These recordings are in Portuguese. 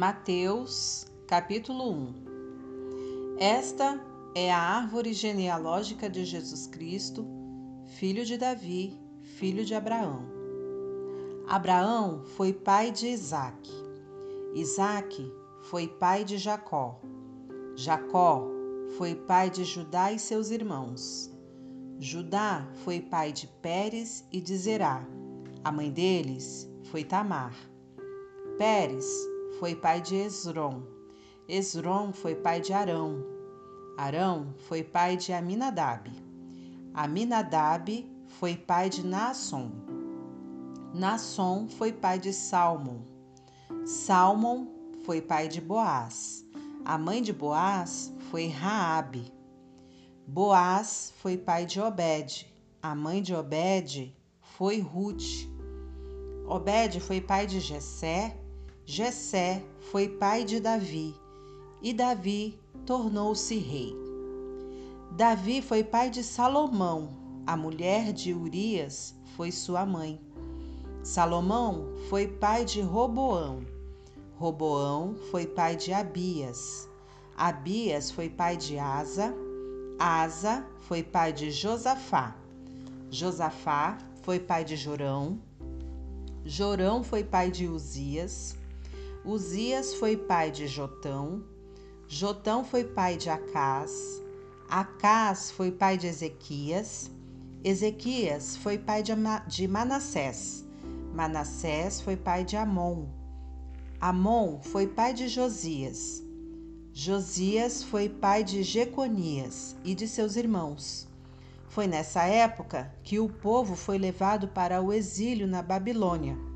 Mateus, capítulo 1 Esta é a árvore genealógica de Jesus Cristo, filho de Davi, filho de Abraão. Abraão foi pai de Isaque. Isaque foi pai de Jacó. Jacó foi pai de Judá e seus irmãos. Judá foi pai de Pérez e de Zerá. A mãe deles foi Tamar. Pérez foi pai de Esrom. Esrom foi pai de Arão. Arão foi pai de Aminadab. Aminadab foi pai de Naasson. Naasson foi pai de Salmon. Salmon foi pai de Boaz. A mãe de Boaz foi Raabe. Boaz foi pai de Obed. A mãe de Obed foi Ruth. Obed foi pai de Jessé Jessé foi pai de Davi, e Davi tornou-se rei. Davi foi pai de Salomão, a mulher de Urias foi sua mãe. Salomão foi pai de Roboão. Roboão foi pai de Abias. Abias foi pai de Asa. Asa foi pai de Josafá. Josafá foi pai de Jorão. Jorão foi pai de Uzias. Uzias foi pai de Jotão, Jotão foi pai de Acás, Acás foi pai de Ezequias, Ezequias foi pai de Manassés, Manassés foi pai de Amon, Amon foi pai de Josias, Josias foi pai de Jeconias e de seus irmãos. Foi nessa época que o povo foi levado para o exílio na Babilônia.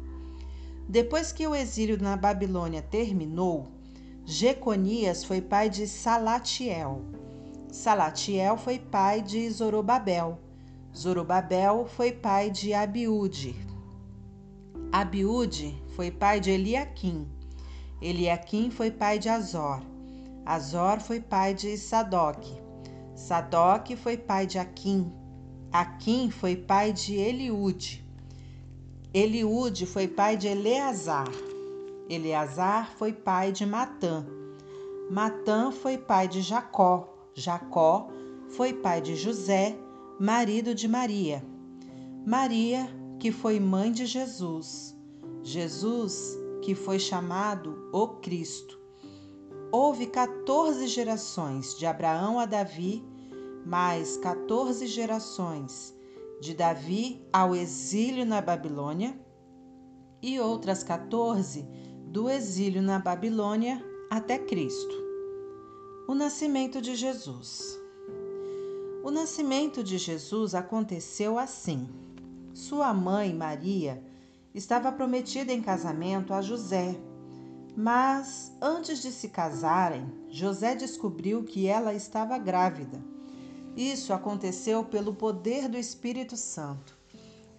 Depois que o exílio na Babilônia terminou, Jeconias foi pai de Salatiel. Salatiel foi pai de Zorobabel. Zorobabel foi pai de Abiúde. Abiúde foi pai de Eliaquim. Eliaquim foi pai de Azor. Azor foi pai de Sadoc. Sadoc foi pai de Aquim. Aquim foi pai de Eliúde. Eliúde foi pai de Eleazar. Eleazar foi pai de Matã. Matã foi pai de Jacó. Jacó foi pai de José, marido de Maria. Maria, que foi mãe de Jesus. Jesus, que foi chamado o Cristo. Houve 14 gerações de Abraão a Davi, mais 14 gerações de Davi ao exílio na Babilônia e outras 14 do exílio na Babilônia até Cristo. O nascimento de Jesus. O nascimento de Jesus aconteceu assim. Sua mãe, Maria, estava prometida em casamento a José, mas antes de se casarem, José descobriu que ela estava grávida isso aconteceu pelo poder do Espírito Santo.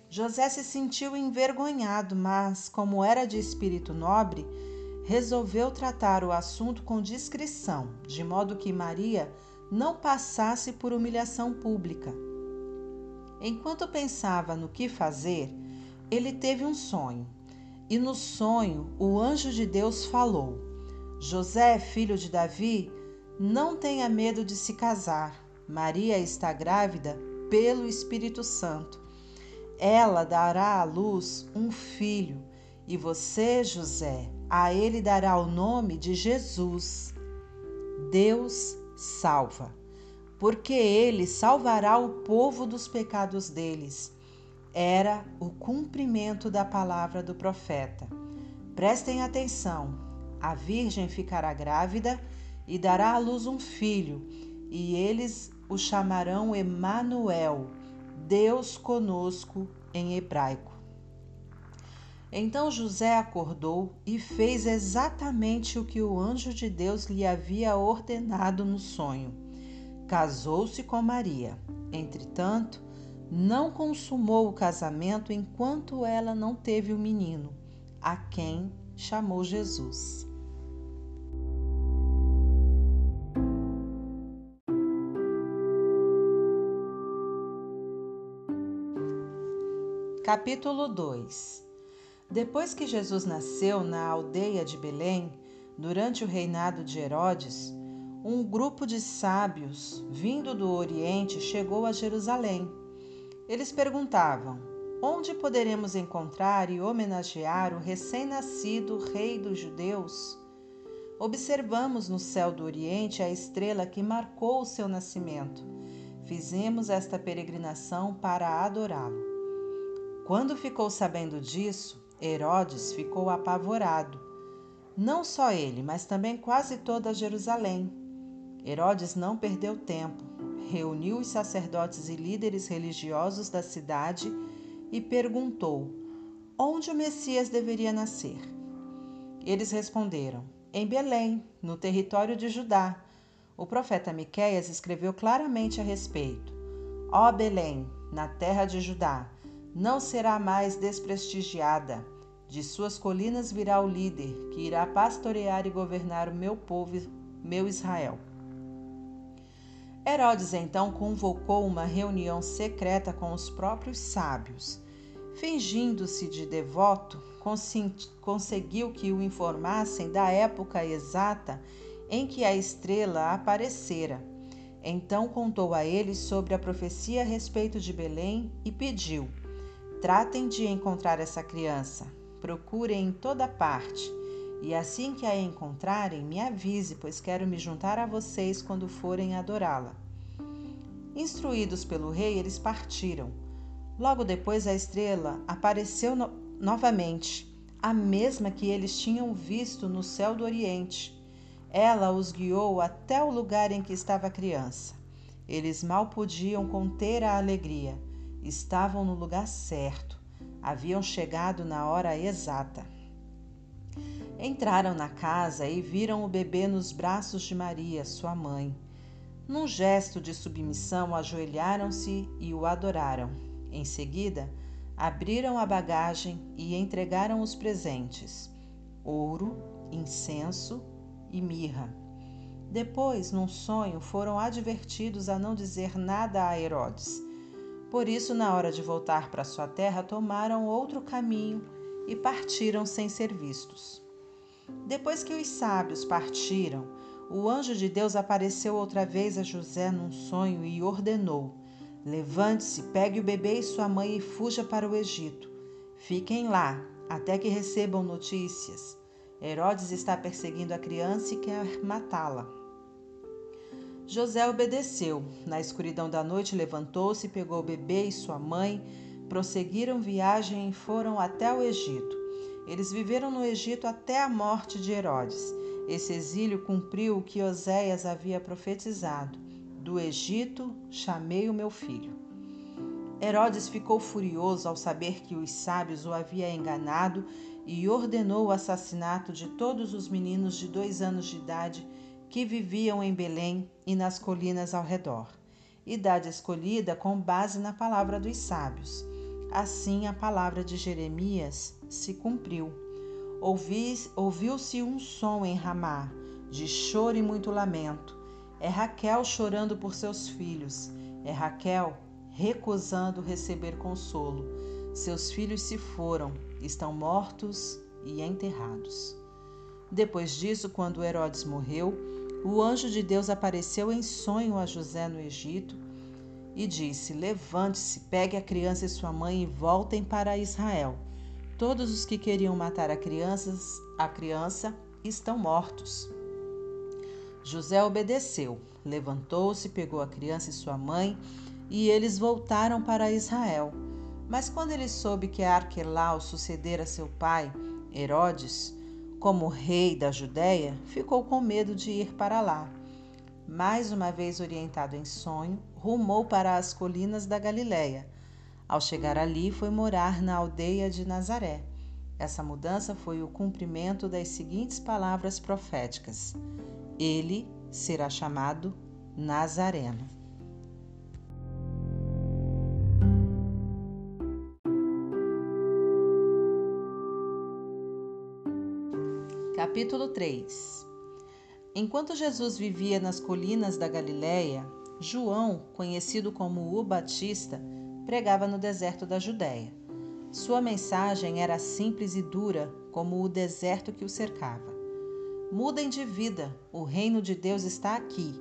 José se sentiu envergonhado, mas, como era de espírito nobre, resolveu tratar o assunto com discrição, de modo que Maria não passasse por humilhação pública. Enquanto pensava no que fazer, ele teve um sonho. E no sonho, o anjo de Deus falou: José, filho de Davi, não tenha medo de se casar Maria está grávida pelo Espírito Santo. Ela dará à luz um filho, e você, José, a ele dará o nome de Jesus. Deus salva, porque ele salvará o povo dos pecados deles. Era o cumprimento da palavra do profeta. Prestem atenção: a virgem ficará grávida e dará à luz um filho, e eles o chamarão Emanuel, Deus conosco em hebraico. Então José acordou e fez exatamente o que o anjo de Deus lhe havia ordenado no sonho. Casou-se com Maria. Entretanto, não consumou o casamento enquanto ela não teve o menino, a quem chamou Jesus. Capítulo 2 Depois que Jesus nasceu na aldeia de Belém, durante o reinado de Herodes, um grupo de sábios vindo do Oriente chegou a Jerusalém. Eles perguntavam: onde poderemos encontrar e homenagear o recém-nascido Rei dos Judeus? Observamos no céu do Oriente a estrela que marcou o seu nascimento. Fizemos esta peregrinação para adorá-lo. Quando ficou sabendo disso, Herodes ficou apavorado. Não só ele, mas também quase toda Jerusalém. Herodes não perdeu tempo. Reuniu os sacerdotes e líderes religiosos da cidade e perguntou: onde o Messias deveria nascer? Eles responderam: em Belém, no território de Judá. O profeta Miqueias escreveu claramente a respeito: Ó Belém, na terra de Judá, não será mais desprestigiada. De suas colinas virá o líder que irá pastorear e governar o meu povo, meu Israel. Herodes então convocou uma reunião secreta com os próprios sábios. Fingindo-se de devoto, conseguiu que o informassem da época exata em que a estrela aparecera. Então contou a eles sobre a profecia a respeito de Belém e pediu: Tratem de encontrar essa criança, procurem em toda parte, e assim que a encontrarem, me avise, pois quero me juntar a vocês quando forem adorá-la. Instruídos pelo rei, eles partiram. Logo depois, a estrela apareceu no novamente, a mesma que eles tinham visto no céu do Oriente. Ela os guiou até o lugar em que estava a criança. Eles mal podiam conter a alegria. Estavam no lugar certo. Haviam chegado na hora exata. Entraram na casa e viram o bebê nos braços de Maria, sua mãe. Num gesto de submissão, ajoelharam-se e o adoraram. Em seguida, abriram a bagagem e entregaram os presentes: ouro, incenso e mirra. Depois, num sonho, foram advertidos a não dizer nada a Herodes. Por isso, na hora de voltar para sua terra, tomaram outro caminho e partiram sem ser vistos. Depois que os sábios partiram, o anjo de Deus apareceu outra vez a José num sonho e ordenou: Levante-se, pegue o bebê e sua mãe e fuja para o Egito. Fiquem lá até que recebam notícias. Herodes está perseguindo a criança e quer matá-la. José obedeceu. Na escuridão da noite, levantou-se, pegou o bebê e sua mãe, prosseguiram viagem e foram até o Egito. Eles viveram no Egito até a morte de Herodes. Esse exílio cumpriu o que Oséias havia profetizado. Do Egito chamei o meu filho. Herodes ficou furioso ao saber que os sábios o haviam enganado e ordenou o assassinato de todos os meninos de dois anos de idade que viviam em Belém e nas colinas ao redor. Idade escolhida com base na palavra dos sábios. Assim a palavra de Jeremias se cumpriu. Ouviu-se um som em Ramá, de choro e muito lamento é Raquel chorando por seus filhos. É Raquel recusando receber consolo. Seus filhos se foram, estão mortos e enterrados. Depois disso, quando Herodes morreu, o anjo de Deus apareceu em sonho a José no Egito e disse: Levante-se, pegue a criança e sua mãe e voltem para Israel. Todos os que queriam matar a criança, a criança estão mortos. José obedeceu, levantou-se, pegou a criança e sua mãe, e eles voltaram para Israel. Mas quando ele soube que Arquelau sucedera seu pai, Herodes, como rei da Judéia, ficou com medo de ir para lá. Mais uma vez orientado em sonho, rumou para as colinas da Galiléia. Ao chegar ali, foi morar na aldeia de Nazaré. Essa mudança foi o cumprimento das seguintes palavras proféticas: ele será chamado Nazareno. Capítulo 3 Enquanto Jesus vivia nas colinas da Galiléia, João, conhecido como o Batista, pregava no deserto da Judéia. Sua mensagem era simples e dura, como o deserto que o cercava. Mudem de vida, o reino de Deus está aqui.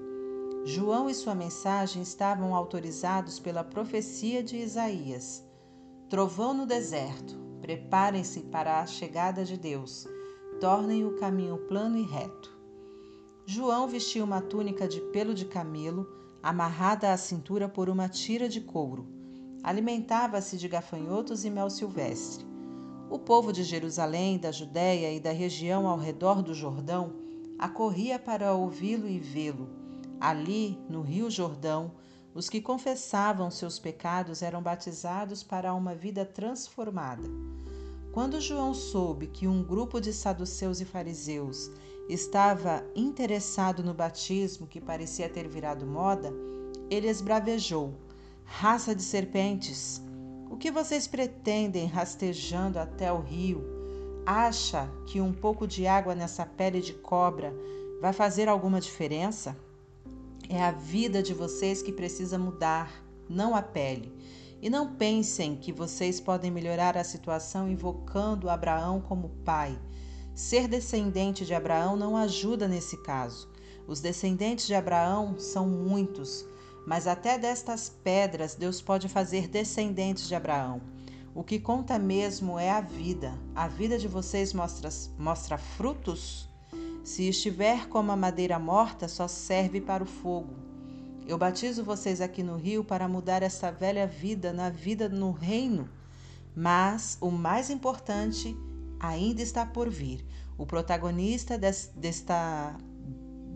João e sua mensagem estavam autorizados pela profecia de Isaías. Trovão no deserto, preparem-se para a chegada de Deus, tornem o caminho plano e reto. João vestia uma túnica de pelo de camelo, amarrada à cintura por uma tira de couro. Alimentava-se de gafanhotos e mel silvestre. O povo de Jerusalém, da Judéia e da região ao redor do Jordão acorria para ouvi-lo e vê-lo. Ali, no Rio Jordão, os que confessavam seus pecados eram batizados para uma vida transformada. Quando João soube que um grupo de saduceus e fariseus estava interessado no batismo que parecia ter virado moda, ele esbravejou: Raça de serpentes! O que vocês pretendem rastejando até o rio? Acha que um pouco de água nessa pele de cobra vai fazer alguma diferença? É a vida de vocês que precisa mudar, não a pele. E não pensem que vocês podem melhorar a situação invocando Abraão como pai. Ser descendente de Abraão não ajuda nesse caso. Os descendentes de Abraão são muitos, mas até destas pedras Deus pode fazer descendentes de Abraão. O que conta mesmo é a vida. A vida de vocês mostra, mostra frutos? Se estiver como a madeira morta, só serve para o fogo. Eu batizo vocês aqui no rio para mudar essa velha vida na vida no reino. Mas o mais importante ainda está por vir. O protagonista des, desta,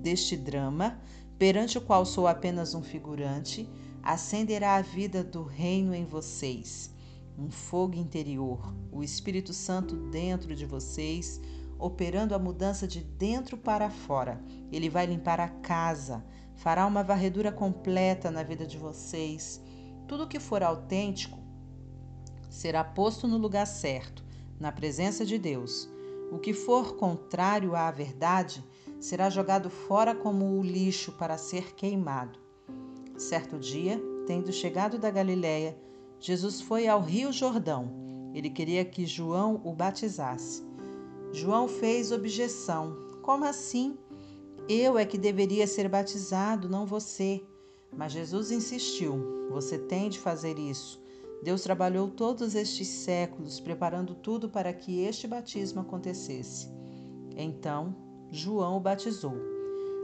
deste drama, perante o qual sou apenas um figurante, acenderá a vida do reino em vocês. Um fogo interior, o Espírito Santo dentro de vocês, operando a mudança de dentro para fora. Ele vai limpar a casa, fará uma varredura completa na vida de vocês. Tudo que for autêntico será posto no lugar certo na presença de Deus. O que for contrário à verdade será jogado fora como o lixo para ser queimado. Certo dia, tendo chegado da Galiléia, Jesus foi ao Rio Jordão. Ele queria que João o batizasse. João fez objeção: Como assim? Eu é que deveria ser batizado, não você. Mas Jesus insistiu: Você tem de fazer isso. Deus trabalhou todos estes séculos preparando tudo para que este batismo acontecesse. Então, João o batizou.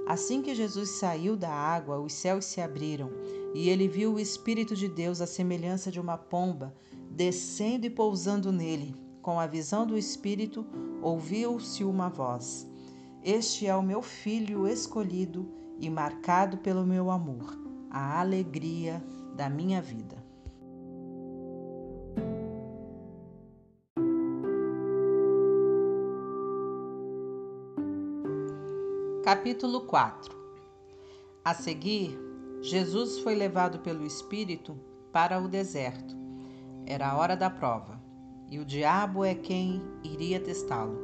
Assim que Jesus saiu da água, os céus se abriram e ele viu o Espírito de Deus, à semelhança de uma pomba, descendo e pousando nele. Com a visão do Espírito, ouviu-se uma voz: Este é o meu filho escolhido e marcado pelo meu amor, a alegria da minha vida. Capítulo 4 A seguir, Jesus foi levado pelo Espírito para o deserto. Era a hora da prova, e o diabo é quem iria testá-lo.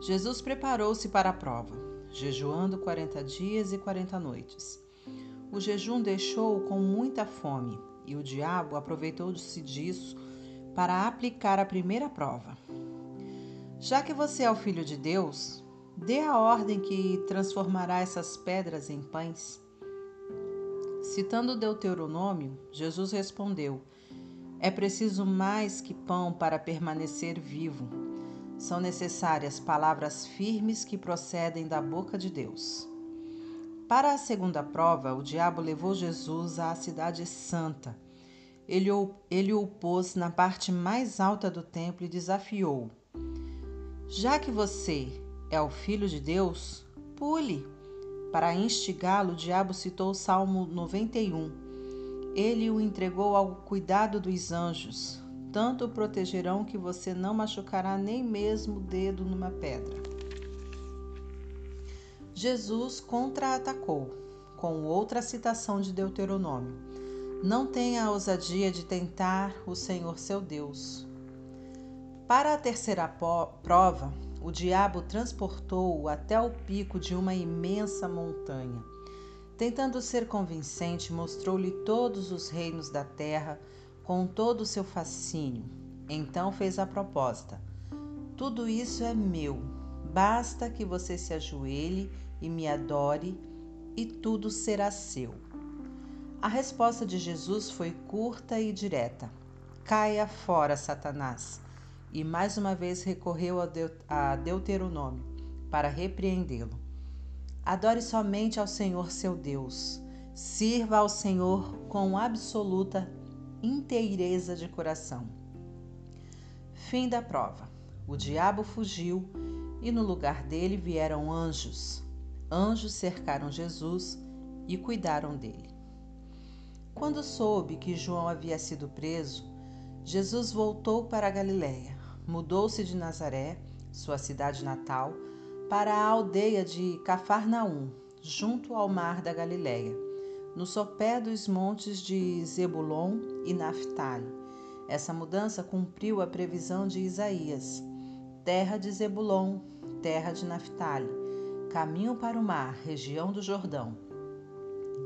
Jesus preparou-se para a prova, jejuando quarenta dias e quarenta noites. O jejum deixou-o com muita fome, e o diabo aproveitou-se disso para aplicar a primeira prova. Já que você é o filho de Deus, Dê a ordem que transformará essas pedras em pães. Citando Deuteronômio, Jesus respondeu: É preciso mais que pão para permanecer vivo. São necessárias palavras firmes que procedem da boca de Deus. Para a segunda prova, o diabo levou Jesus à cidade santa. Ele, ele o pôs na parte mais alta do templo e desafiou: Já que você é o Filho de Deus, pule. Para instigá-lo, o diabo citou o Salmo 91. Ele o entregou ao cuidado dos anjos. Tanto o protegerão que você não machucará nem mesmo o dedo numa pedra. Jesus contra-atacou com outra citação de Deuteronômio. Não tenha a ousadia de tentar o Senhor seu Deus. Para a terceira prova, o diabo transportou-o até o pico de uma imensa montanha. Tentando ser convincente, mostrou-lhe todos os reinos da terra com todo o seu fascínio. Então fez a proposta: Tudo isso é meu, Basta que você se ajoelhe e me adore, e tudo será seu. A resposta de Jesus foi curta e direta: Caia fora, Satanás. E mais uma vez recorreu a Deuteronômio para repreendê-lo. Adore somente ao Senhor seu Deus. Sirva ao Senhor com absoluta inteireza de coração. Fim da prova. O diabo fugiu e no lugar dele vieram anjos. Anjos cercaram Jesus e cuidaram dele. Quando soube que João havia sido preso, Jesus voltou para a Galiléia. Mudou-se de Nazaré, sua cidade natal, para a aldeia de Cafarnaum, junto ao mar da Galiléia, no sopé dos montes de Zebulon e Naphtali. Essa mudança cumpriu a previsão de Isaías: terra de Zebulon, terra de Naphtali, caminho para o mar, região do Jordão.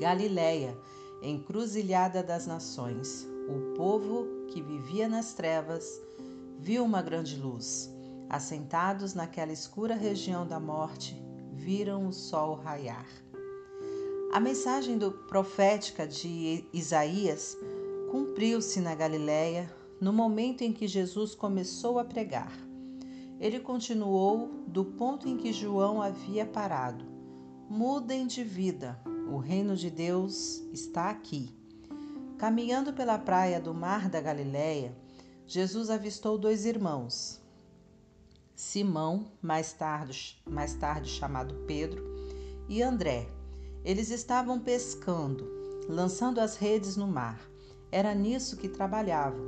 Galiléia, encruzilhada das nações. O povo que vivia nas trevas viu uma grande luz. Assentados naquela escura região da morte, viram o sol raiar. A mensagem do profética de Isaías cumpriu-se na Galiléia no momento em que Jesus começou a pregar. Ele continuou do ponto em que João havia parado. Mudem de vida, o reino de Deus está aqui. Caminhando pela praia do mar da Galiléia, Jesus avistou dois irmãos, Simão, mais tarde, mais tarde chamado Pedro, e André. Eles estavam pescando, lançando as redes no mar. Era nisso que trabalhavam.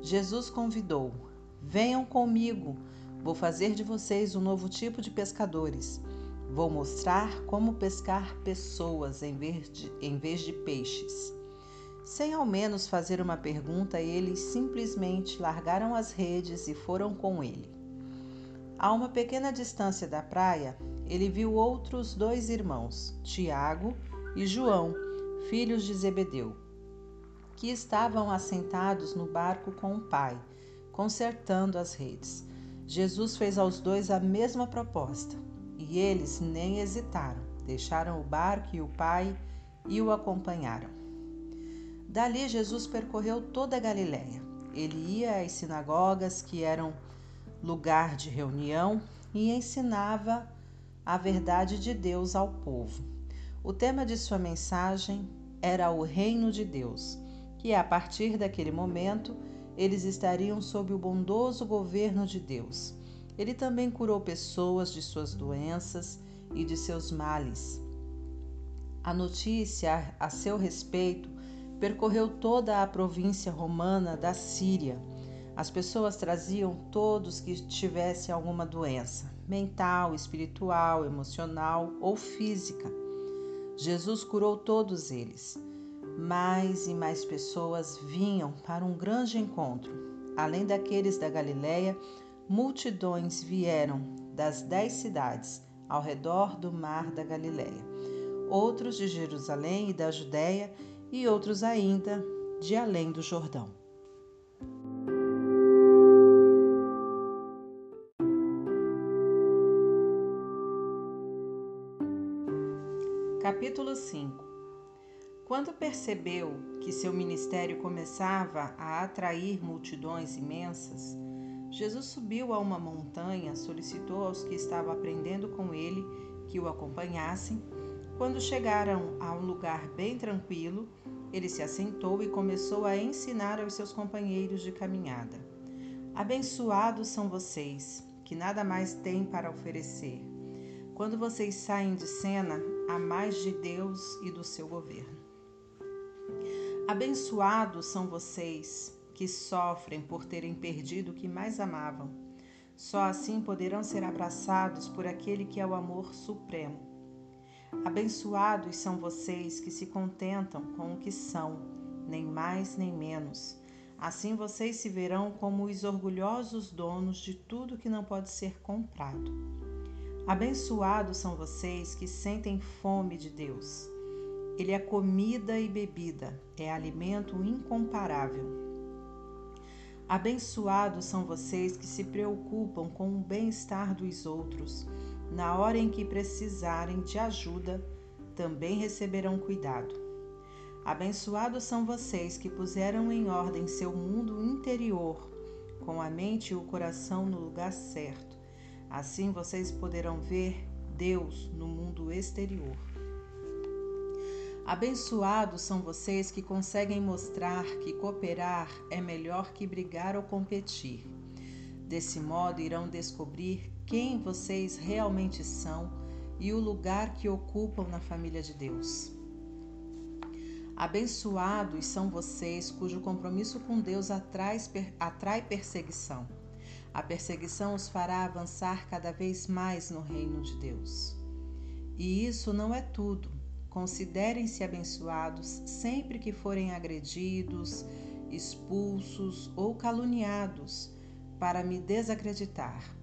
Jesus convidou: Venham comigo, vou fazer de vocês um novo tipo de pescadores. Vou mostrar como pescar pessoas em vez de, em vez de peixes. Sem ao menos fazer uma pergunta, eles simplesmente largaram as redes e foram com ele. A uma pequena distância da praia, ele viu outros dois irmãos, Tiago e João, filhos de Zebedeu, que estavam assentados no barco com o pai, consertando as redes. Jesus fez aos dois a mesma proposta, e eles nem hesitaram, deixaram o barco e o pai e o acompanharam. Dali Jesus percorreu toda a Galiléia. Ele ia às sinagogas que eram lugar de reunião e ensinava a verdade de Deus ao povo. O tema de sua mensagem era o reino de Deus, que a partir daquele momento eles estariam sob o bondoso governo de Deus. Ele também curou pessoas de suas doenças e de seus males. A notícia a seu respeito percorreu toda a província romana da Síria. As pessoas traziam todos que tivessem alguma doença, mental, espiritual, emocional ou física. Jesus curou todos eles. Mais e mais pessoas vinham para um grande encontro. Além daqueles da Galiléia, multidões vieram das dez cidades ao redor do mar da Galiléia. Outros de Jerusalém e da Judéia e outros ainda de além do Jordão. Capítulo 5 Quando percebeu que seu ministério começava a atrair multidões imensas, Jesus subiu a uma montanha, solicitou aos que estavam aprendendo com ele que o acompanhassem quando chegaram a um lugar bem tranquilo, ele se assentou e começou a ensinar aos seus companheiros de caminhada. Abençoados são vocês, que nada mais têm para oferecer. Quando vocês saem de cena, há mais de Deus e do seu governo. Abençoados são vocês que sofrem por terem perdido o que mais amavam. Só assim poderão ser abraçados por aquele que é o amor supremo. Abençoados são vocês que se contentam com o que são, nem mais nem menos. Assim vocês se verão como os orgulhosos donos de tudo que não pode ser comprado. Abençoados são vocês que sentem fome de Deus. Ele é comida e bebida, é alimento incomparável. Abençoados são vocês que se preocupam com o bem-estar dos outros. Na hora em que precisarem de ajuda, também receberão cuidado. Abençoados são vocês que puseram em ordem seu mundo interior, com a mente e o coração no lugar certo. Assim vocês poderão ver Deus no mundo exterior. Abençoados são vocês que conseguem mostrar que cooperar é melhor que brigar ou competir. Desse modo, irão descobrir quem vocês realmente são e o lugar que ocupam na família de Deus. Abençoados são vocês cujo compromisso com Deus atrai, perseguição. A perseguição os fará avançar cada vez mais no reino de Deus. E isso não é tudo. Considerem-se abençoados sempre que forem agredidos, expulsos ou caluniados para me desacreditar.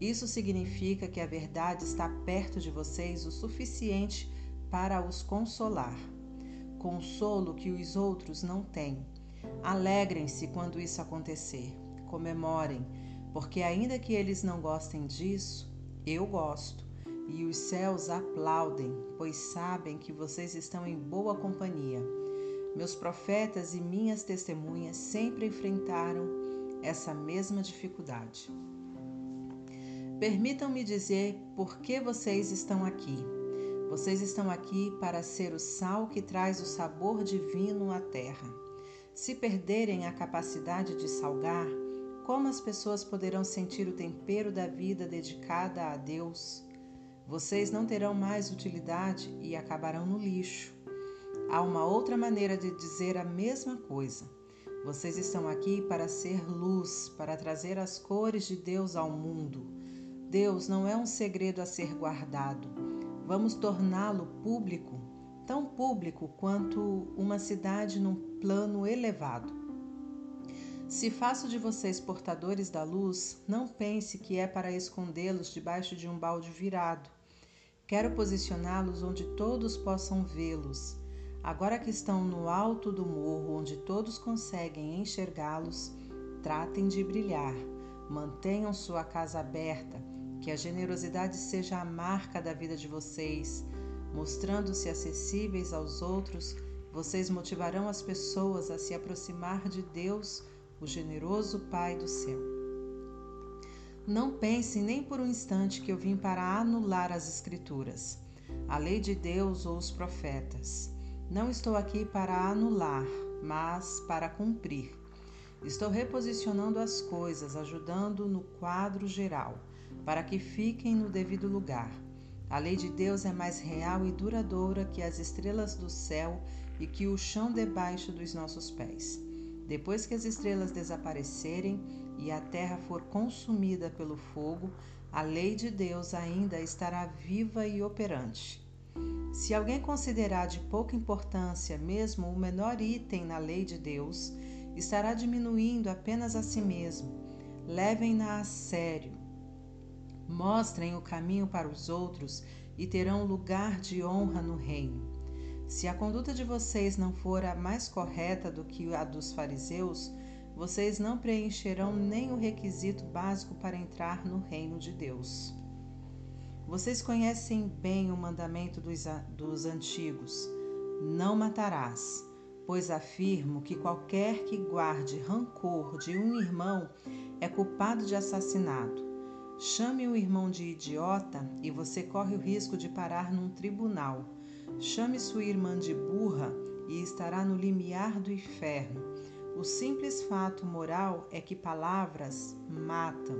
Isso significa que a verdade está perto de vocês o suficiente para os consolar. Consolo que os outros não têm. Alegrem-se quando isso acontecer. Comemorem, porque ainda que eles não gostem disso, eu gosto e os céus aplaudem, pois sabem que vocês estão em boa companhia. Meus profetas e minhas testemunhas sempre enfrentaram essa mesma dificuldade. Permitam-me dizer por que vocês estão aqui. Vocês estão aqui para ser o sal que traz o sabor divino à terra. Se perderem a capacidade de salgar, como as pessoas poderão sentir o tempero da vida dedicada a Deus? Vocês não terão mais utilidade e acabarão no lixo. Há uma outra maneira de dizer a mesma coisa. Vocês estão aqui para ser luz, para trazer as cores de Deus ao mundo. Deus não é um segredo a ser guardado. Vamos torná-lo público, tão público quanto uma cidade num plano elevado. Se faço de vocês portadores da luz, não pense que é para escondê-los debaixo de um balde virado. Quero posicioná-los onde todos possam vê-los. Agora que estão no alto do morro, onde todos conseguem enxergá-los, tratem de brilhar. Mantenham sua casa aberta, que a generosidade seja a marca da vida de vocês. Mostrando-se acessíveis aos outros, vocês motivarão as pessoas a se aproximar de Deus, o generoso Pai do céu. Não pense nem por um instante que eu vim para anular as Escrituras, a lei de Deus ou os profetas. Não estou aqui para anular, mas para cumprir. Estou reposicionando as coisas, ajudando no quadro geral, para que fiquem no devido lugar. A lei de Deus é mais real e duradoura que as estrelas do céu e que o chão debaixo dos nossos pés. Depois que as estrelas desaparecerem, e a terra for consumida pelo fogo, a lei de Deus ainda estará viva e operante. Se alguém considerar de pouca importância mesmo o menor item na lei de Deus, estará diminuindo apenas a si mesmo. Levem-na a sério. Mostrem o caminho para os outros e terão lugar de honra no reino. Se a conduta de vocês não for a mais correta do que a dos fariseus, vocês não preencherão nem o requisito básico para entrar no reino de Deus. Vocês conhecem bem o mandamento dos, dos antigos: não matarás, pois afirmo que qualquer que guarde rancor de um irmão é culpado de assassinato. Chame o irmão de idiota e você corre o risco de parar num tribunal. Chame sua irmã de burra e estará no limiar do inferno. O simples fato moral é que palavras matam.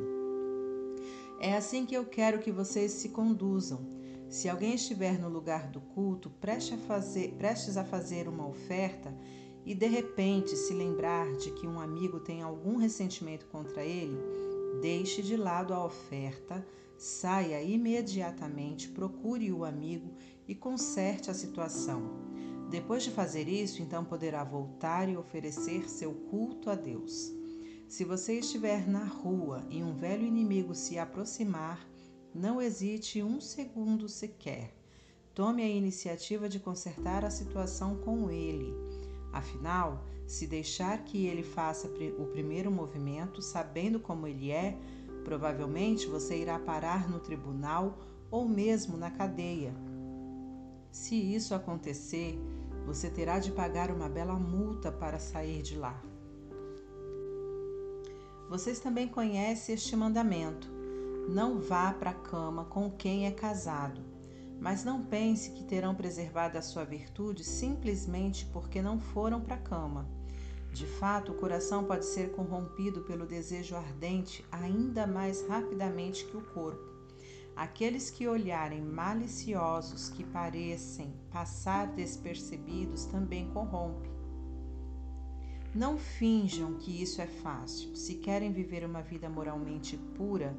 É assim que eu quero que vocês se conduzam. Se alguém estiver no lugar do culto, preste a fazer, prestes a fazer uma oferta e de repente se lembrar de que um amigo tem algum ressentimento contra ele, deixe de lado a oferta, saia imediatamente, procure o amigo e conserte a situação. Depois de fazer isso, então poderá voltar e oferecer seu culto a Deus. Se você estiver na rua e um velho inimigo se aproximar, não hesite um segundo sequer. Tome a iniciativa de consertar a situação com ele. Afinal, Se deixar que ele faça o primeiro movimento, sabendo como ele é, provavelmente você irá parar no tribunal ou mesmo na cadeia. Se isso acontecer, você terá de pagar uma bela multa para sair de lá. Vocês também conhecem este mandamento: não vá para a cama com quem é casado. Mas não pense que terão preservado a sua virtude simplesmente porque não foram para a cama. De fato, o coração pode ser corrompido pelo desejo ardente ainda mais rapidamente que o corpo. Aqueles que olharem maliciosos que parecem passar despercebidos também corrompe. Não finjam que isso é fácil. Se querem viver uma vida moralmente pura,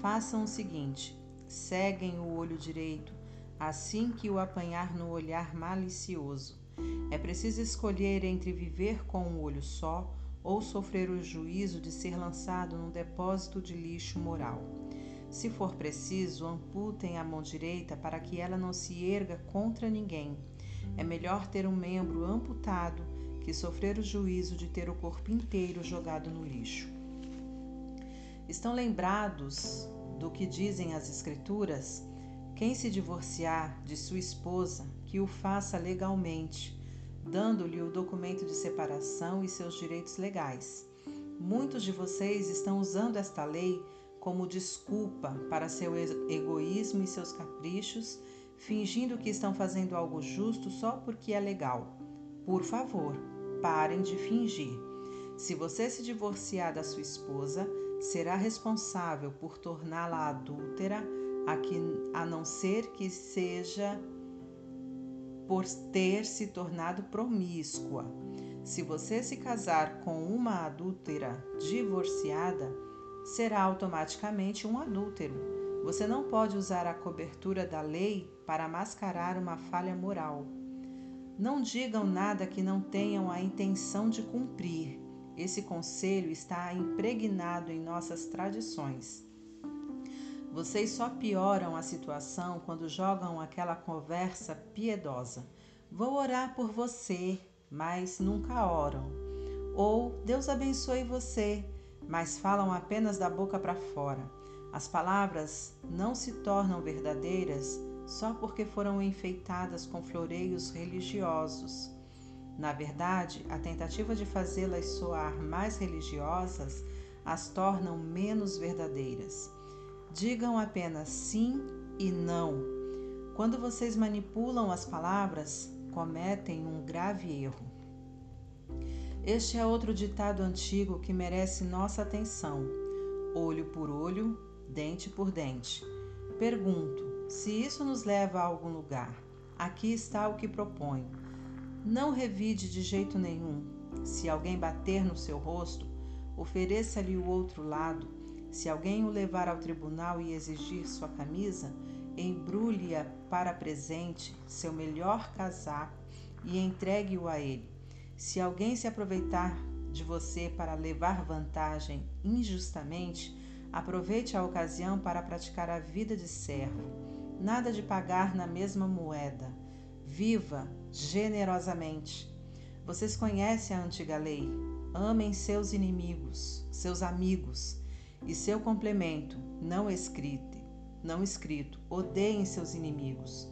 façam o seguinte: seguem o olho direito, assim que o apanhar no olhar malicioso. É preciso escolher entre viver com um olho só ou sofrer o juízo de ser lançado num depósito de lixo moral. Se for preciso, amputem a mão direita para que ela não se erga contra ninguém. É melhor ter um membro amputado que sofrer o juízo de ter o corpo inteiro jogado no lixo. Estão lembrados do que dizem as Escrituras? Quem se divorciar de sua esposa, que o faça legalmente, dando-lhe o documento de separação e seus direitos legais. Muitos de vocês estão usando esta lei como desculpa para seu egoísmo e seus caprichos, fingindo que estão fazendo algo justo só porque é legal. Por favor, parem de fingir. Se você se divorciar da sua esposa, será responsável por torná-la adúltera, a, que, a não ser que seja por ter se tornado promíscua. Se você se casar com uma adúltera divorciada, será automaticamente um adúltero. Você não pode usar a cobertura da lei para mascarar uma falha moral. Não digam nada que não tenham a intenção de cumprir. Esse conselho está impregnado em nossas tradições. Vocês só pioram a situação quando jogam aquela conversa piedosa. Vou orar por você, mas nunca oram. Ou Deus abençoe você, mas falam apenas da boca para fora. As palavras não se tornam verdadeiras só porque foram enfeitadas com floreios religiosos. Na verdade, a tentativa de fazê-las soar mais religiosas as tornam menos verdadeiras. Digam apenas sim e não. Quando vocês manipulam as palavras, cometem um grave erro. Este é outro ditado antigo que merece nossa atenção: olho por olho, dente por dente. Pergunto: se isso nos leva a algum lugar? Aqui está o que proponho. Não revide de jeito nenhum. Se alguém bater no seu rosto, ofereça-lhe o outro lado. Se alguém o levar ao tribunal e exigir sua camisa, embrulhe-a para presente, seu melhor casaco, e entregue-o a ele. Se alguém se aproveitar de você para levar vantagem injustamente, aproveite a ocasião para praticar a vida de servo. Nada de pagar na mesma moeda. Viva generosamente. Vocês conhecem a antiga lei? Amem seus inimigos, seus amigos, e seu complemento, não escrito, não escrito, odeiem seus inimigos.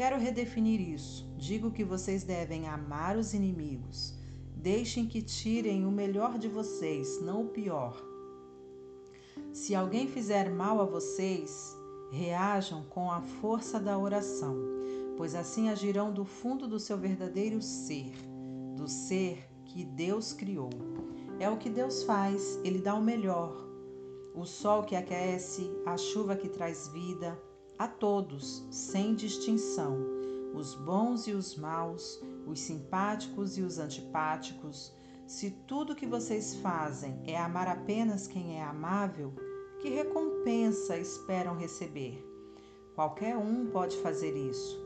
Quero redefinir isso. Digo que vocês devem amar os inimigos. Deixem que tirem o melhor de vocês, não o pior. Se alguém fizer mal a vocês, reajam com a força da oração, pois assim agirão do fundo do seu verdadeiro ser, do ser que Deus criou. É o que Deus faz, Ele dá o melhor. O sol que aquece, a chuva que traz vida, a todos, sem distinção, os bons e os maus, os simpáticos e os antipáticos. Se tudo que vocês fazem é amar apenas quem é amável, que recompensa esperam receber? Qualquer um pode fazer isso.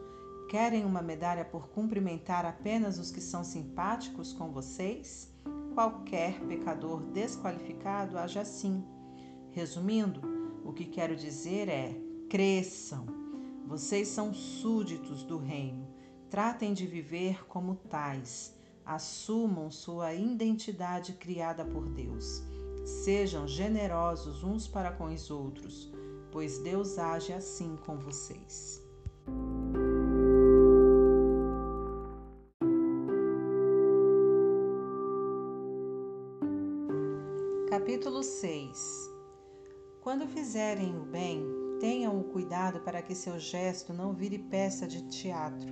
Querem uma medalha por cumprimentar apenas os que são simpáticos com vocês? Qualquer pecador desqualificado age assim. Resumindo, o que quero dizer é: cresçam. Vocês são súditos do reino. Tratem de viver como tais. Assumam sua identidade criada por Deus. Sejam generosos uns para com os outros, pois Deus age assim com vocês. Capítulo 6 Quando fizerem o bem, tenham o cuidado para que seu gesto não vire peça de teatro.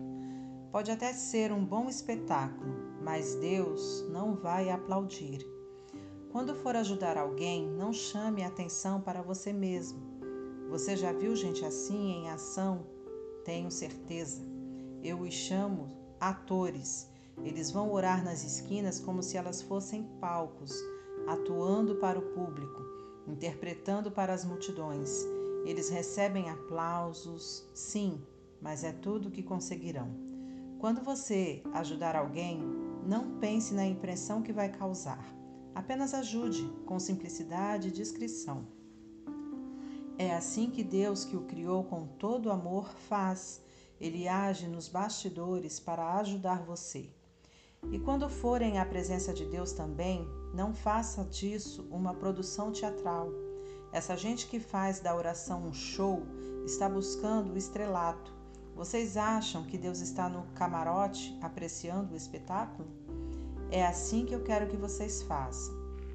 Pode até ser um bom espetáculo, mas Deus não vai aplaudir. Quando for ajudar alguém, não chame atenção para você mesmo. Você já viu gente assim em ação? Tenho certeza. Eu os chamo atores. Eles vão orar nas esquinas como se elas fossem palcos, atuando para o público, interpretando para as multidões. Eles recebem aplausos, sim, mas é tudo o que conseguirão. Quando você ajudar alguém, não pense na impressão que vai causar. Apenas ajude com simplicidade e discrição. É assim que Deus, que o criou com todo amor, faz. Ele age nos bastidores para ajudar você. E quando forem à presença de Deus também, não faça disso uma produção teatral. Essa gente que faz da oração um show está buscando o estrelato. Vocês acham que Deus está no camarote apreciando o espetáculo? É assim que eu quero que vocês façam.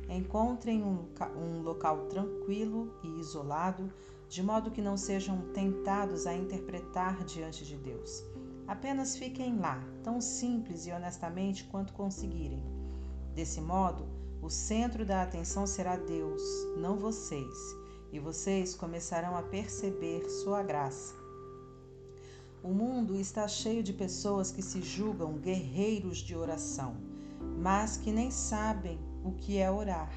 Encontrem um, um local tranquilo e isolado, de modo que não sejam tentados a interpretar diante de Deus. Apenas fiquem lá, tão simples e honestamente quanto conseguirem. Desse modo, o centro da atenção será Deus, não vocês, e vocês começarão a perceber sua graça. O mundo está cheio de pessoas que se julgam guerreiros de oração mas que nem sabem o que é orar.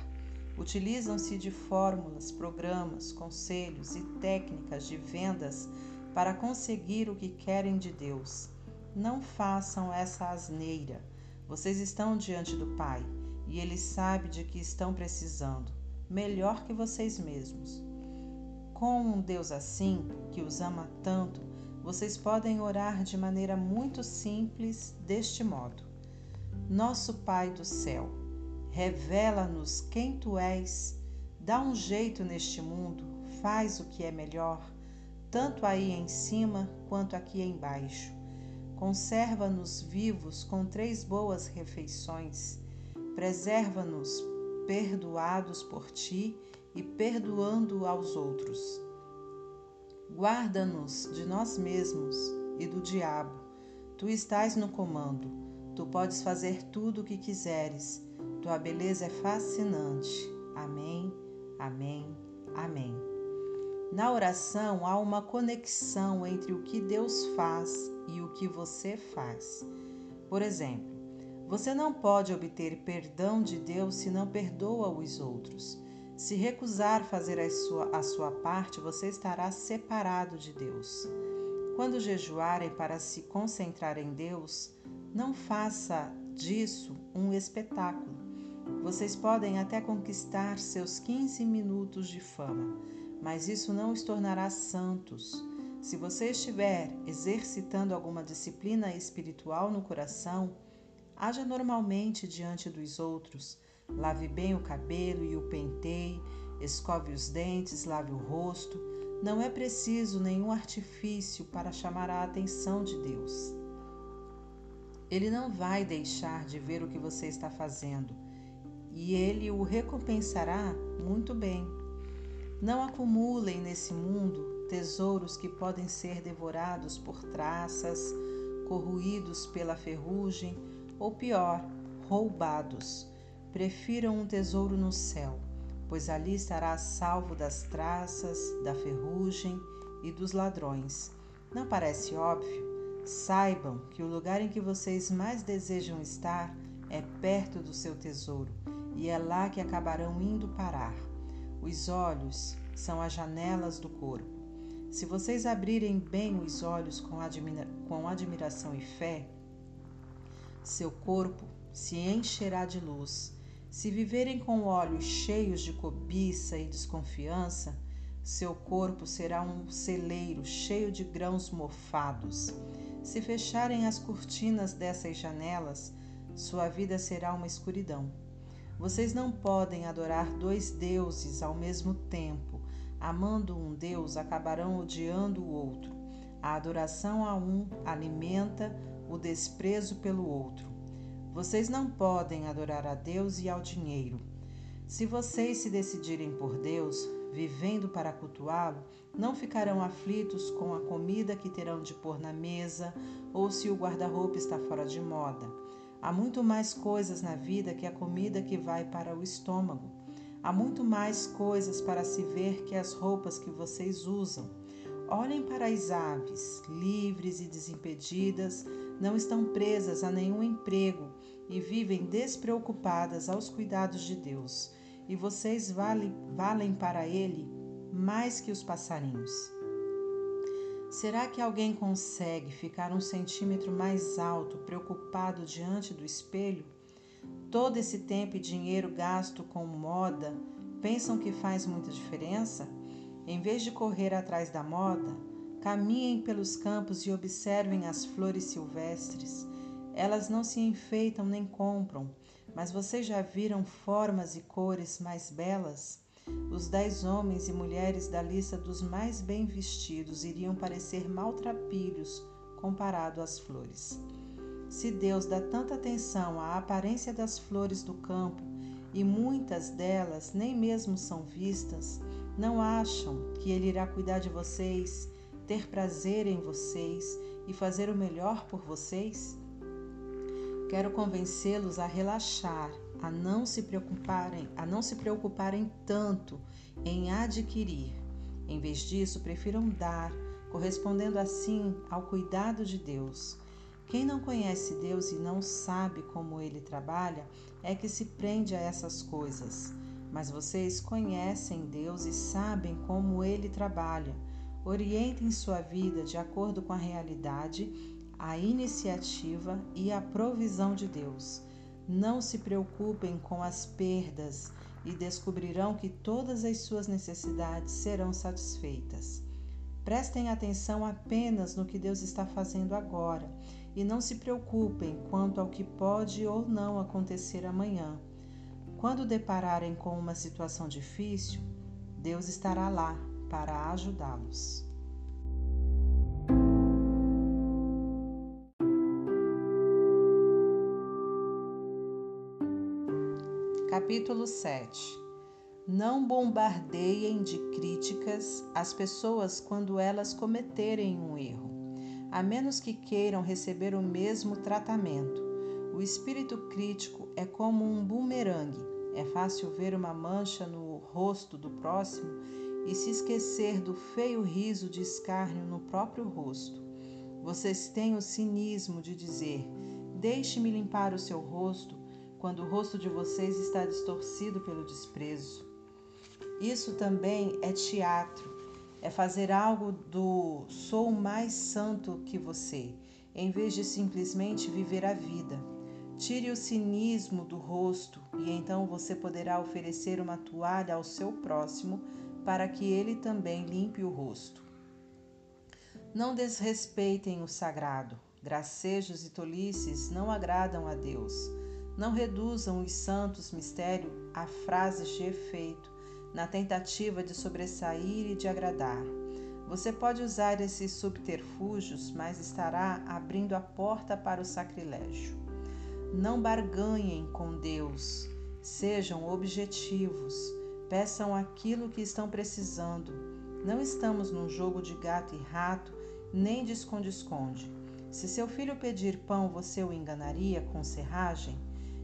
Utilizam-se de fórmulas, programas, conselhos e técnicas de vendas para conseguir o que querem de Deus. Não façam essa asneira. Vocês estão diante do Pai e Ele sabe de que estão precisando, melhor que vocês mesmos. Com um Deus assim, que os ama tanto, vocês podem orar de maneira muito simples, deste modo: nosso Pai do céu, revela-nos quem tu és, dá um jeito neste mundo, faz o que é melhor, tanto aí em cima quanto aqui embaixo. Conserva-nos vivos com três boas refeições, preserva-nos perdoados por ti e perdoando aos outros. Guarda-nos de nós mesmos e do diabo. Tu estás no comando Tu podes fazer tudo o que quiseres. Tua beleza é fascinante. Amém, amém, amém. Na oração há uma conexão entre o que Deus faz e o que você faz. Por exemplo, você não pode obter perdão de Deus se não perdoa os outros. Se recusar fazer a sua, a sua parte, você estará separado de Deus. Quando jejuarem para se concentrar em Deus, não faça disso um espetáculo. Vocês podem até conquistar seus 15 minutos de fama, mas isso não os tornará santos. Se você estiver exercitando alguma disciplina espiritual no coração, haja normalmente diante dos outros. Lave bem o cabelo e o penteie, escove os dentes, lave o rosto. Não é preciso nenhum artifício para chamar a atenção de Deus. Ele não vai deixar de ver o que você está fazendo e ele o recompensará muito bem. Não acumulem nesse mundo tesouros que podem ser devorados por traças, corroídos pela ferrugem ou pior, roubados. Prefiram um tesouro no céu, pois ali estará salvo das traças, da ferrugem e dos ladrões. Não parece óbvio? Saibam que o lugar em que vocês mais desejam estar é perto do seu tesouro e é lá que acabarão indo parar. Os olhos são as janelas do corpo. Se vocês abrirem bem os olhos com, admira com admiração e fé, seu corpo se encherá de luz. Se viverem com olhos cheios de cobiça e desconfiança, seu corpo será um celeiro cheio de grãos mofados. Se fecharem as cortinas dessas janelas, sua vida será uma escuridão. Vocês não podem adorar dois deuses ao mesmo tempo. Amando um Deus, acabarão odiando o outro. A adoração a um alimenta o desprezo pelo outro. Vocês não podem adorar a Deus e ao dinheiro. Se vocês se decidirem por Deus, vivendo para cultuá-lo, não ficarão aflitos com a comida que terão de pôr na mesa ou se o guarda-roupa está fora de moda. Há muito mais coisas na vida que a comida que vai para o estômago. Há muito mais coisas para se ver que as roupas que vocês usam. Olhem para as aves, livres e desimpedidas, não estão presas a nenhum emprego e vivem despreocupadas aos cuidados de Deus. E vocês vale, valem para Ele mais que os passarinhos. Será que alguém consegue ficar um centímetro mais alto, preocupado diante do espelho? Todo esse tempo e dinheiro gasto com moda, pensam que faz muita diferença? Em vez de correr atrás da moda, caminhem pelos campos e observem as flores silvestres. Elas não se enfeitam nem compram, mas vocês já viram formas e cores mais belas? Os dez homens e mulheres da lista dos mais bem vestidos iriam parecer maltrapilhos comparado às flores. Se Deus dá tanta atenção à aparência das flores do campo e muitas delas nem mesmo são vistas, não acham que Ele irá cuidar de vocês, ter prazer em vocês e fazer o melhor por vocês? Quero convencê-los a relaxar a não se preocuparem, a não se preocuparem tanto em adquirir. Em vez disso, prefiram dar, correspondendo assim ao cuidado de Deus. Quem não conhece Deus e não sabe como ele trabalha é que se prende a essas coisas. Mas vocês conhecem Deus e sabem como ele trabalha. Orientem sua vida de acordo com a realidade, a iniciativa e a provisão de Deus. Não se preocupem com as perdas e descobrirão que todas as suas necessidades serão satisfeitas. Prestem atenção apenas no que Deus está fazendo agora e não se preocupem quanto ao que pode ou não acontecer amanhã. Quando depararem com uma situação difícil, Deus estará lá para ajudá-los. Capítulo 7 Não bombardeiem de críticas as pessoas quando elas cometerem um erro, a menos que queiram receber o mesmo tratamento. O espírito crítico é como um bumerangue. É fácil ver uma mancha no rosto do próximo e se esquecer do feio riso de escárnio no próprio rosto. Vocês têm o cinismo de dizer: Deixe-me limpar o seu rosto quando o rosto de vocês está distorcido pelo desprezo. Isso também é teatro, é fazer algo do sou mais santo que você, em vez de simplesmente viver a vida. Tire o cinismo do rosto e então você poderá oferecer uma toalha ao seu próximo para que ele também limpe o rosto. Não desrespeitem o sagrado. Gracejos e tolices não agradam a Deus. Não reduzam os santos mistérios a frases de efeito, na tentativa de sobressair e de agradar. Você pode usar esses subterfúgios, mas estará abrindo a porta para o sacrilégio. Não barganhem com Deus, sejam objetivos, peçam aquilo que estão precisando. Não estamos num jogo de gato e rato, nem de esconde-esconde. Se seu filho pedir pão, você o enganaria com serragem?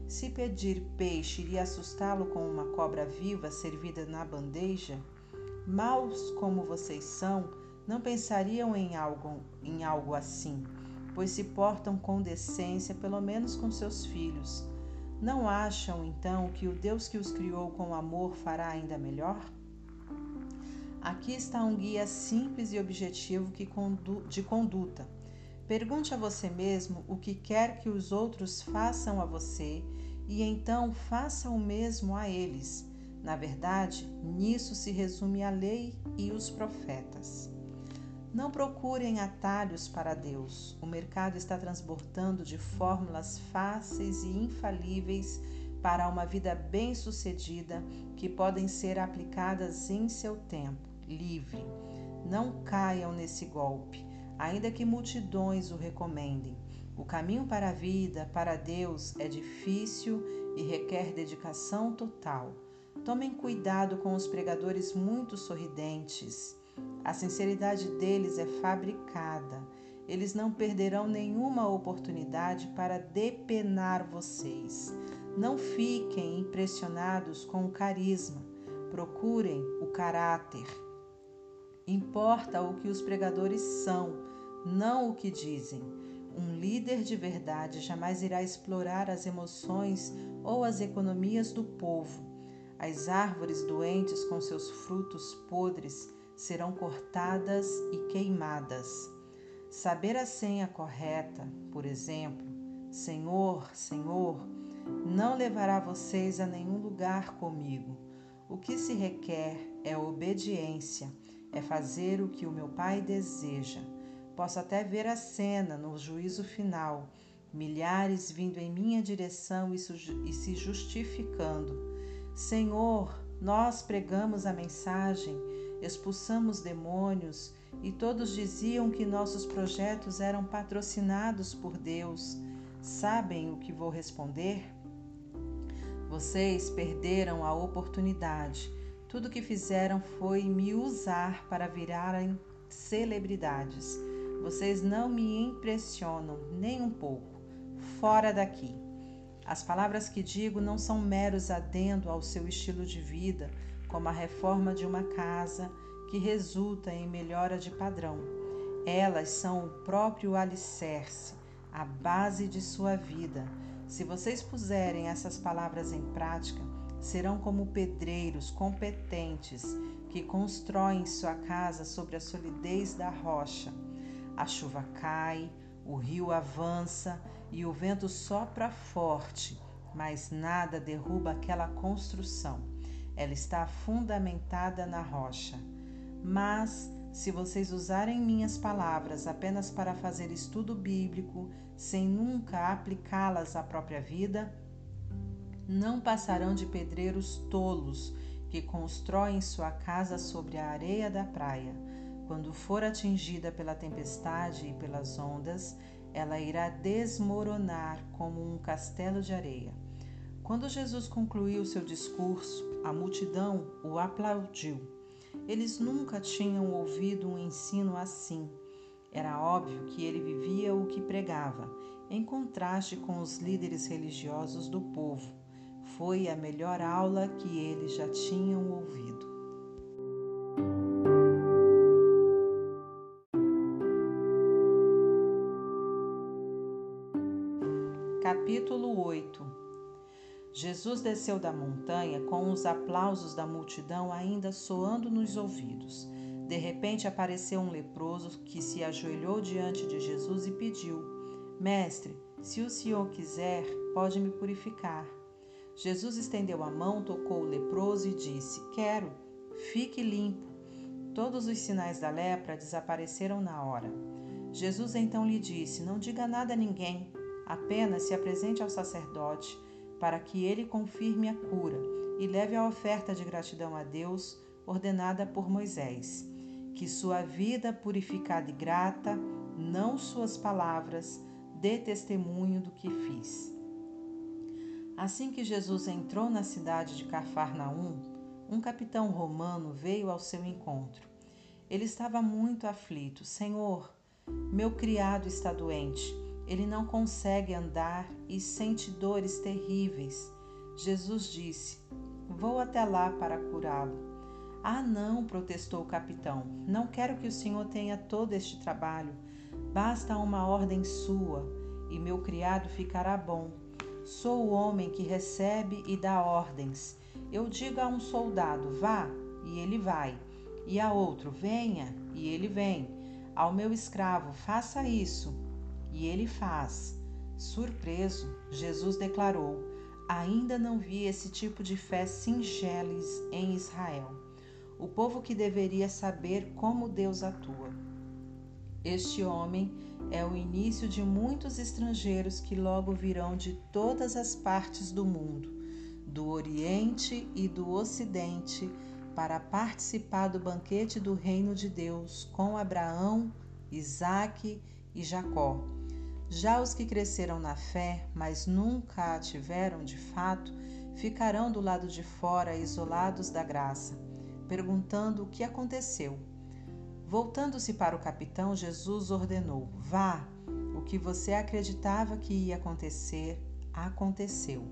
Se pedir peixe, iria assustá-lo com uma cobra viva servida na bandeja? Maus como vocês são, não pensariam em algo, em algo assim, pois se portam com decência, pelo menos com seus filhos. Não acham, então, que o Deus que os criou com amor fará ainda melhor? Aqui está um guia simples e objetivo de conduta Pergunte a você mesmo o que quer que os outros façam a você e então faça o mesmo a eles. Na verdade, nisso se resume a lei e os profetas. Não procurem atalhos para Deus. O mercado está transbordando de fórmulas fáceis e infalíveis para uma vida bem-sucedida que podem ser aplicadas em seu tempo livre. Não caiam nesse golpe, ainda que multidões o recomendem. O caminho para a vida, para Deus, é difícil e requer dedicação total. Tomem cuidado com os pregadores muito sorridentes. A sinceridade deles é fabricada. Eles não perderão nenhuma oportunidade para depenar vocês. Não fiquem impressionados com o carisma. Procurem o caráter. Importa o que os pregadores são, não o que dizem. Um líder de verdade jamais irá explorar as emoções ou as economias do povo. As árvores doentes com seus frutos podres serão cortadas e queimadas. Saber a senha correta, por exemplo, Senhor, Senhor, não levará vocês a nenhum lugar comigo. O que se requer é obediência, é fazer o que o meu Pai deseja. Posso até ver a cena no juízo final, milhares vindo em minha direção e, e se justificando. Senhor, nós pregamos a mensagem expulsamos demônios e todos diziam que nossos projetos eram patrocinados por Deus. Sabem o que vou responder? Vocês perderam a oportunidade. Tudo que fizeram foi me usar para virarem celebridades. Vocês não me impressionam nem um pouco. Fora daqui. As palavras que digo não são meros adendo ao seu estilo de vida como a reforma de uma casa que resulta em melhora de padrão. Elas são o próprio alicerce, a base de sua vida. Se vocês puserem essas palavras em prática, serão como pedreiros competentes que constroem sua casa sobre a solidez da rocha. A chuva cai, o rio avança e o vento sopra forte, mas nada derruba aquela construção ela está fundamentada na rocha. Mas, se vocês usarem minhas palavras apenas para fazer estudo bíblico, sem nunca aplicá-las à própria vida, não passarão de pedreiros tolos que constroem sua casa sobre a areia da praia. Quando for atingida pela tempestade e pelas ondas, ela irá desmoronar como um castelo de areia. Quando Jesus concluiu seu discurso, a multidão o aplaudiu. Eles nunca tinham ouvido um ensino assim. Era óbvio que ele vivia o que pregava, em contraste com os líderes religiosos do povo. Foi a melhor aula que eles já tinham ouvido. Capítulo 8 Jesus desceu da montanha com os aplausos da multidão ainda soando nos ouvidos. De repente apareceu um leproso que se ajoelhou diante de Jesus e pediu: Mestre, se o senhor quiser, pode me purificar. Jesus estendeu a mão, tocou o leproso e disse: Quero, fique limpo. Todos os sinais da lepra desapareceram na hora. Jesus então lhe disse: Não diga nada a ninguém, apenas se apresente ao sacerdote para que ele confirme a cura e leve a oferta de gratidão a Deus ordenada por Moisés. Que sua vida purificada e grata, não suas palavras, dê testemunho do que fiz. Assim que Jesus entrou na cidade de Cafarnaum, um capitão romano veio ao seu encontro. Ele estava muito aflito. Senhor, meu criado está doente ele não consegue andar e sente dores terríveis. Jesus disse: Vou até lá para curá-lo. Ah, não, protestou o capitão. Não quero que o senhor tenha todo este trabalho. Basta uma ordem sua e meu criado ficará bom. Sou o homem que recebe e dá ordens. Eu digo a um soldado: vá, e ele vai. E a outro: venha, e ele vem. Ao meu escravo: faça isso, e ele faz. Surpreso, Jesus declarou: Ainda não vi esse tipo de fé singeles em Israel. O povo que deveria saber como Deus atua. Este homem é o início de muitos estrangeiros que logo virão de todas as partes do mundo, do Oriente e do Ocidente, para participar do banquete do reino de Deus com Abraão, Isaque e Jacó. Já os que cresceram na fé, mas nunca a tiveram de fato, ficarão do lado de fora, isolados da graça, perguntando o que aconteceu. Voltando-se para o capitão, Jesus ordenou: Vá, o que você acreditava que ia acontecer, aconteceu.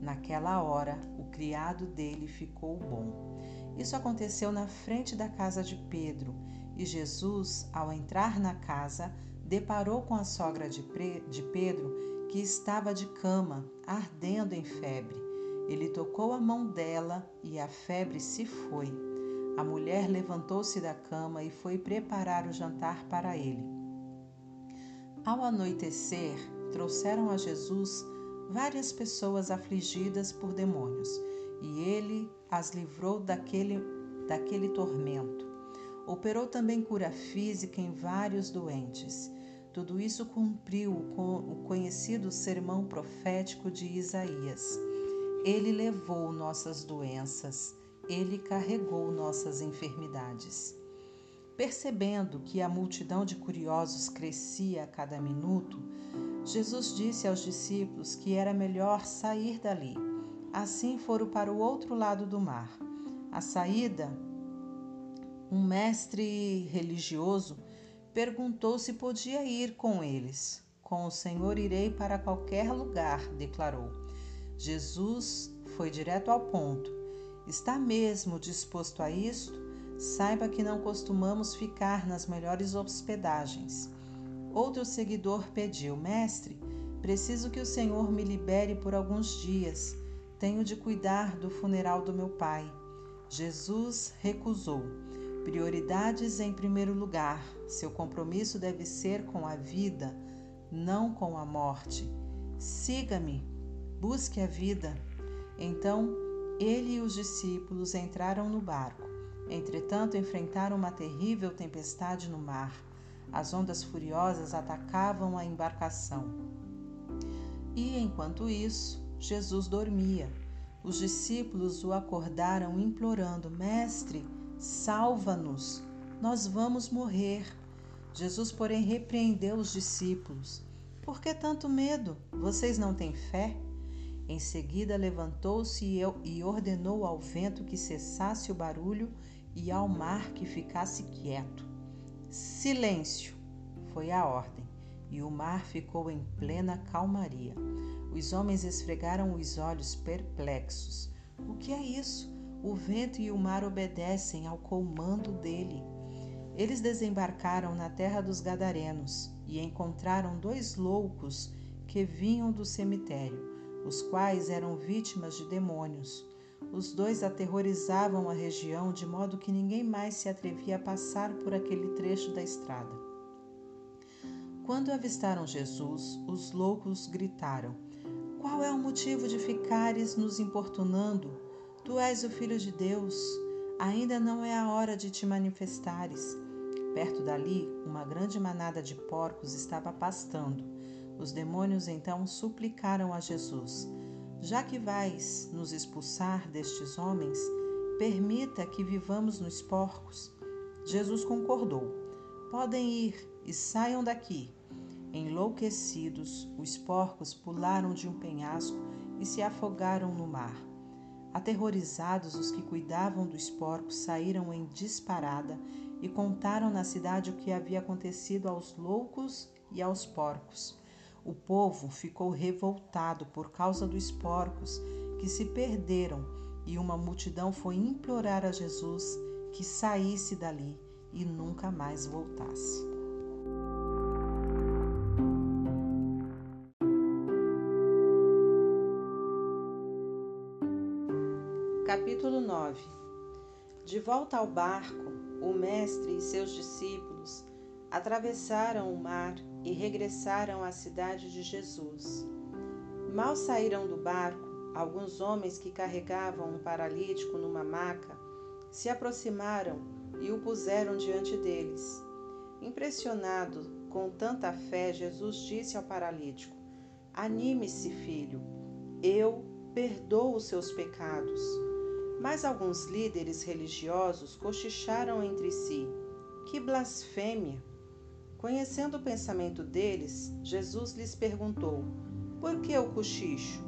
Naquela hora, o criado dele ficou bom. Isso aconteceu na frente da casa de Pedro, e Jesus, ao entrar na casa, deparou com a sogra de, Pedro, que estava de cama, ardendo em febre. Ele tocou a mão dela e a febre se foi. A mulher levantou-se da cama e foi preparar o jantar para ele. Ao anoitecer, trouxeram a Jesus várias pessoas afligidas por demônios, e ele as livrou daquele, daquele tormento. Operou também cura física em vários doentes tudo isso cumpriu o conhecido sermão profético de Isaías. Ele levou nossas doenças, ele carregou nossas enfermidades. Percebendo que a multidão de curiosos crescia a cada minuto, Jesus disse aos discípulos que era melhor sair dali. Assim foram para o outro lado do mar. À saída, um mestre religioso perguntou se podia ir com eles. Com o Senhor irei para qualquer lugar, declarou. Jesus foi direto ao ponto. Está mesmo disposto a isto? Saiba que não costumamos ficar nas melhores hospedagens. Outro seguidor pediu: Mestre, preciso que o Senhor me libere por alguns dias. Tenho de cuidar do funeral do meu pai. Jesus recusou. Prioridades em primeiro lugar. Seu compromisso deve ser com a vida, não com a morte. Siga-me, busque a vida. Então, ele e os discípulos entraram no barco. Entretanto, enfrentaram uma terrível tempestade no mar. As ondas furiosas atacavam a embarcação. E enquanto isso, Jesus dormia. Os discípulos o acordaram, implorando: Mestre, Salva-nos, nós vamos morrer. Jesus, porém, repreendeu os discípulos. Por que tanto medo? Vocês não têm fé? Em seguida, levantou-se e ordenou ao vento que cessasse o barulho e ao mar que ficasse quieto. Silêncio! Foi a ordem, e o mar ficou em plena calmaria. Os homens esfregaram os olhos perplexos. O que é isso? O vento e o mar obedecem ao comando dele. Eles desembarcaram na terra dos Gadarenos e encontraram dois loucos que vinham do cemitério, os quais eram vítimas de demônios. Os dois aterrorizavam a região de modo que ninguém mais se atrevia a passar por aquele trecho da estrada. Quando avistaram Jesus, os loucos gritaram: Qual é o motivo de ficares nos importunando? Tu és o Filho de Deus, ainda não é a hora de te manifestares. Perto dali, uma grande manada de porcos estava pastando. Os demônios então suplicaram a Jesus: Já que vais nos expulsar destes homens, permita que vivamos nos porcos. Jesus concordou. Podem ir e saiam daqui. Enlouquecidos, os porcos pularam de um penhasco e se afogaram no mar. Aterrorizados, os que cuidavam dos porcos saíram em disparada e contaram na cidade o que havia acontecido aos loucos e aos porcos. O povo ficou revoltado por causa dos porcos que se perderam e uma multidão foi implorar a Jesus que saísse dali e nunca mais voltasse. Capítulo 9 De volta ao barco, o Mestre e seus discípulos atravessaram o mar e regressaram à cidade de Jesus. Mal saíram do barco, alguns homens que carregavam um paralítico numa maca se aproximaram e o puseram diante deles. Impressionado com tanta fé, Jesus disse ao paralítico: Anime-se, filho, eu perdoo os seus pecados. Mas alguns líderes religiosos cochicharam entre si: Que blasfêmia! Conhecendo o pensamento deles, Jesus lhes perguntou: Por que o cochicho?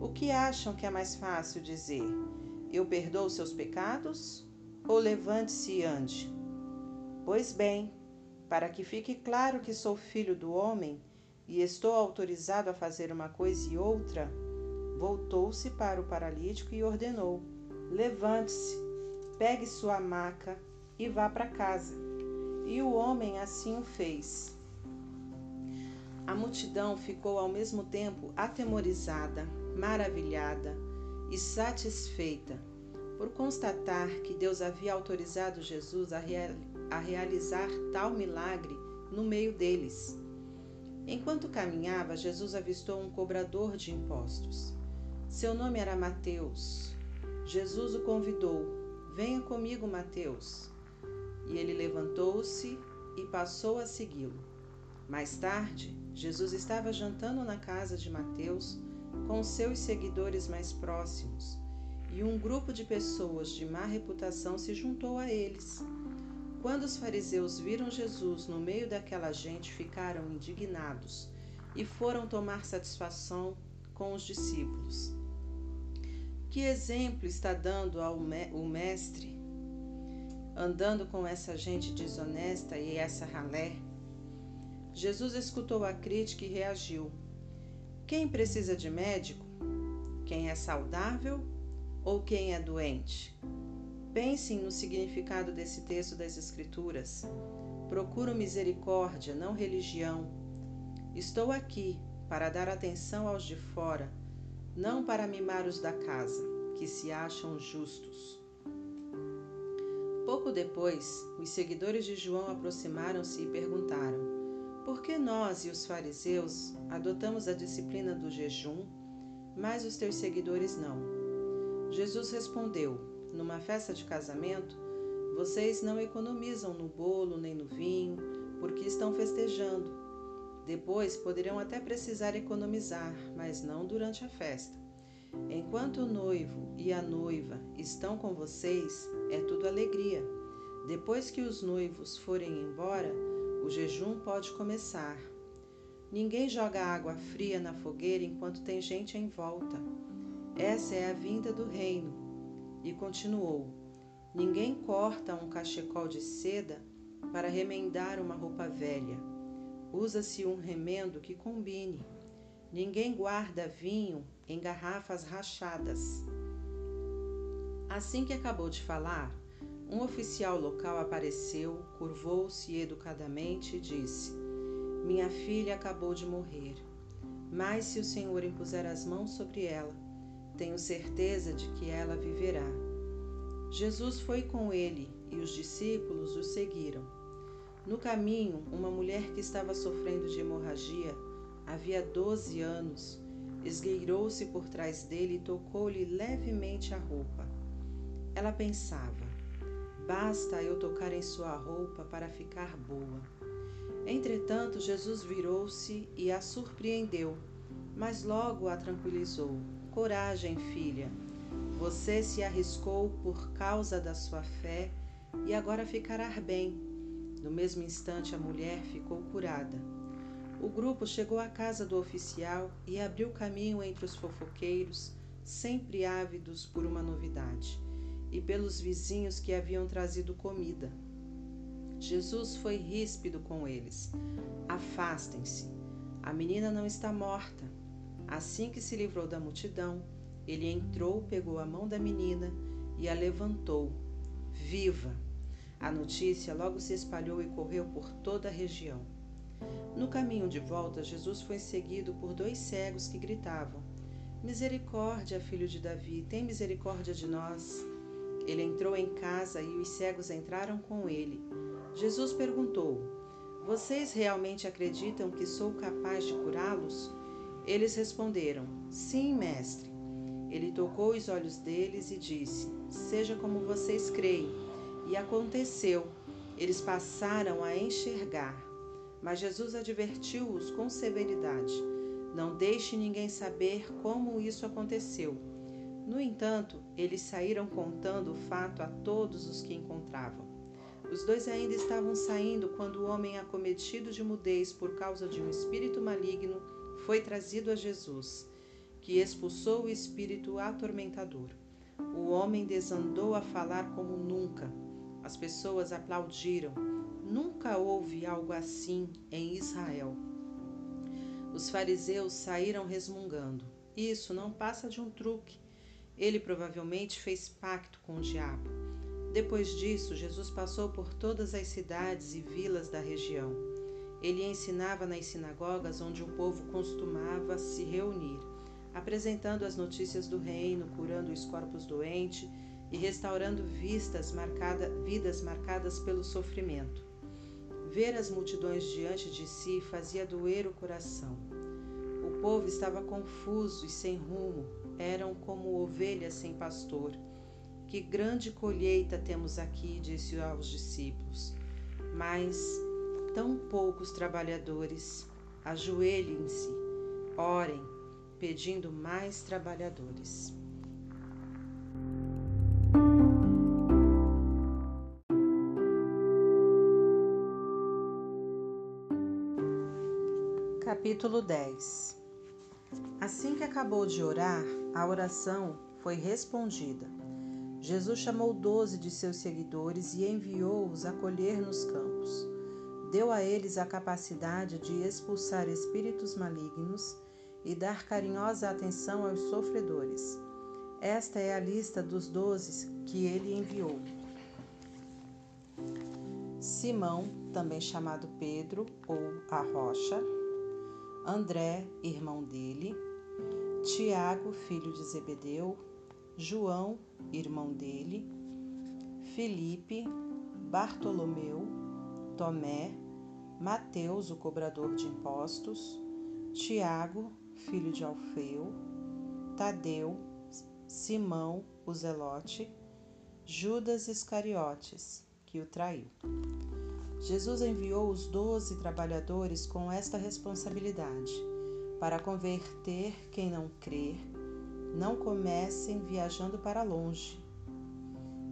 O que acham que é mais fácil dizer? Eu perdoo seus pecados? Ou levante-se e ande? Pois bem, para que fique claro que sou filho do homem e estou autorizado a fazer uma coisa e outra, voltou-se para o paralítico e ordenou: Levante-se, pegue sua maca e vá para casa. E o homem assim o fez. A multidão ficou ao mesmo tempo atemorizada, maravilhada e satisfeita por constatar que Deus havia autorizado Jesus a, real, a realizar tal milagre no meio deles. Enquanto caminhava, Jesus avistou um cobrador de impostos. Seu nome era Mateus. Jesus o convidou: Venha comigo, Mateus. E ele levantou-se e passou a segui-lo. Mais tarde, Jesus estava jantando na casa de Mateus com seus seguidores mais próximos, e um grupo de pessoas de má reputação se juntou a eles. Quando os fariseus viram Jesus no meio daquela gente, ficaram indignados e foram tomar satisfação com os discípulos. Que exemplo está dando ao me o mestre, andando com essa gente desonesta e essa ralé? Jesus escutou a crítica e reagiu. Quem precisa de médico? Quem é saudável ou quem é doente? Pensem no significado desse texto das Escrituras. Procuro misericórdia, não religião. Estou aqui para dar atenção aos de fora, não para mimar os da casa, que se acham justos. Pouco depois, os seguidores de João aproximaram-se e perguntaram: Por que nós e os fariseus adotamos a disciplina do jejum, mas os teus seguidores não? Jesus respondeu: numa festa de casamento, vocês não economizam no bolo nem no vinho, porque estão festejando. Depois poderão até precisar economizar, mas não durante a festa. Enquanto o noivo e a noiva estão com vocês, é tudo alegria. Depois que os noivos forem embora, o jejum pode começar. Ninguém joga água fria na fogueira enquanto tem gente em volta. Essa é a vinda do reino e continuou: Ninguém corta um cachecol de seda para remendar uma roupa velha. Usa-se um remendo que combine. Ninguém guarda vinho em garrafas rachadas. Assim que acabou de falar, um oficial local apareceu, curvou-se educadamente e disse: Minha filha acabou de morrer. Mas se o Senhor impuser as mãos sobre ela, tenho certeza de que ela viverá. Jesus foi com ele e os discípulos o seguiram. No caminho, uma mulher que estava sofrendo de hemorragia havia doze anos esgueirou-se por trás dele e tocou-lhe levemente a roupa. Ela pensava: basta eu tocar em sua roupa para ficar boa. Entretanto, Jesus virou-se e a surpreendeu, mas logo a tranquilizou. Coragem, filha. Você se arriscou por causa da sua fé e agora ficará bem. No mesmo instante, a mulher ficou curada. O grupo chegou à casa do oficial e abriu caminho entre os fofoqueiros, sempre ávidos por uma novidade, e pelos vizinhos que haviam trazido comida. Jesus foi ríspido com eles. Afastem-se. A menina não está morta. Assim que se livrou da multidão, ele entrou, pegou a mão da menina e a levantou. Viva! A notícia logo se espalhou e correu por toda a região. No caminho de volta, Jesus foi seguido por dois cegos que gritavam: Misericórdia, filho de Davi, tem misericórdia de nós. Ele entrou em casa e os cegos entraram com ele. Jesus perguntou: Vocês realmente acreditam que sou capaz de curá-los? Eles responderam: Sim, mestre. Ele tocou os olhos deles e disse: Seja como vocês creem. E aconteceu. Eles passaram a enxergar, mas Jesus advertiu-os com severidade: Não deixe ninguém saber como isso aconteceu. No entanto, eles saíram contando o fato a todos os que encontravam. Os dois ainda estavam saindo quando o homem acometido de mudez por causa de um espírito maligno foi trazido a Jesus, que expulsou o espírito atormentador. O homem desandou a falar como nunca. As pessoas aplaudiram. Nunca houve algo assim em Israel. Os fariseus saíram resmungando. Isso não passa de um truque. Ele provavelmente fez pacto com o diabo. Depois disso, Jesus passou por todas as cidades e vilas da região. Ele ensinava nas sinagogas onde o povo costumava se reunir, apresentando as notícias do reino, curando os corpos doentes e restaurando vistas marcada, vidas marcadas pelo sofrimento. Ver as multidões diante de si fazia doer o coração. O povo estava confuso e sem rumo, eram como ovelhas sem pastor. Que grande colheita temos aqui, disse aos discípulos. Mas tão poucos trabalhadores. Ajoelhem-se, orem, pedindo mais trabalhadores. Capítulo 10 Assim que acabou de orar, a oração foi respondida. Jesus chamou doze de seus seguidores e enviou-os a colher nos campos. Deu a eles a capacidade de expulsar espíritos malignos e dar carinhosa atenção aos sofredores. Esta é a lista dos doze que ele enviou. Simão, também chamado Pedro ou a Rocha, André, irmão dele, Tiago, filho de Zebedeu, João, irmão dele, Felipe, Bartolomeu, Tomé, Mateus, o cobrador de impostos, Tiago, filho de Alfeu, Tadeu, Simão, o zelote, Judas Iscariotes, que o traiu. Jesus enviou os doze trabalhadores com esta responsabilidade: para converter quem não crer, não comecem viajando para longe.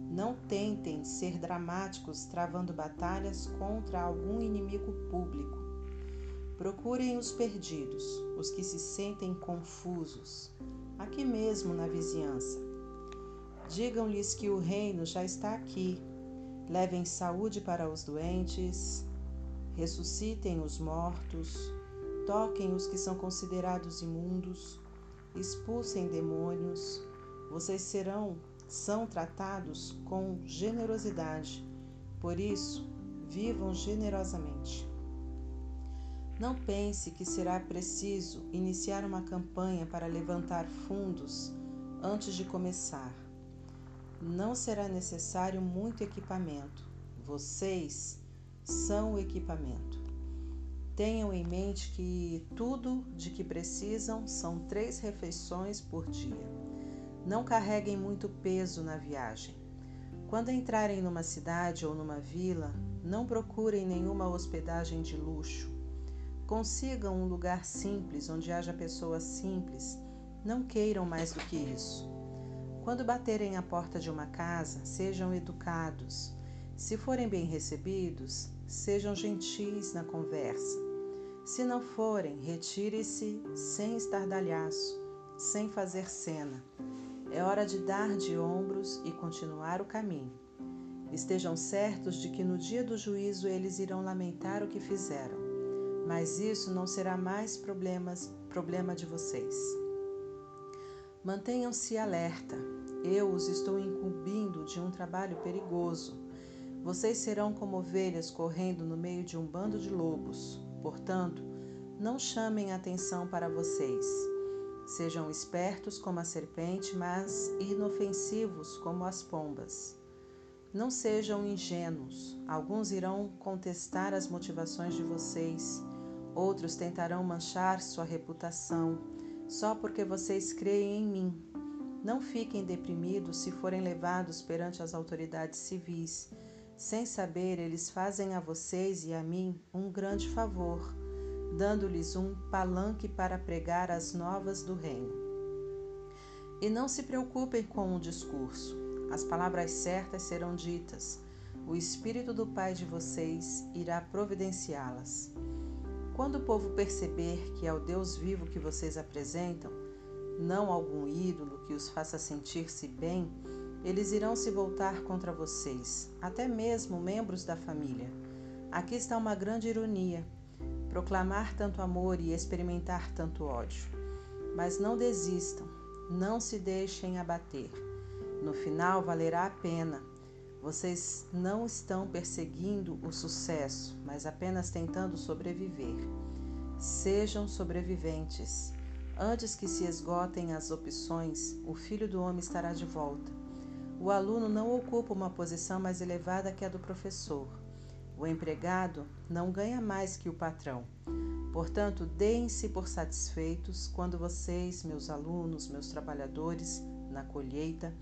Não tentem ser dramáticos travando batalhas contra algum inimigo público. Procurem os perdidos, os que se sentem confusos, aqui mesmo na vizinhança. Digam-lhes que o reino já está aqui levem saúde para os doentes, ressuscitem os mortos, toquem os que são considerados imundos, expulsem demônios. Vocês serão, são tratados com generosidade. Por isso, vivam generosamente. Não pense que será preciso iniciar uma campanha para levantar fundos antes de começar não será necessário muito equipamento. Vocês são o equipamento. Tenham em mente que tudo de que precisam são três refeições por dia. Não carreguem muito peso na viagem. Quando entrarem numa cidade ou numa vila, não procurem nenhuma hospedagem de luxo. Consigam um lugar simples onde haja pessoas simples. Não queiram mais do que isso. Quando baterem à porta de uma casa, sejam educados. Se forem bem recebidos, sejam gentis na conversa. Se não forem, retire-se sem estardalhaço, sem fazer cena. É hora de dar de ombros e continuar o caminho. Estejam certos de que no dia do juízo eles irão lamentar o que fizeram, mas isso não será mais problemas, problema de vocês. Mantenham-se alerta. Eu os estou incumbindo de um trabalho perigoso. Vocês serão como ovelhas correndo no meio de um bando de lobos. Portanto, não chamem atenção para vocês. Sejam espertos como a serpente, mas inofensivos como as pombas. Não sejam ingênuos. Alguns irão contestar as motivações de vocês, outros tentarão manchar sua reputação só porque vocês creem em mim. Não fiquem deprimidos se forem levados perante as autoridades civis, Sem saber, eles fazem a vocês e a mim um grande favor, dando-lhes um palanque para pregar as novas do Reino. E não se preocupem com o discurso, as palavras certas serão ditas. O Espírito do Pai de vocês irá providenciá-las. Quando o povo perceber que é o Deus vivo que vocês apresentam, não algum ídolo que os faça sentir-se bem, eles irão se voltar contra vocês, até mesmo membros da família. Aqui está uma grande ironia: proclamar tanto amor e experimentar tanto ódio. Mas não desistam, não se deixem abater. No final valerá a pena. Vocês não estão perseguindo o sucesso, mas apenas tentando sobreviver. Sejam sobreviventes. Antes que se esgotem as opções, o filho do homem estará de volta. O aluno não ocupa uma posição mais elevada que a do professor. O empregado não ganha mais que o patrão. Portanto, deem-se por satisfeitos quando vocês, meus alunos, meus trabalhadores, na colheita,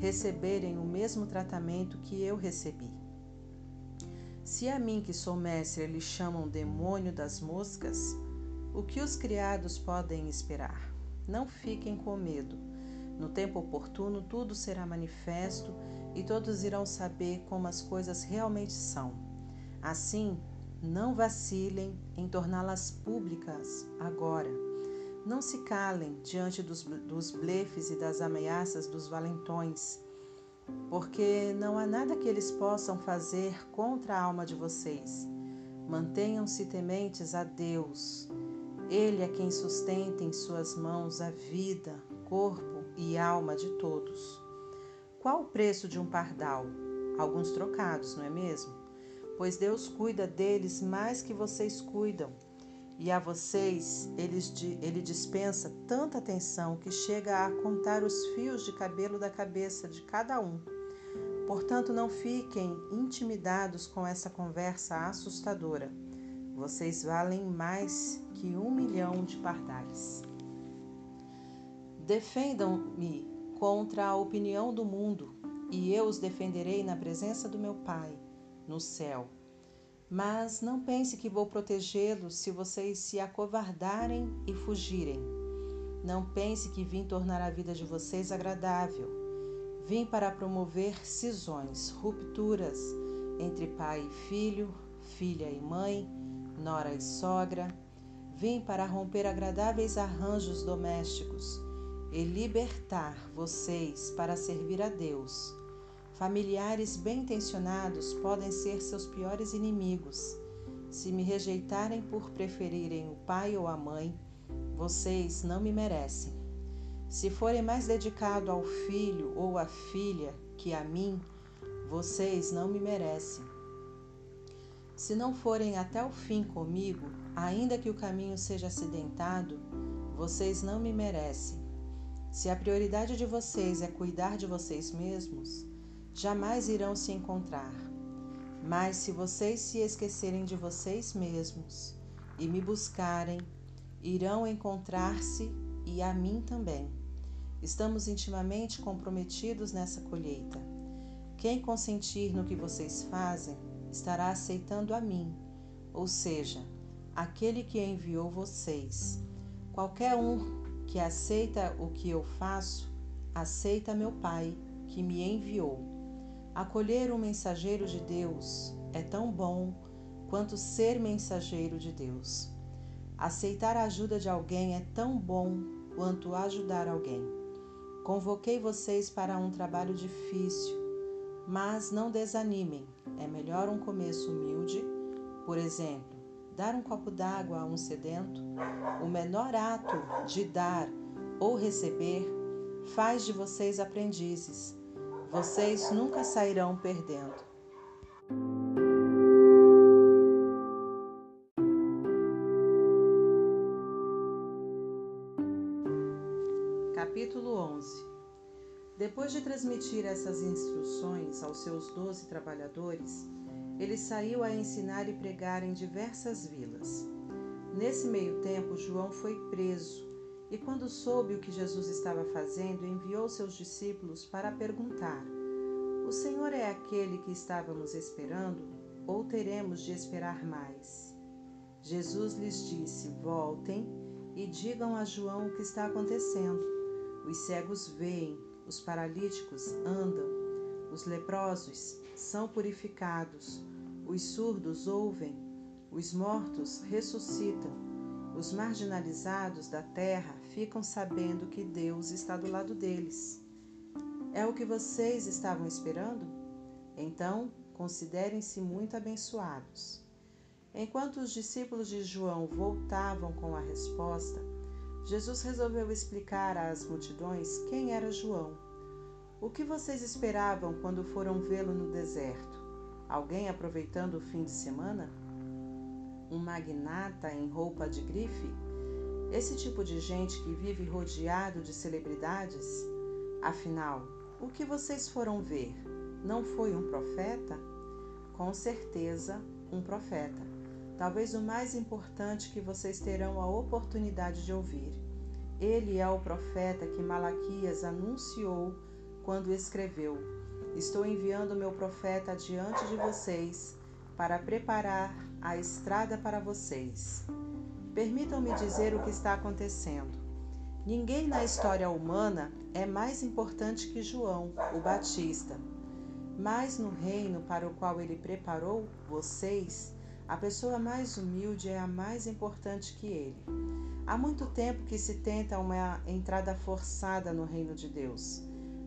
receberem o mesmo tratamento que eu recebi. Se a mim, que sou mestre, lhe chamam demônio das moscas, o que os criados podem esperar? Não fiquem com medo. No tempo oportuno, tudo será manifesto e todos irão saber como as coisas realmente são. Assim, não vacilem em torná-las públicas agora. Não se calem diante dos, dos blefes e das ameaças dos valentões, porque não há nada que eles possam fazer contra a alma de vocês. Mantenham-se tementes a Deus ele é quem sustenta em suas mãos a vida, corpo e alma de todos. Qual o preço de um pardal? Alguns trocados, não é mesmo? Pois Deus cuida deles mais que vocês cuidam. E a vocês ele dispensa tanta atenção que chega a contar os fios de cabelo da cabeça de cada um. Portanto, não fiquem intimidados com essa conversa assustadora vocês valem mais que um milhão de pardais. Defendam-me contra a opinião do mundo, e eu os defenderei na presença do meu Pai, no céu. Mas não pense que vou protegê-los se vocês se acovardarem e fugirem. Não pense que vim tornar a vida de vocês agradável. Vim para promover cisões, rupturas entre pai e filho, filha e mãe, nora e sogra, vim para romper agradáveis arranjos domésticos e libertar vocês para servir a Deus. Familiares bem intencionados podem ser seus piores inimigos. Se me rejeitarem por preferirem o pai ou a mãe, vocês não me merecem. Se forem mais dedicados ao filho ou à filha que a mim, vocês não me merecem. Se não forem até o fim comigo, ainda que o caminho seja acidentado, vocês não me merecem. Se a prioridade de vocês é cuidar de vocês mesmos, jamais irão se encontrar. Mas se vocês se esquecerem de vocês mesmos e me buscarem, irão encontrar-se e a mim também. Estamos intimamente comprometidos nessa colheita. Quem consentir no que vocês fazem, estará aceitando a mim, ou seja, aquele que enviou vocês. Qualquer um que aceita o que eu faço, aceita meu Pai que me enviou. Acolher um mensageiro de Deus é tão bom quanto ser mensageiro de Deus. Aceitar a ajuda de alguém é tão bom quanto ajudar alguém. Convoquei vocês para um trabalho difícil, mas não desanimem, é melhor um começo humilde, por exemplo, dar um copo d'água a um sedento. O menor ato de dar ou receber faz de vocês aprendizes. Vocês nunca sairão perdendo. Capítulo 11 depois de transmitir essas instruções aos seus doze trabalhadores, ele saiu a ensinar e pregar em diversas vilas. Nesse meio tempo, João foi preso e, quando soube o que Jesus estava fazendo, enviou seus discípulos para perguntar: O Senhor é aquele que estávamos esperando ou teremos de esperar mais? Jesus lhes disse: Voltem e digam a João o que está acontecendo. Os cegos veem, os paralíticos andam, os leprosos são purificados, os surdos ouvem, os mortos ressuscitam, os marginalizados da terra ficam sabendo que Deus está do lado deles. É o que vocês estavam esperando? Então, considerem-se muito abençoados. Enquanto os discípulos de João voltavam com a resposta, Jesus resolveu explicar às multidões quem era João. O que vocês esperavam quando foram vê-lo no deserto? Alguém aproveitando o fim de semana? Um magnata em roupa de grife? Esse tipo de gente que vive rodeado de celebridades? Afinal, o que vocês foram ver? Não foi um profeta? Com certeza, um profeta. Talvez o mais importante que vocês terão a oportunidade de ouvir. Ele é o profeta que Malaquias anunciou quando escreveu: Estou enviando meu profeta diante de vocês para preparar a estrada para vocês. Permitam-me dizer o que está acontecendo. Ninguém na história humana é mais importante que João, o Batista. Mas no reino para o qual ele preparou vocês, a pessoa mais humilde é a mais importante que ele. Há muito tempo que se tenta uma entrada forçada no reino de Deus.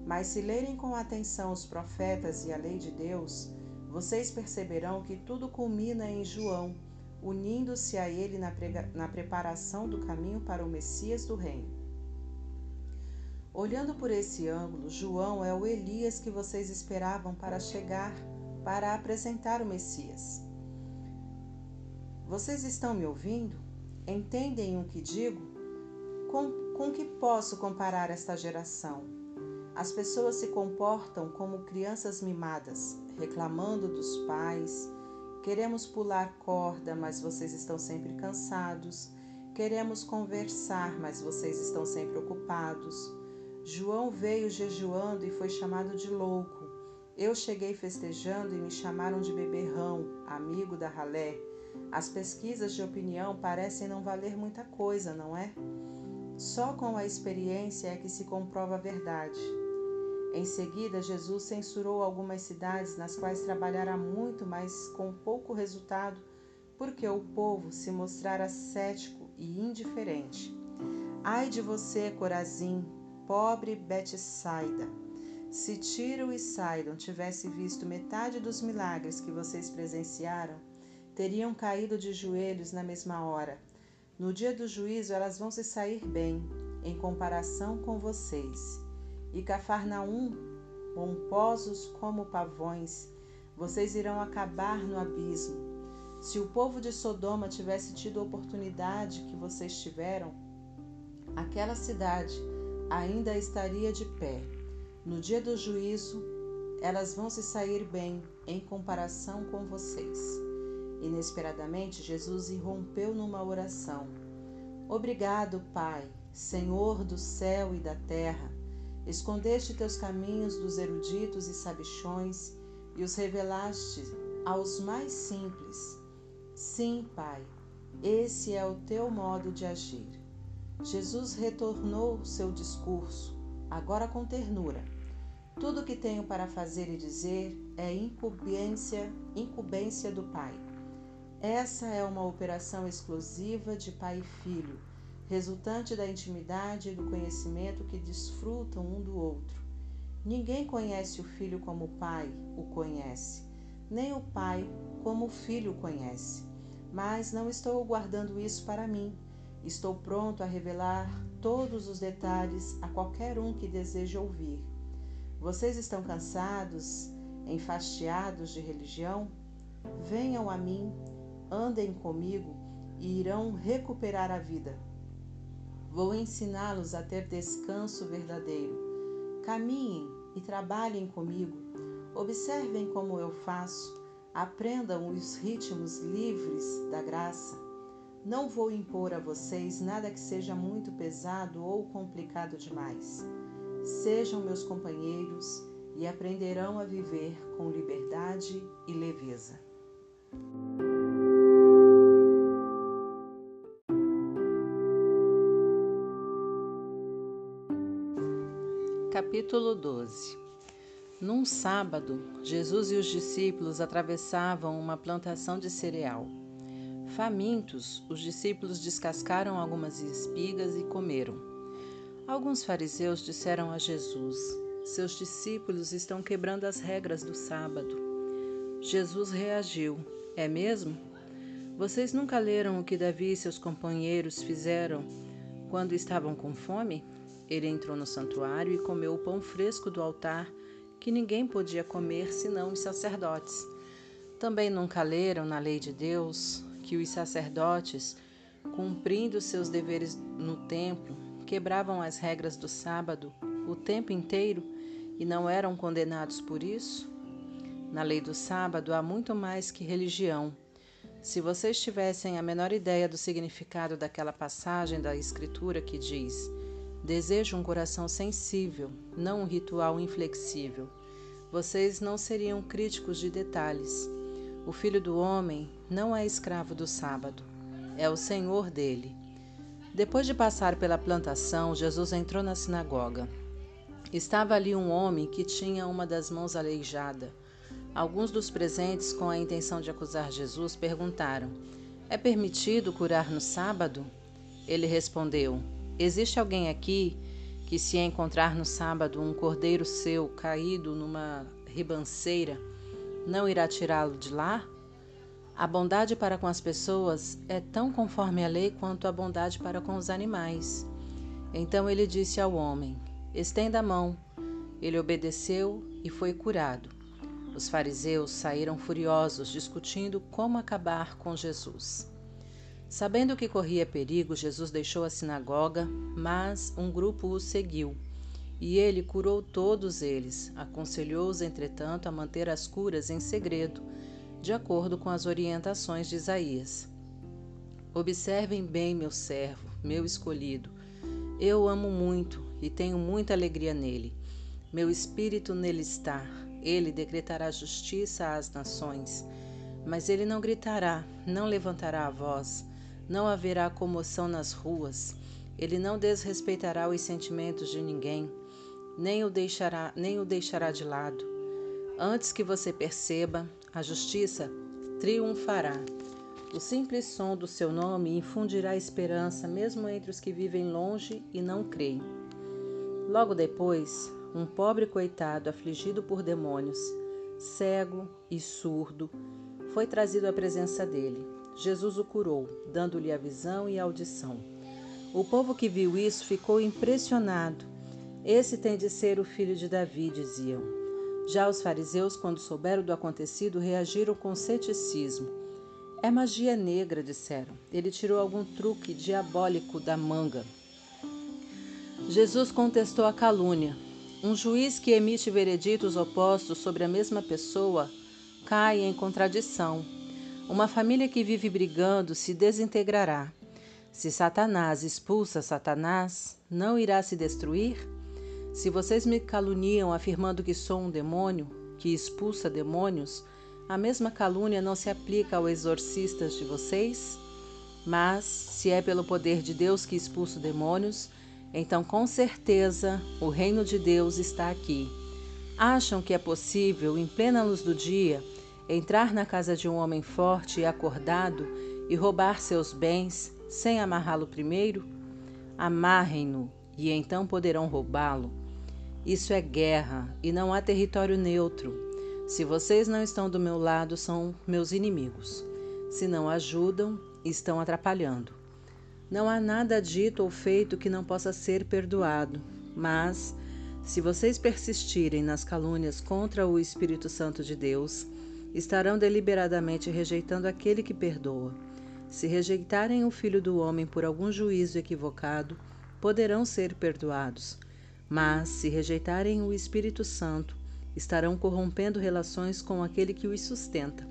Mas se lerem com atenção os profetas e a lei de Deus, vocês perceberão que tudo culmina em João, unindo-se a ele na, na preparação do caminho para o Messias do reino. Olhando por esse ângulo, João é o Elias que vocês esperavam para chegar para apresentar o Messias. Vocês estão me ouvindo? Entendem o que digo? Com, com que posso comparar esta geração? As pessoas se comportam como crianças mimadas, reclamando dos pais. Queremos pular corda, mas vocês estão sempre cansados. Queremos conversar, mas vocês estão sempre ocupados. João veio jejuando e foi chamado de louco. Eu cheguei festejando e me chamaram de beberrão, amigo da ralé. As pesquisas de opinião parecem não valer muita coisa, não é? Só com a experiência é que se comprova a verdade. Em seguida, Jesus censurou algumas cidades nas quais trabalhara muito, mas com pouco resultado, porque o povo se mostrara cético e indiferente. Ai de você, Corazim, pobre Betsaida. Se Tiro e Sidon tivessem visto metade dos milagres que vocês presenciaram, teriam caído de joelhos na mesma hora. No dia do juízo, elas vão se sair bem, em comparação com vocês. E Cafarnaum, pomposos como pavões, vocês irão acabar no abismo. Se o povo de Sodoma tivesse tido a oportunidade que vocês tiveram, aquela cidade ainda estaria de pé. No dia do juízo, elas vão se sair bem em comparação com vocês. Inesperadamente, Jesus irrompeu numa oração. Obrigado, Pai, Senhor do céu e da terra. Escondeste teus caminhos dos eruditos e sabichões e os revelaste aos mais simples. Sim, Pai, esse é o teu modo de agir. Jesus retornou seu discurso, agora com ternura. Tudo o que tenho para fazer e dizer é incumbência, incumbência do Pai. Essa é uma operação exclusiva de pai e filho, resultante da intimidade e do conhecimento que desfrutam um do outro. Ninguém conhece o filho como o pai o conhece, nem o pai como o filho o conhece. Mas não estou guardando isso para mim Estou pronto a revelar todos os detalhes a qualquer um que deseje ouvir. Vocês estão cansados, enfastiados de religião? Venham a mim, andem comigo e irão recuperar a vida. Vou ensiná-los a ter descanso verdadeiro. Caminhem e trabalhem comigo. Observem como eu faço. Aprendam os ritmos livres da graça. Não vou impor a vocês nada que seja muito pesado ou complicado demais. Sejam meus companheiros e aprenderão a viver com liberdade e leveza. Capítulo 12 Num sábado, Jesus e os discípulos atravessavam uma plantação de cereal. Famintos, os discípulos descascaram algumas espigas e comeram. Alguns fariseus disseram a Jesus: Seus discípulos estão quebrando as regras do sábado. Jesus reagiu: É mesmo? Vocês nunca leram o que Davi e seus companheiros fizeram quando estavam com fome? Ele entrou no santuário e comeu o pão fresco do altar, que ninguém podia comer senão os sacerdotes. Também nunca leram na lei de Deus que os sacerdotes, cumprindo seus deveres no templo, quebravam as regras do sábado o tempo inteiro e não eram condenados por isso? Na lei do sábado há muito mais que religião. Se vocês tivessem a menor ideia do significado daquela passagem da Escritura que diz: Desejo um coração sensível, não um ritual inflexível. Vocês não seriam críticos de detalhes. O filho do homem não é escravo do sábado, é o senhor dele. Depois de passar pela plantação, Jesus entrou na sinagoga. Estava ali um homem que tinha uma das mãos aleijada. Alguns dos presentes, com a intenção de acusar Jesus, perguntaram: É permitido curar no sábado? Ele respondeu: Existe alguém aqui que, se encontrar no sábado um cordeiro seu caído numa ribanceira, não irá tirá-lo de lá? A bondade para com as pessoas é tão conforme a lei quanto a bondade para com os animais. Então ele disse ao homem: Estenda a mão. Ele obedeceu e foi curado. Os fariseus saíram furiosos, discutindo como acabar com Jesus. Sabendo que corria perigo, Jesus deixou a sinagoga, mas um grupo o seguiu. E ele curou todos eles, aconselhou-os, entretanto, a manter as curas em segredo, de acordo com as orientações de Isaías. Observem bem meu servo, meu escolhido. Eu amo muito e tenho muita alegria nele. Meu espírito nele está. Ele decretará justiça às nações. Mas ele não gritará, não levantará a voz não haverá comoção nas ruas. Ele não desrespeitará os sentimentos de ninguém, nem o deixará, nem o deixará de lado. Antes que você perceba, a justiça triunfará. O simples som do seu nome infundirá esperança mesmo entre os que vivem longe e não creem. Logo depois, um pobre coitado afligido por demônios, cego e surdo, foi trazido à presença dele. Jesus o curou, dando-lhe a visão e a audição. O povo que viu isso ficou impressionado. Esse tem de ser o filho de Davi, diziam. Já os fariseus, quando souberam do acontecido, reagiram com ceticismo. É magia negra, disseram. Ele tirou algum truque diabólico da manga. Jesus contestou a calúnia. Um juiz que emite vereditos opostos sobre a mesma pessoa cai em contradição uma família que vive brigando se desintegrará. Se Satanás expulsa Satanás, não irá se destruir? Se vocês me caluniam afirmando que sou um demônio, que expulsa demônios, a mesma calúnia não se aplica aos exorcistas de vocês? Mas, se é pelo poder de Deus que expulso demônios, então com certeza o reino de Deus está aqui. Acham que é possível, em plena luz do dia, entrar na casa de um homem forte e acordado e roubar seus bens sem amarrá-lo primeiro? Amarrem-no e então poderão roubá-lo. Isso é guerra e não há território neutro. Se vocês não estão do meu lado, são meus inimigos. Se não ajudam, estão atrapalhando. Não há nada dito ou feito que não possa ser perdoado, mas, se vocês persistirem nas calúnias contra o Espírito Santo de Deus, estarão deliberadamente rejeitando aquele que perdoa. Se rejeitarem o Filho do Homem por algum juízo equivocado, poderão ser perdoados. Mas, se rejeitarem o Espírito Santo, estarão corrompendo relações com aquele que os sustenta.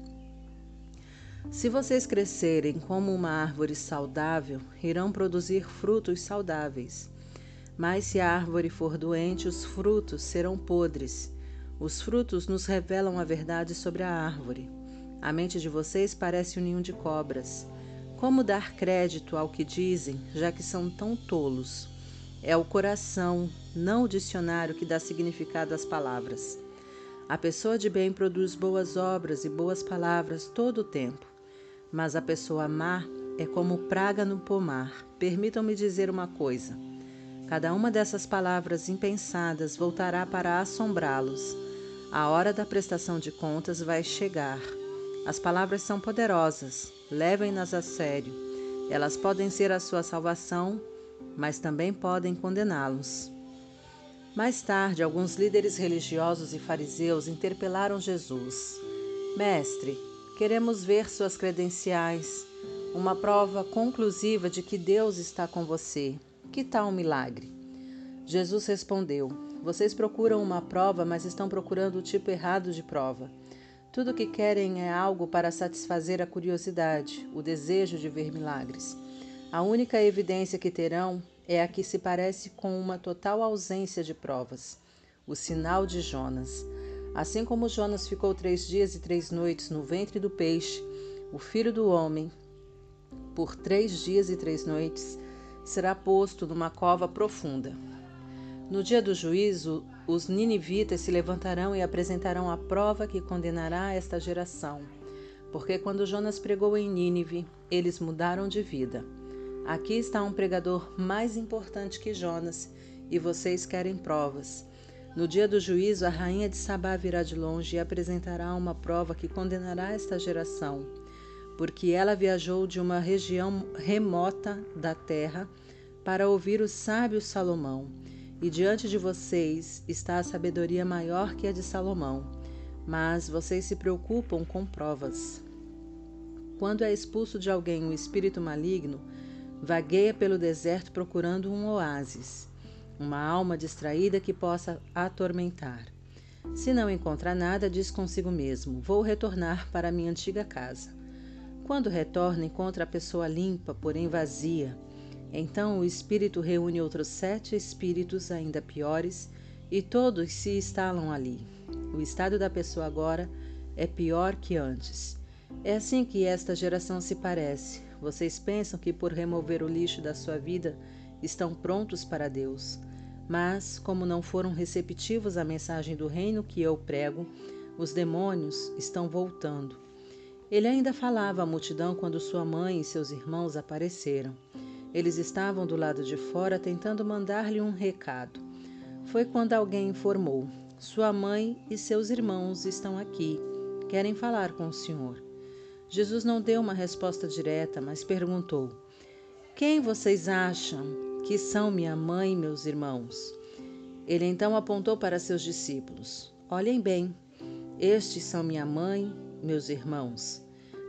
Se vocês crescerem como uma árvore saudável, irão produzir frutos saudáveis. Mas se a árvore for doente, os frutos serão podres. Os frutos nos revelam a verdade sobre a árvore. A mente de vocês parece um ninho de cobras. Como dar crédito ao que dizem, já que são tão tolos? É o coração, não o dicionário, que dá significado às palavras. A pessoa de bem produz boas obras e boas palavras todo o tempo, mas a pessoa má é como praga no pomar. Permitam-me dizer uma coisa: cada uma dessas palavras impensadas voltará para assombrá-los. A hora da prestação de contas vai chegar. As palavras são poderosas, levem-nas a sério. Elas podem ser a sua salvação, mas também podem condená-los. Mais tarde, alguns líderes religiosos e fariseus interpelaram Jesus: Mestre, queremos ver suas credenciais, uma prova conclusiva de que Deus está com você. Que tal um milagre? Jesus respondeu: Vocês procuram uma prova, mas estão procurando o tipo errado de prova. Tudo o que querem é algo para satisfazer a curiosidade, o desejo de ver milagres. A única evidência que terão é a que se parece com uma total ausência de provas o sinal de Jonas. Assim como Jonas ficou três dias e três noites no ventre do peixe, o filho do homem, por três dias e três noites, será posto numa cova profunda. No dia do juízo, os ninivitas se levantarão e apresentarão a prova que condenará esta geração. Porque quando Jonas pregou em Nínive, eles mudaram de vida. Aqui está um pregador mais importante que Jonas, e vocês querem provas. No dia do juízo, a rainha de Sabá virá de longe e apresentará uma prova que condenará esta geração, porque ela viajou de uma região remota da terra para ouvir o sábio Salomão e diante de vocês está a sabedoria maior que a de Salomão, mas vocês se preocupam com provas. Quando é expulso de alguém um espírito maligno, vagueia pelo deserto procurando um oásis, uma alma distraída que possa atormentar. Se não encontra nada, diz consigo mesmo: Vou retornar para minha antiga casa. Quando retorna, encontra a pessoa limpa, porém vazia então o espírito reúne outros sete espíritos ainda piores e todos se instalam ali. O estado da pessoa agora é pior que antes. É assim que esta geração se parece. Vocês pensam que por remover o lixo da sua vida estão prontos para Deus. Mas, como não foram receptivos à mensagem do reino que eu prego, os demônios estão voltando. Ele ainda falava à multidão quando sua mãe e seus irmãos apareceram. Eles estavam do lado de fora tentando mandar-lhe um recado. Foi quando alguém informou: Sua mãe e seus irmãos estão aqui. Querem falar com o senhor. Jesus não deu uma resposta direta, mas perguntou: Quem vocês acham que são minha mãe e meus irmãos? Ele então apontou para seus discípulos: Olhem bem, estes são minha mãe, meus irmãos.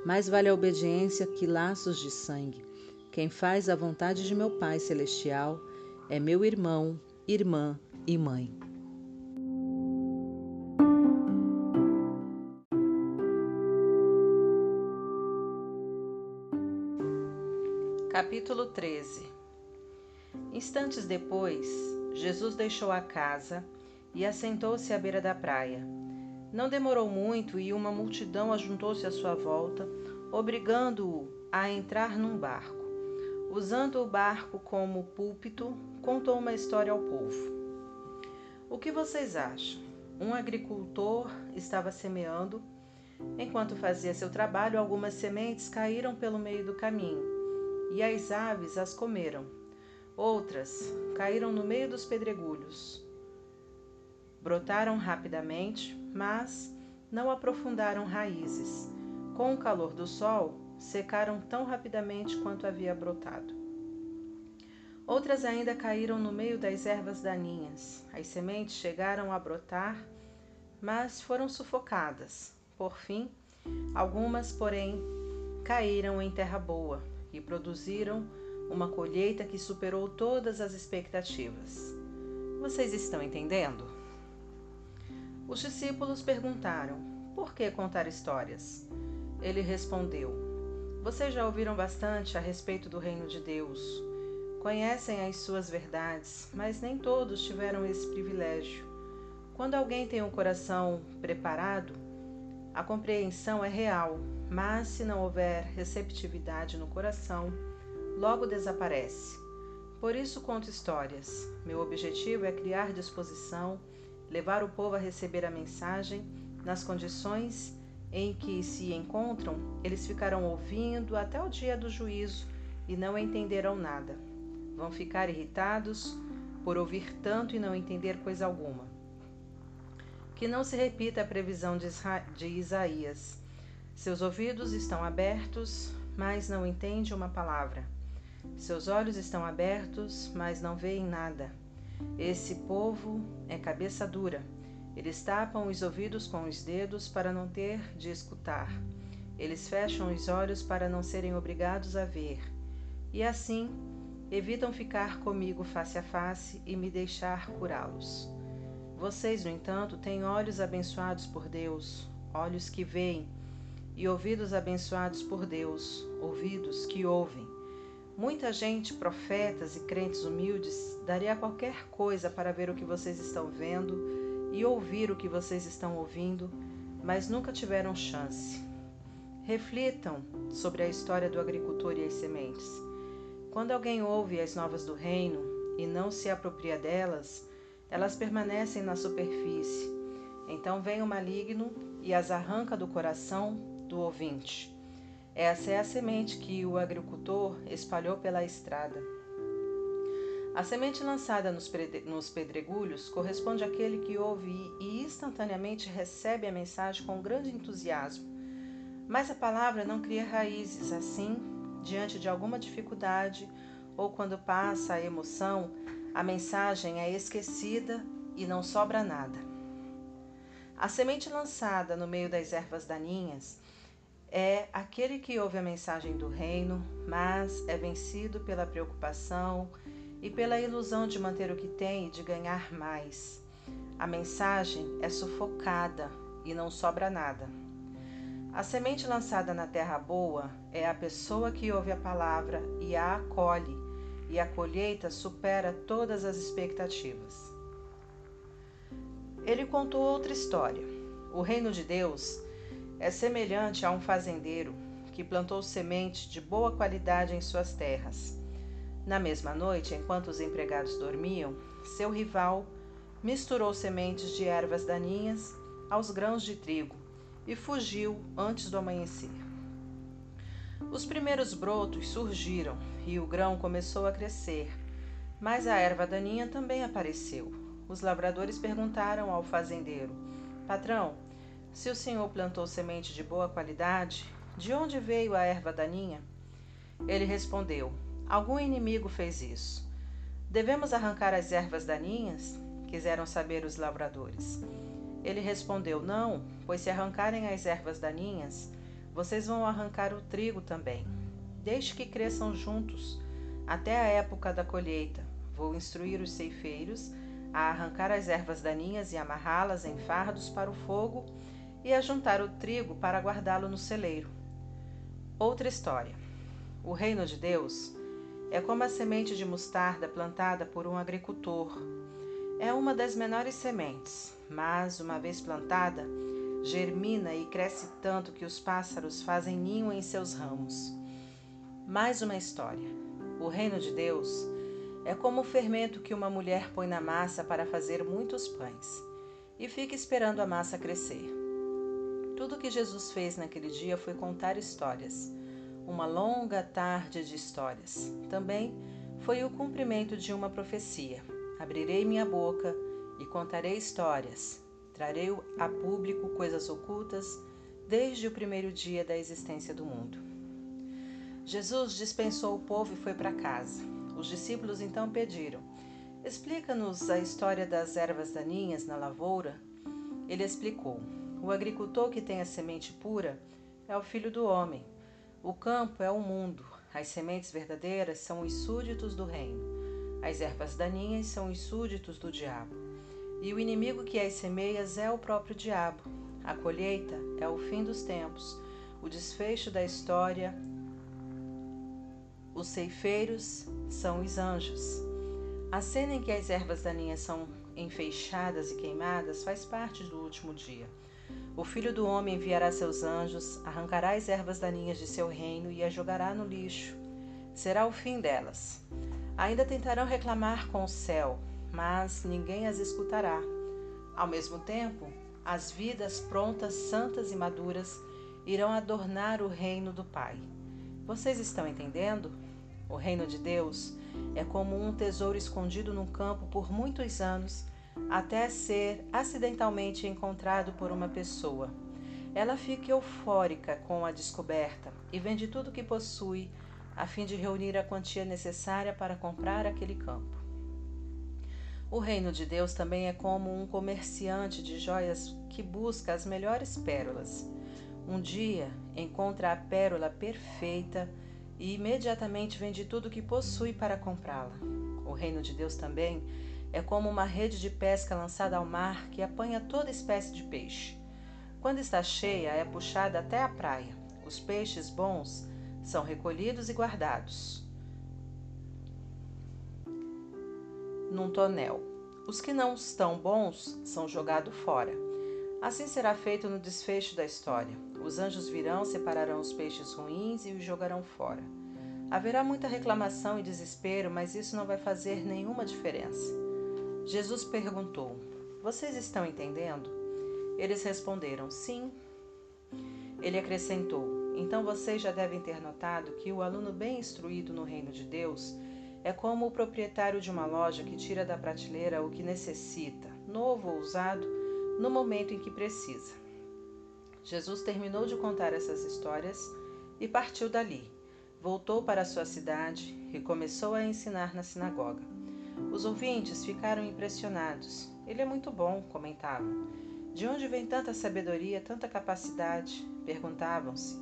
Mais vale a obediência que laços de sangue. Quem faz a vontade de meu Pai Celestial é meu irmão, irmã e mãe. Capítulo 13 Instantes depois, Jesus deixou a casa e assentou-se à beira da praia. Não demorou muito e uma multidão ajuntou-se à sua volta, obrigando-o a entrar num barco usando o barco como púlpito, contou uma história ao povo. O que vocês acham? Um agricultor estava semeando. Enquanto fazia seu trabalho, algumas sementes caíram pelo meio do caminho e as aves as comeram. Outras caíram no meio dos pedregulhos. Brotaram rapidamente, mas não aprofundaram raízes. Com o calor do sol, secaram tão rapidamente quanto havia brotado. Outras ainda caíram no meio das ervas daninhas. As sementes chegaram a brotar, mas foram sufocadas. Por fim, algumas, porém, caíram em terra boa e produziram uma colheita que superou todas as expectativas. Vocês estão entendendo? Os discípulos perguntaram: por que contar histórias? Ele respondeu: vocês já ouviram bastante a respeito do reino de Deus. Conhecem as suas verdades, mas nem todos tiveram esse privilégio. Quando alguém tem um coração preparado, a compreensão é real, mas se não houver receptividade no coração, logo desaparece. Por isso conto histórias. Meu objetivo é criar disposição, levar o povo a receber a mensagem nas condições em que se encontram, eles ficarão ouvindo até o dia do juízo e não entenderão nada. Vão ficar irritados por ouvir tanto e não entender coisa alguma. Que não se repita a previsão de, Isaías. Seus ouvidos estão abertos, mas não entende uma palavra. Seus olhos estão abertos, mas não veem nada. Esse povo é cabeça dura. Eles tapam os ouvidos com os dedos para não ter de escutar. Eles fecham os olhos para não serem obrigados a ver. E assim, evitam ficar comigo face a face e me deixar curá-los. Vocês, no entanto, têm olhos abençoados por Deus, olhos que veem, e ouvidos abençoados por Deus, ouvidos que ouvem. Muita gente, profetas e crentes humildes, daria qualquer coisa para ver o que vocês estão vendo e ouvir o que vocês estão ouvindo, mas nunca tiveram chance. Reflitam sobre a história do agricultor e as sementes. Quando alguém ouve as novas do reino e não se apropria delas, elas permanecem na superfície. Então vem o maligno e as arranca do coração do ouvinte. Essa é a semente que o agricultor espalhou pela estrada. A semente lançada nos pedregulhos corresponde àquele que ouve e instantaneamente recebe a mensagem com grande entusiasmo. Mas a palavra não cria raízes, assim, diante de alguma dificuldade ou quando passa a emoção, a mensagem é esquecida e não sobra nada. A semente lançada no meio das ervas daninhas é aquele que ouve a mensagem do reino, mas é vencido pela preocupação e pela ilusão de manter o que tem e de ganhar mais. A mensagem é sufocada e não sobra nada. A semente lançada na terra boa é a pessoa que ouve a palavra e a acolhe, e a colheita supera todas as expectativas. Ele contou outra história. O reino de Deus é semelhante a um fazendeiro que plantou semente de boa qualidade em suas terras. Na mesma noite, enquanto os empregados dormiam, seu rival misturou sementes de ervas daninhas aos grãos de trigo e fugiu antes do amanhecer. Os primeiros brotos surgiram e o grão começou a crescer, mas a erva daninha também apareceu. Os lavradores perguntaram ao fazendeiro: Patrão, se o senhor plantou semente de boa qualidade, de onde veio a erva daninha? Ele respondeu: Algum inimigo fez isso. Devemos arrancar as ervas daninhas? Quiseram saber os lavradores. Ele respondeu: Não, pois se arrancarem as ervas daninhas, vocês vão arrancar o trigo também. Deixe que cresçam juntos até a época da colheita. Vou instruir os ceifeiros a arrancar as ervas daninhas e amarrá-las em fardos para o fogo e a juntar o trigo para guardá-lo no celeiro. Outra história. O reino de Deus é como a semente de mostarda plantada por um agricultor. É uma das menores sementes, mas, uma vez plantada, germina e cresce tanto que os pássaros fazem ninho em seus ramos. Mais uma história. O reino de Deus é como o fermento que uma mulher põe na massa para fazer muitos pães e fica esperando a massa crescer. Tudo o que Jesus fez naquele dia foi contar histórias. Uma longa tarde de histórias. Também foi o cumprimento de uma profecia. Abrirei minha boca e contarei histórias. Trarei a público coisas ocultas desde o primeiro dia da existência do mundo. Jesus dispensou o povo e foi para casa. Os discípulos então pediram: Explica-nos a história das ervas daninhas na lavoura. Ele explicou: o agricultor que tem a semente pura é o filho do homem. O campo é o mundo. As sementes verdadeiras são os súditos do reino. As ervas daninhas são os súditos do diabo. E o inimigo que as semeias é o próprio diabo. A colheita é o fim dos tempos, o desfecho da história. Os ceifeiros são os anjos. A cena em que as ervas daninhas são enfeixadas e queimadas faz parte do último dia. O filho do homem enviará seus anjos, arrancará as ervas daninhas de seu reino e as jogará no lixo. Será o fim delas. Ainda tentarão reclamar com o céu, mas ninguém as escutará. Ao mesmo tempo, as vidas prontas, santas e maduras irão adornar o reino do Pai. Vocês estão entendendo? O reino de Deus é como um tesouro escondido num campo por muitos anos até ser acidentalmente encontrado por uma pessoa. Ela fica eufórica com a descoberta e vende tudo que possui a fim de reunir a quantia necessária para comprar aquele campo. O reino de Deus também é como um comerciante de joias que busca as melhores pérolas. Um dia encontra a pérola perfeita e imediatamente vende tudo que possui para comprá-la. O reino de Deus também é como uma rede de pesca lançada ao mar que apanha toda espécie de peixe. Quando está cheia, é puxada até a praia. Os peixes bons são recolhidos e guardados num tonel. Os que não estão bons são jogados fora. Assim será feito no desfecho da história. Os anjos virão, separarão os peixes ruins e os jogarão fora. Haverá muita reclamação e desespero, mas isso não vai fazer nenhuma diferença. Jesus perguntou: Vocês estão entendendo? Eles responderam: Sim. Ele acrescentou: Então vocês já devem ter notado que o aluno bem instruído no reino de Deus é como o proprietário de uma loja que tira da prateleira o que necessita, novo ou usado, no momento em que precisa. Jesus terminou de contar essas histórias e partiu dali. Voltou para sua cidade e começou a ensinar na sinagoga. Os ouvintes ficaram impressionados. Ele é muito bom, comentavam. De onde vem tanta sabedoria, tanta capacidade? perguntavam-se.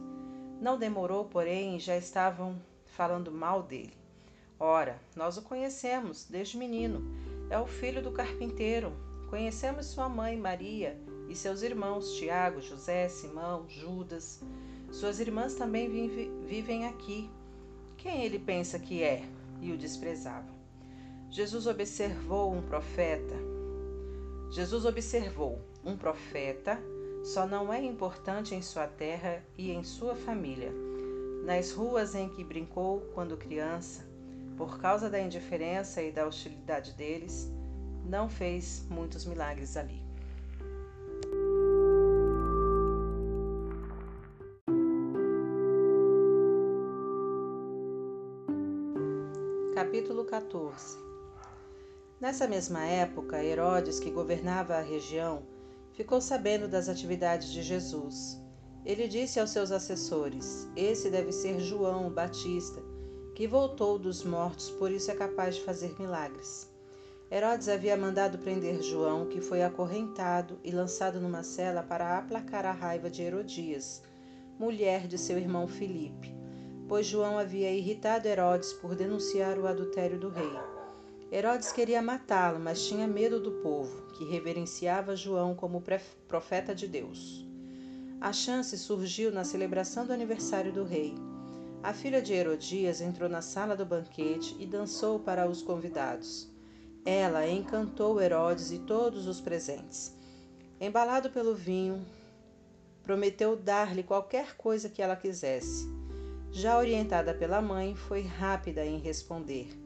Não demorou, porém, já estavam falando mal dele. Ora, nós o conhecemos desde menino. É o filho do carpinteiro, Conhecemos sua mãe Maria e seus irmãos Tiago, José, Simão, Judas. Suas irmãs também vive, vivem aqui. Quem ele pensa que é? E o desprezava. Jesus observou um profeta. Jesus observou um profeta só não é importante em sua terra e em sua família. Nas ruas em que brincou quando criança, por causa da indiferença e da hostilidade deles, não fez muitos milagres ali. Capítulo 14 Nessa mesma época, Herodes, que governava a região, ficou sabendo das atividades de Jesus. Ele disse aos seus assessores: Esse deve ser João Batista, que voltou dos mortos, por isso é capaz de fazer milagres. Herodes havia mandado prender João, que foi acorrentado e lançado numa cela para aplacar a raiva de Herodias, mulher de seu irmão Filipe, pois João havia irritado Herodes por denunciar o adultério do rei. Herodes queria matá-lo, mas tinha medo do povo, que reverenciava João como profeta de Deus. A chance surgiu na celebração do aniversário do rei. A filha de Herodias entrou na sala do banquete e dançou para os convidados. Ela encantou Herodes e todos os presentes. Embalado pelo vinho, prometeu dar-lhe qualquer coisa que ela quisesse. Já orientada pela mãe, foi rápida em responder: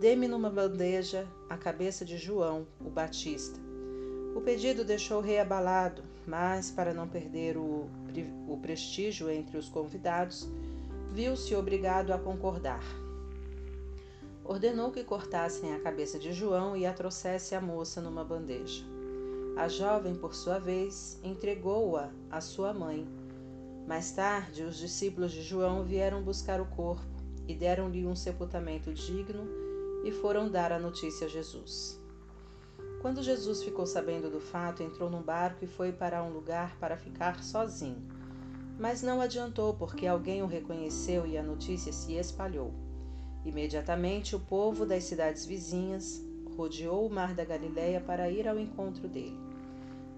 Dê-me numa bandeja a cabeça de João, o Batista. O pedido deixou o rei abalado, mas, para não perder o, o prestígio entre os convidados, viu-se obrigado a concordar ordenou que cortassem a cabeça de João e a trouxesse à moça numa bandeja. A jovem, por sua vez, entregou-a à sua mãe. Mais tarde, os discípulos de João vieram buscar o corpo e deram-lhe um sepultamento digno e foram dar a notícia a Jesus. Quando Jesus ficou sabendo do fato, entrou num barco e foi para um lugar para ficar sozinho. Mas não adiantou, porque alguém o reconheceu e a notícia se espalhou. Imediatamente o povo das cidades vizinhas rodeou o mar da Galiléia para ir ao encontro dele.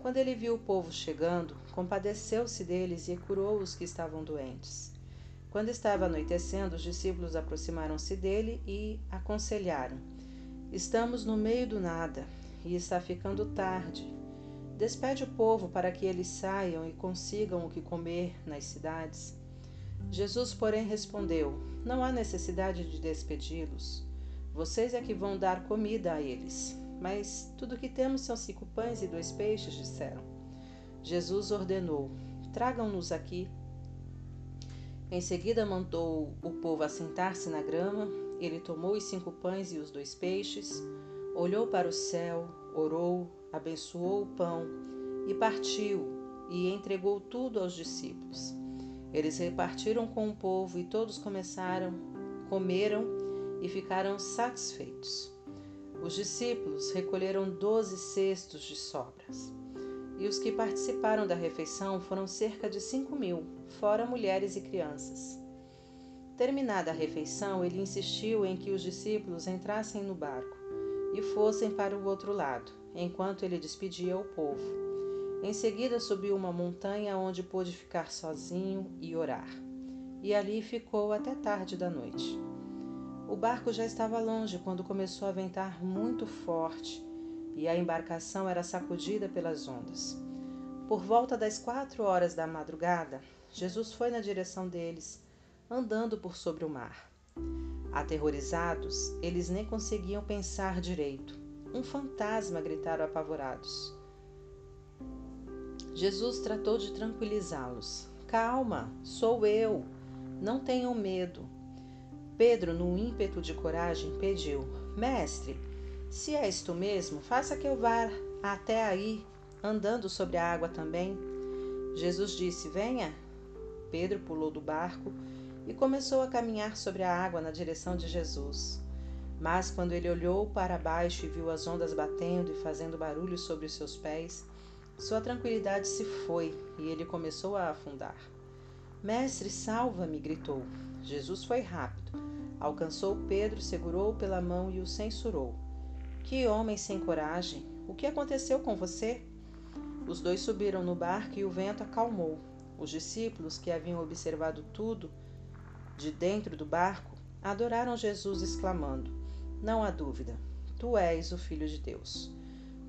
Quando ele viu o povo chegando, compadeceu-se deles e curou os que estavam doentes. Quando estava anoitecendo, os discípulos aproximaram-se dele e aconselharam: Estamos no meio do nada e está ficando tarde. Despede o povo para que eles saiam e consigam o que comer nas cidades. Jesus, porém, respondeu: Não há necessidade de despedi-los. Vocês é que vão dar comida a eles. Mas tudo o que temos são cinco pães e dois peixes, disseram. Jesus ordenou: Tragam-nos aqui. Em seguida mandou o povo assentar-se na grama. Ele tomou os cinco pães e os dois peixes, olhou para o céu, orou, abençoou o pão e partiu e entregou tudo aos discípulos. Eles repartiram com o povo e todos começaram, comeram e ficaram satisfeitos. Os discípulos recolheram doze cestos de sobras. E os que participaram da refeição foram cerca de cinco mil, fora mulheres e crianças. Terminada a refeição, ele insistiu em que os discípulos entrassem no barco e fossem para o outro lado, enquanto ele despedia o povo. Em seguida subiu uma montanha onde pôde ficar sozinho e orar. E ali ficou até tarde da noite. O barco já estava longe quando começou a ventar muito forte e a embarcação era sacudida pelas ondas. Por volta das quatro horas da madrugada, Jesus foi na direção deles, andando por sobre o mar. Aterrorizados, eles nem conseguiam pensar direito. Um fantasma gritaram apavorados. Jesus tratou de tranquilizá-los. Calma, sou eu. Não tenham medo. Pedro, num ímpeto de coragem, pediu: Mestre, se és tu mesmo, faça que eu vá até aí, andando sobre a água também. Jesus disse: Venha. Pedro pulou do barco e começou a caminhar sobre a água na direção de Jesus. Mas quando ele olhou para baixo e viu as ondas batendo e fazendo barulho sobre os seus pés, sua tranquilidade se foi e ele começou a afundar. Mestre, salva-me! gritou. Jesus foi rápido. Alcançou Pedro, segurou-o pela mão e o censurou. Que homem sem coragem! O que aconteceu com você? Os dois subiram no barco e o vento acalmou. Os discípulos, que haviam observado tudo, de dentro do barco, adoraram Jesus, exclamando: Não há dúvida, tu és o Filho de Deus.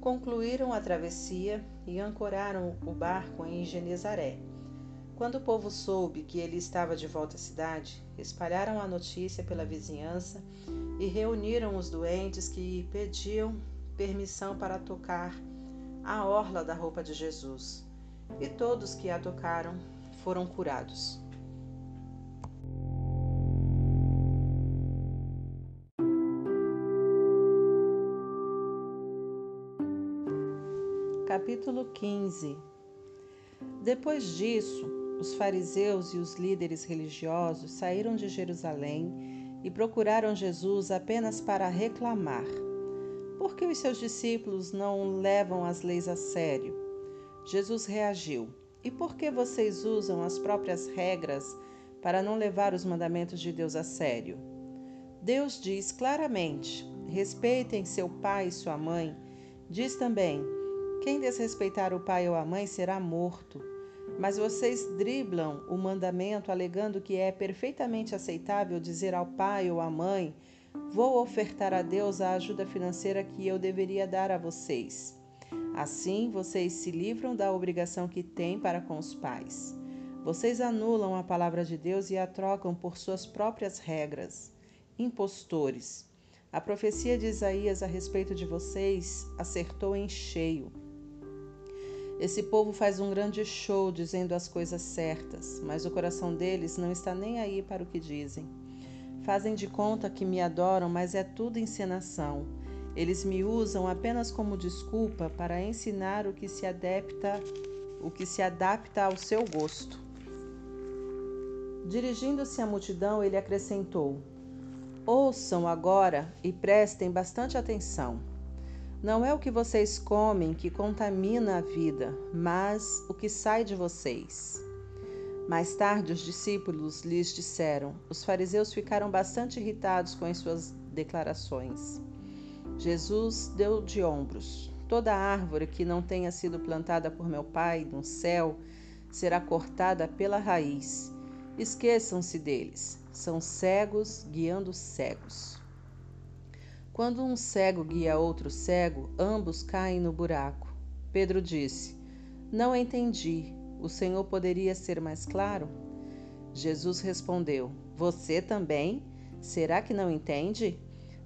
Concluíram a travessia e ancoraram o barco em Genezaré. Quando o povo soube que ele estava de volta à cidade, espalharam a notícia pela vizinhança e reuniram os doentes que pediam permissão para tocar a orla da roupa de Jesus. E todos que a tocaram foram curados. Capítulo 15 Depois disso, os fariseus e os líderes religiosos saíram de Jerusalém e procuraram Jesus apenas para reclamar. Por que os seus discípulos não levam as leis a sério? Jesus reagiu: E por que vocês usam as próprias regras para não levar os mandamentos de Deus a sério? Deus diz claramente: respeitem seu pai e sua mãe. Diz também: quem desrespeitar o pai ou a mãe será morto. Mas vocês driblam o mandamento alegando que é perfeitamente aceitável dizer ao pai ou à mãe: Vou ofertar a Deus a ajuda financeira que eu deveria dar a vocês. Assim, vocês se livram da obrigação que têm para com os pais. Vocês anulam a palavra de Deus e a trocam por suas próprias regras. Impostores. A profecia de Isaías a respeito de vocês acertou em cheio. Esse povo faz um grande show dizendo as coisas certas, mas o coração deles não está nem aí para o que dizem. Fazem de conta que me adoram, mas é tudo encenação. Eles me usam apenas como desculpa para ensinar o que se adapta, o que se adapta ao seu gosto. Dirigindo-se à multidão, ele acrescentou: Ouçam agora e prestem bastante atenção. Não é o que vocês comem que contamina a vida, mas o que sai de vocês. Mais tarde, os discípulos lhes disseram. Os fariseus ficaram bastante irritados com as suas declarações. Jesus deu de ombros. Toda árvore que não tenha sido plantada por meu Pai no céu será cortada pela raiz. Esqueçam-se deles. São cegos guiando cegos. Quando um cego guia outro cego, ambos caem no buraco. Pedro disse: Não entendi. O Senhor poderia ser mais claro? Jesus respondeu: Você também? Será que não entende?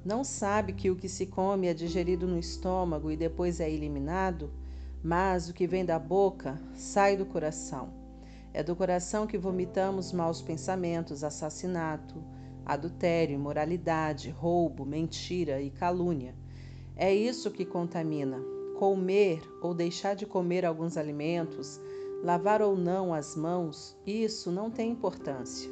Não sabe que o que se come é digerido no estômago e depois é eliminado? Mas o que vem da boca sai do coração. É do coração que vomitamos maus pensamentos, assassinato, adultério, imoralidade, roubo, mentira e calúnia. É isso que contamina. Comer ou deixar de comer alguns alimentos, lavar ou não as mãos, isso não tem importância.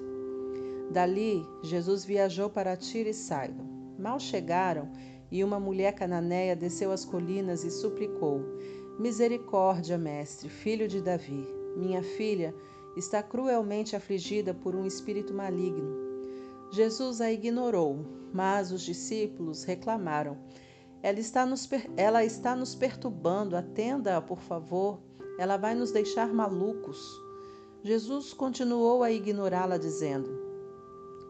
Dali, Jesus viajou para Tiro e Sidon. Mal chegaram, e uma mulher cananeia desceu as colinas e suplicou: Misericórdia, mestre, filho de Davi. Minha filha está cruelmente afligida por um espírito maligno. Jesus a ignorou, mas os discípulos reclamaram: Ela está nos, ela está nos perturbando, atenda-a, por favor, ela vai nos deixar malucos. Jesus continuou a ignorá-la, dizendo: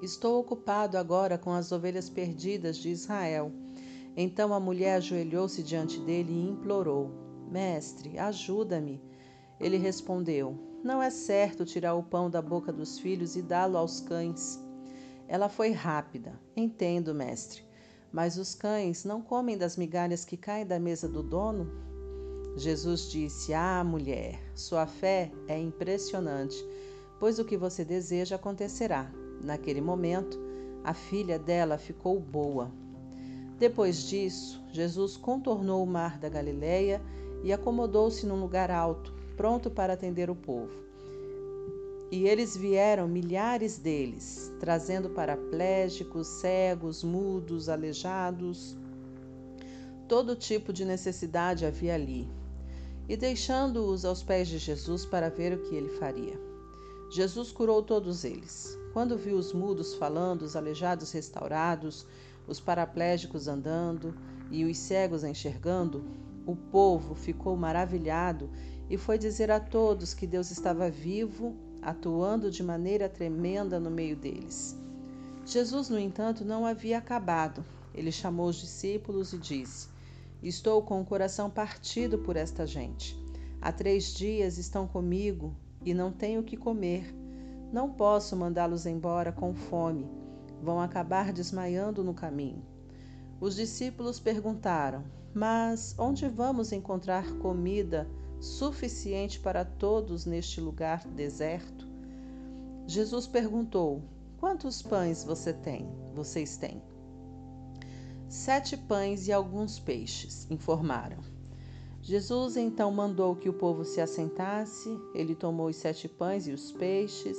Estou ocupado agora com as ovelhas perdidas de Israel. Então a mulher ajoelhou-se diante dele e implorou: Mestre, ajuda-me. Ele respondeu: Não é certo tirar o pão da boca dos filhos e dá-lo aos cães. Ela foi rápida. Entendo, mestre. Mas os cães não comem das migalhas que caem da mesa do dono? Jesus disse: Ah, mulher, sua fé é impressionante, pois o que você deseja acontecerá. Naquele momento, a filha dela ficou boa. Depois disso, Jesus contornou o mar da Galileia e acomodou-se num lugar alto, pronto para atender o povo. E eles vieram, milhares deles, trazendo paraplégicos, cegos, mudos, aleijados. Todo tipo de necessidade havia ali. E deixando-os aos pés de Jesus para ver o que ele faria. Jesus curou todos eles. Quando viu os mudos falando, os aleijados restaurados, os paraplégicos andando e os cegos enxergando, o povo ficou maravilhado e foi dizer a todos que Deus estava vivo atuando de maneira tremenda no meio deles. Jesus, no entanto, não havia acabado. Ele chamou os discípulos e disse: Estou com o coração partido por esta gente. Há três dias estão comigo e não tenho o que comer. Não posso mandá-los embora com fome. Vão acabar desmaiando no caminho. Os discípulos perguntaram: Mas onde vamos encontrar comida suficiente para todos neste lugar deserto? Jesus perguntou: Quantos pães você tem? Vocês têm? Sete pães e alguns peixes, informaram. Jesus então mandou que o povo se assentasse. Ele tomou os sete pães e os peixes,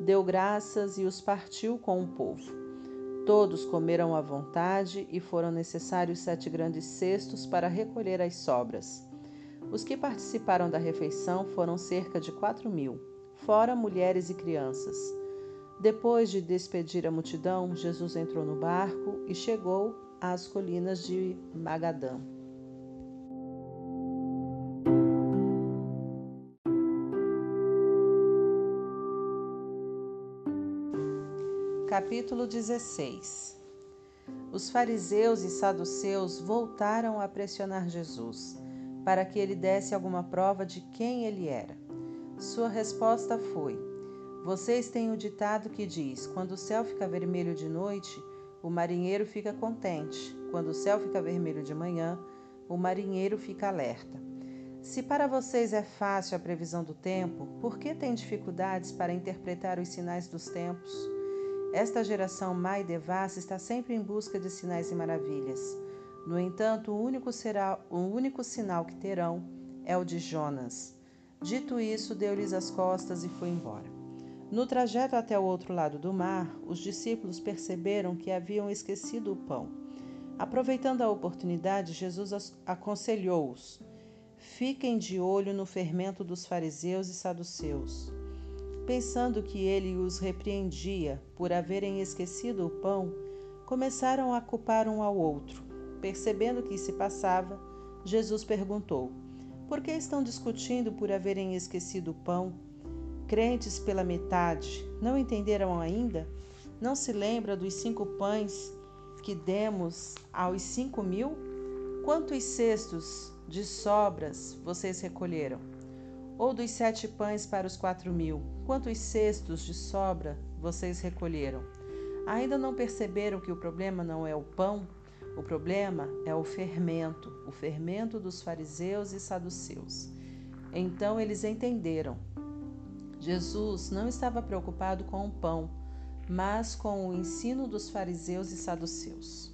deu graças e os partiu com o povo. Todos comeram à vontade e foram necessários sete grandes cestos para recolher as sobras. Os que participaram da refeição foram cerca de quatro mil, fora mulheres e crianças. Depois de despedir a multidão, Jesus entrou no barco e chegou às colinas de Magadã. Capítulo 16 Os fariseus e saduceus voltaram a pressionar Jesus para que ele desse alguma prova de quem ele era. Sua resposta foi: Vocês têm o ditado que diz: quando o céu fica vermelho de noite, o marinheiro fica contente, quando o céu fica vermelho de manhã, o marinheiro fica alerta. Se para vocês é fácil a previsão do tempo, por que têm dificuldades para interpretar os sinais dos tempos? Esta geração má e devassa está sempre em busca de sinais e maravilhas. No entanto, o único, será, o único sinal que terão é o de Jonas. Dito isso, deu-lhes as costas e foi embora. No trajeto até o outro lado do mar, os discípulos perceberam que haviam esquecido o pão. Aproveitando a oportunidade, Jesus aconselhou-os: Fiquem de olho no fermento dos fariseus e saduceus. Pensando que ele os repreendia por haverem esquecido o pão, começaram a culpar um ao outro. Percebendo o que se passava, Jesus perguntou: Por que estão discutindo por haverem esquecido o pão? Crentes pela metade, não entenderam ainda? Não se lembra dos cinco pães que demos aos cinco mil? Quantos cestos de sobras vocês recolheram? Ou dos sete pães para os quatro mil, quantos cestos de sobra vocês recolheram? Ainda não perceberam que o problema não é o pão? O problema é o fermento, o fermento dos fariseus e saduceus. Então eles entenderam. Jesus não estava preocupado com o pão, mas com o ensino dos fariseus e saduceus.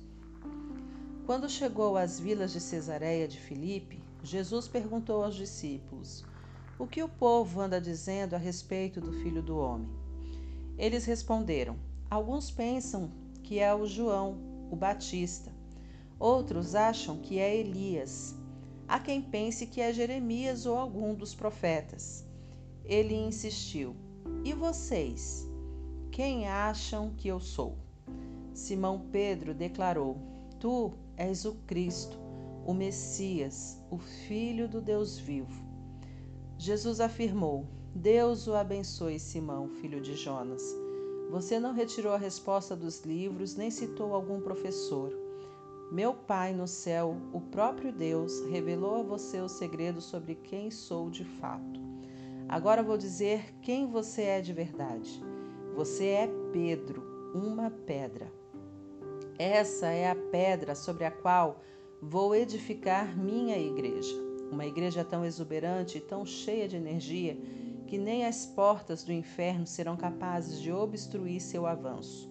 Quando chegou às vilas de Cesareia de Filipe, Jesus perguntou aos discípulos: O que o povo anda dizendo a respeito do filho do homem? Eles responderam: Alguns pensam que é o João, o Batista. Outros acham que é Elias. Há quem pense que é Jeremias ou algum dos profetas. Ele insistiu: E vocês? Quem acham que eu sou? Simão Pedro declarou: Tu és o Cristo, o Messias, o Filho do Deus vivo. Jesus afirmou: Deus o abençoe, Simão, filho de Jonas. Você não retirou a resposta dos livros, nem citou algum professor. Meu Pai no céu, o próprio Deus, revelou a você o segredo sobre quem sou de fato. Agora vou dizer quem você é de verdade. Você é Pedro, uma pedra. Essa é a pedra sobre a qual vou edificar minha igreja. Uma igreja tão exuberante e tão cheia de energia que nem as portas do inferno serão capazes de obstruir seu avanço.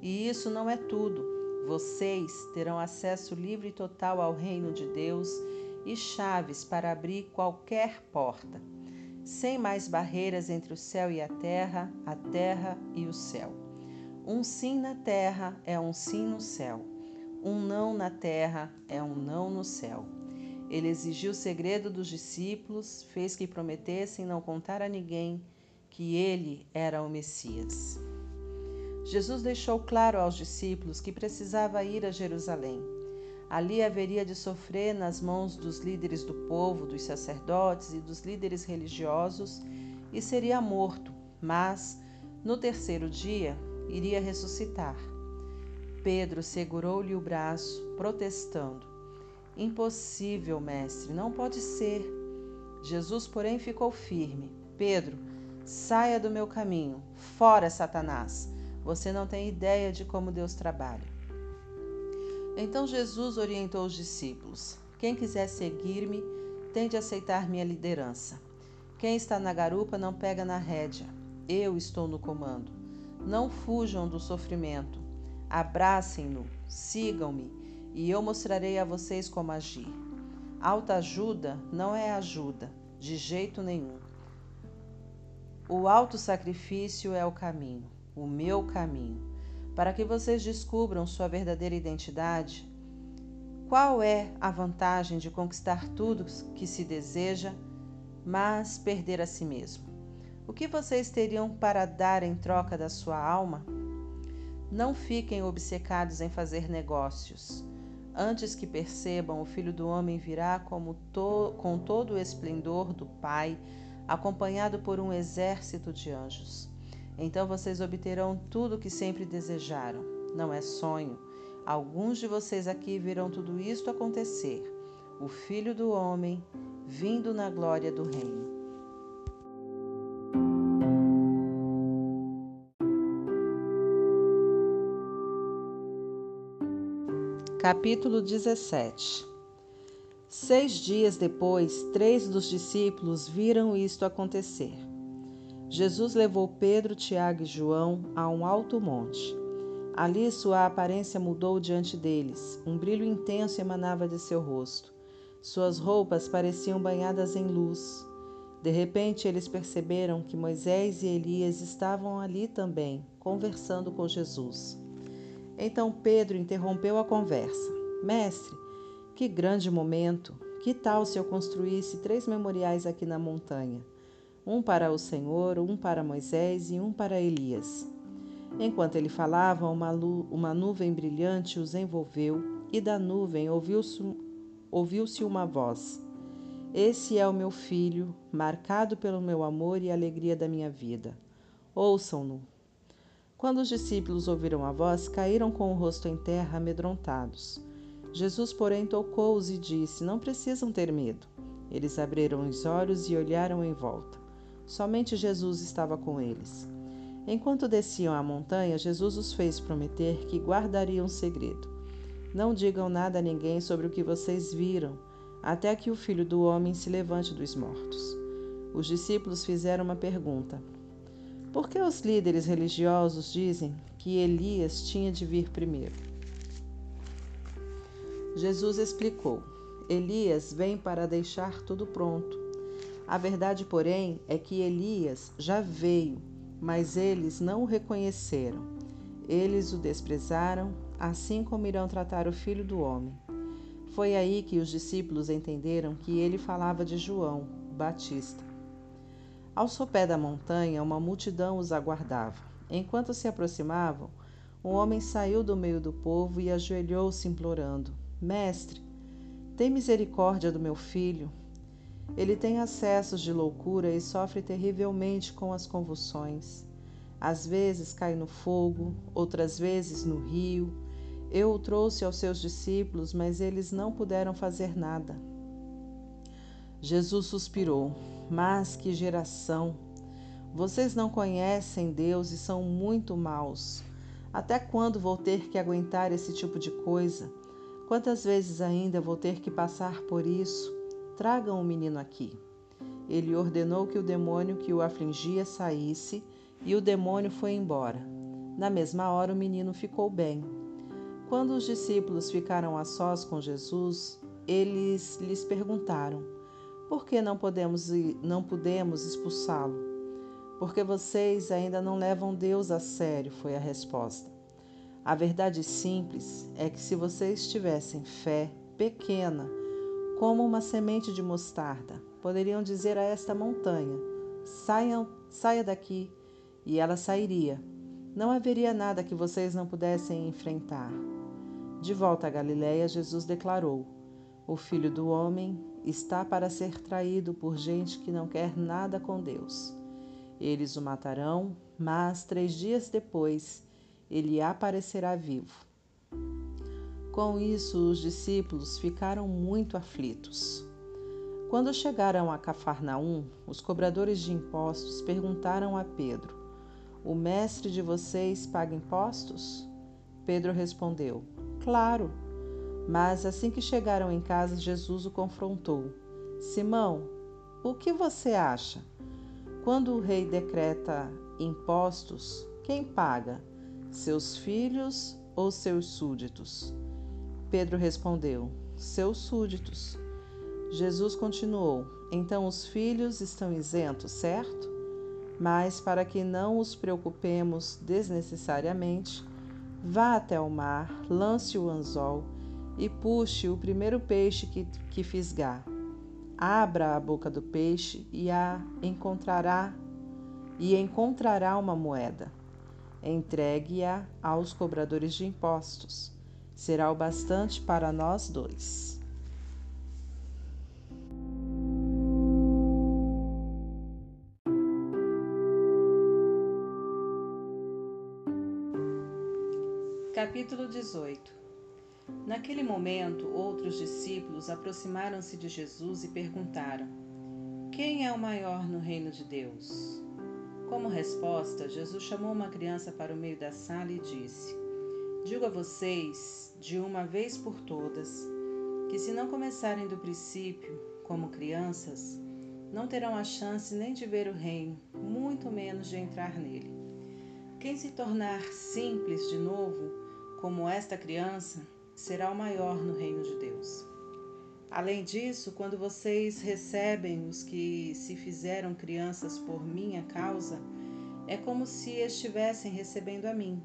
E isso não é tudo. Vocês terão acesso livre e total ao reino de Deus e chaves para abrir qualquer porta sem mais barreiras entre o céu e a terra, a terra e o céu. Um sim na terra é um sim no céu. Um não na terra é um não no céu. Ele exigiu o segredo dos discípulos, fez que prometessem não contar a ninguém que ele era o Messias. Jesus deixou claro aos discípulos que precisava ir a Jerusalém Ali haveria de sofrer nas mãos dos líderes do povo, dos sacerdotes e dos líderes religiosos e seria morto, mas no terceiro dia iria ressuscitar. Pedro segurou-lhe o braço, protestando: Impossível, mestre, não pode ser. Jesus, porém, ficou firme: Pedro, saia do meu caminho, fora, Satanás. Você não tem ideia de como Deus trabalha. Então Jesus orientou os discípulos: Quem quiser seguir-me, tem de aceitar minha liderança. Quem está na garupa não pega na rédea. Eu estou no comando. Não fujam do sofrimento. Abracem-no, sigam-me, e eu mostrarei a vocês como agir. Alta ajuda não é ajuda, de jeito nenhum. O alto sacrifício é o caminho, o meu caminho para que vocês descubram sua verdadeira identidade? Qual é a vantagem de conquistar tudo que se deseja, mas perder a si mesmo? O que vocês teriam para dar em troca da sua alma? Não fiquem obcecados em fazer negócios. Antes que percebam, o Filho do Homem virá to com todo o esplendor do Pai, acompanhado por um exército de anjos. Então vocês obterão tudo o que sempre desejaram. Não é sonho. Alguns de vocês aqui verão tudo isto acontecer. O Filho do Homem vindo na glória do Reino. Capítulo 17 Seis dias depois, três dos discípulos viram isto acontecer. Jesus levou Pedro, Tiago e João a um alto monte. Ali sua aparência mudou diante deles. Um brilho intenso emanava de seu rosto. Suas roupas pareciam banhadas em luz. De repente, eles perceberam que Moisés e Elias estavam ali também, conversando com Jesus. Então Pedro interrompeu a conversa. Mestre, que grande momento! Que tal se eu construísse três memoriais aqui na montanha? um para o Senhor, um para Moisés e um para Elias. Enquanto ele falava, uma, uma nuvem brilhante os envolveu, e da nuvem ouviu-se ouviu uma voz: Esse é o meu filho, marcado pelo meu amor e alegria da minha vida. Ouçam-no. Quando os discípulos ouviram a voz, caíram com o rosto em terra, amedrontados. Jesus, porém, tocou-os e disse: Não precisam ter medo. Eles abriram os olhos e olharam em volta. Somente Jesus estava com eles. Enquanto desciam a montanha, Jesus os fez prometer que guardariam segredo. Não digam nada a ninguém sobre o que vocês viram, até que o filho do homem se levante dos mortos. Os discípulos fizeram uma pergunta: Por que os líderes religiosos dizem que Elias tinha de vir primeiro? Jesus explicou: Elias vem para deixar tudo pronto. A verdade, porém, é que Elias já veio, mas eles não o reconheceram. Eles o desprezaram, assim como irão tratar o filho do homem. Foi aí que os discípulos entenderam que ele falava de João, Batista. Ao sopé da montanha, uma multidão os aguardava. Enquanto se aproximavam, um homem saiu do meio do povo e ajoelhou-se implorando: Mestre, tem misericórdia do meu filho. Ele tem acessos de loucura e sofre terrivelmente com as convulsões. Às vezes cai no fogo, outras vezes no rio. Eu o trouxe aos seus discípulos, mas eles não puderam fazer nada. Jesus suspirou: Mas que geração! Vocês não conhecem Deus e são muito maus. Até quando vou ter que aguentar esse tipo de coisa? Quantas vezes ainda vou ter que passar por isso? Tragam o menino aqui. Ele ordenou que o demônio que o afligia saísse e o demônio foi embora. Na mesma hora o menino ficou bem. Quando os discípulos ficaram a sós com Jesus, eles lhes perguntaram: Por que não podemos não podemos expulsá-lo? Porque vocês ainda não levam Deus a sério, foi a resposta. A verdade simples é que se vocês tivessem fé pequena, como uma semente de mostarda, poderiam dizer a esta montanha: Saiam, saia daqui, e ela sairia. Não haveria nada que vocês não pudessem enfrentar. De volta a Galiléia, Jesus declarou: O filho do homem está para ser traído por gente que não quer nada com Deus. Eles o matarão, mas três dias depois ele aparecerá vivo. Com isso, os discípulos ficaram muito aflitos. Quando chegaram a Cafarnaum, os cobradores de impostos perguntaram a Pedro: O mestre de vocês paga impostos? Pedro respondeu: Claro. Mas assim que chegaram em casa, Jesus o confrontou: Simão, o que você acha? Quando o rei decreta impostos, quem paga? Seus filhos ou seus súditos? Pedro respondeu: Seus súditos. Jesus continuou: Então os filhos estão isentos, certo? Mas para que não os preocupemos desnecessariamente, vá até o mar, lance o anzol e puxe o primeiro peixe que, que fisgar. Abra a boca do peixe e a encontrará e encontrará uma moeda entregue-a aos cobradores de impostos. Será o bastante para nós dois. Capítulo 18 Naquele momento, outros discípulos aproximaram-se de Jesus e perguntaram: Quem é o maior no reino de Deus? Como resposta, Jesus chamou uma criança para o meio da sala e disse: Digo a vocês, de uma vez por todas, que se não começarem do princípio, como crianças, não terão a chance nem de ver o reino, muito menos de entrar nele. Quem se tornar simples de novo, como esta criança, será o maior no reino de Deus. Além disso, quando vocês recebem os que se fizeram crianças por minha causa, é como se estivessem recebendo a mim.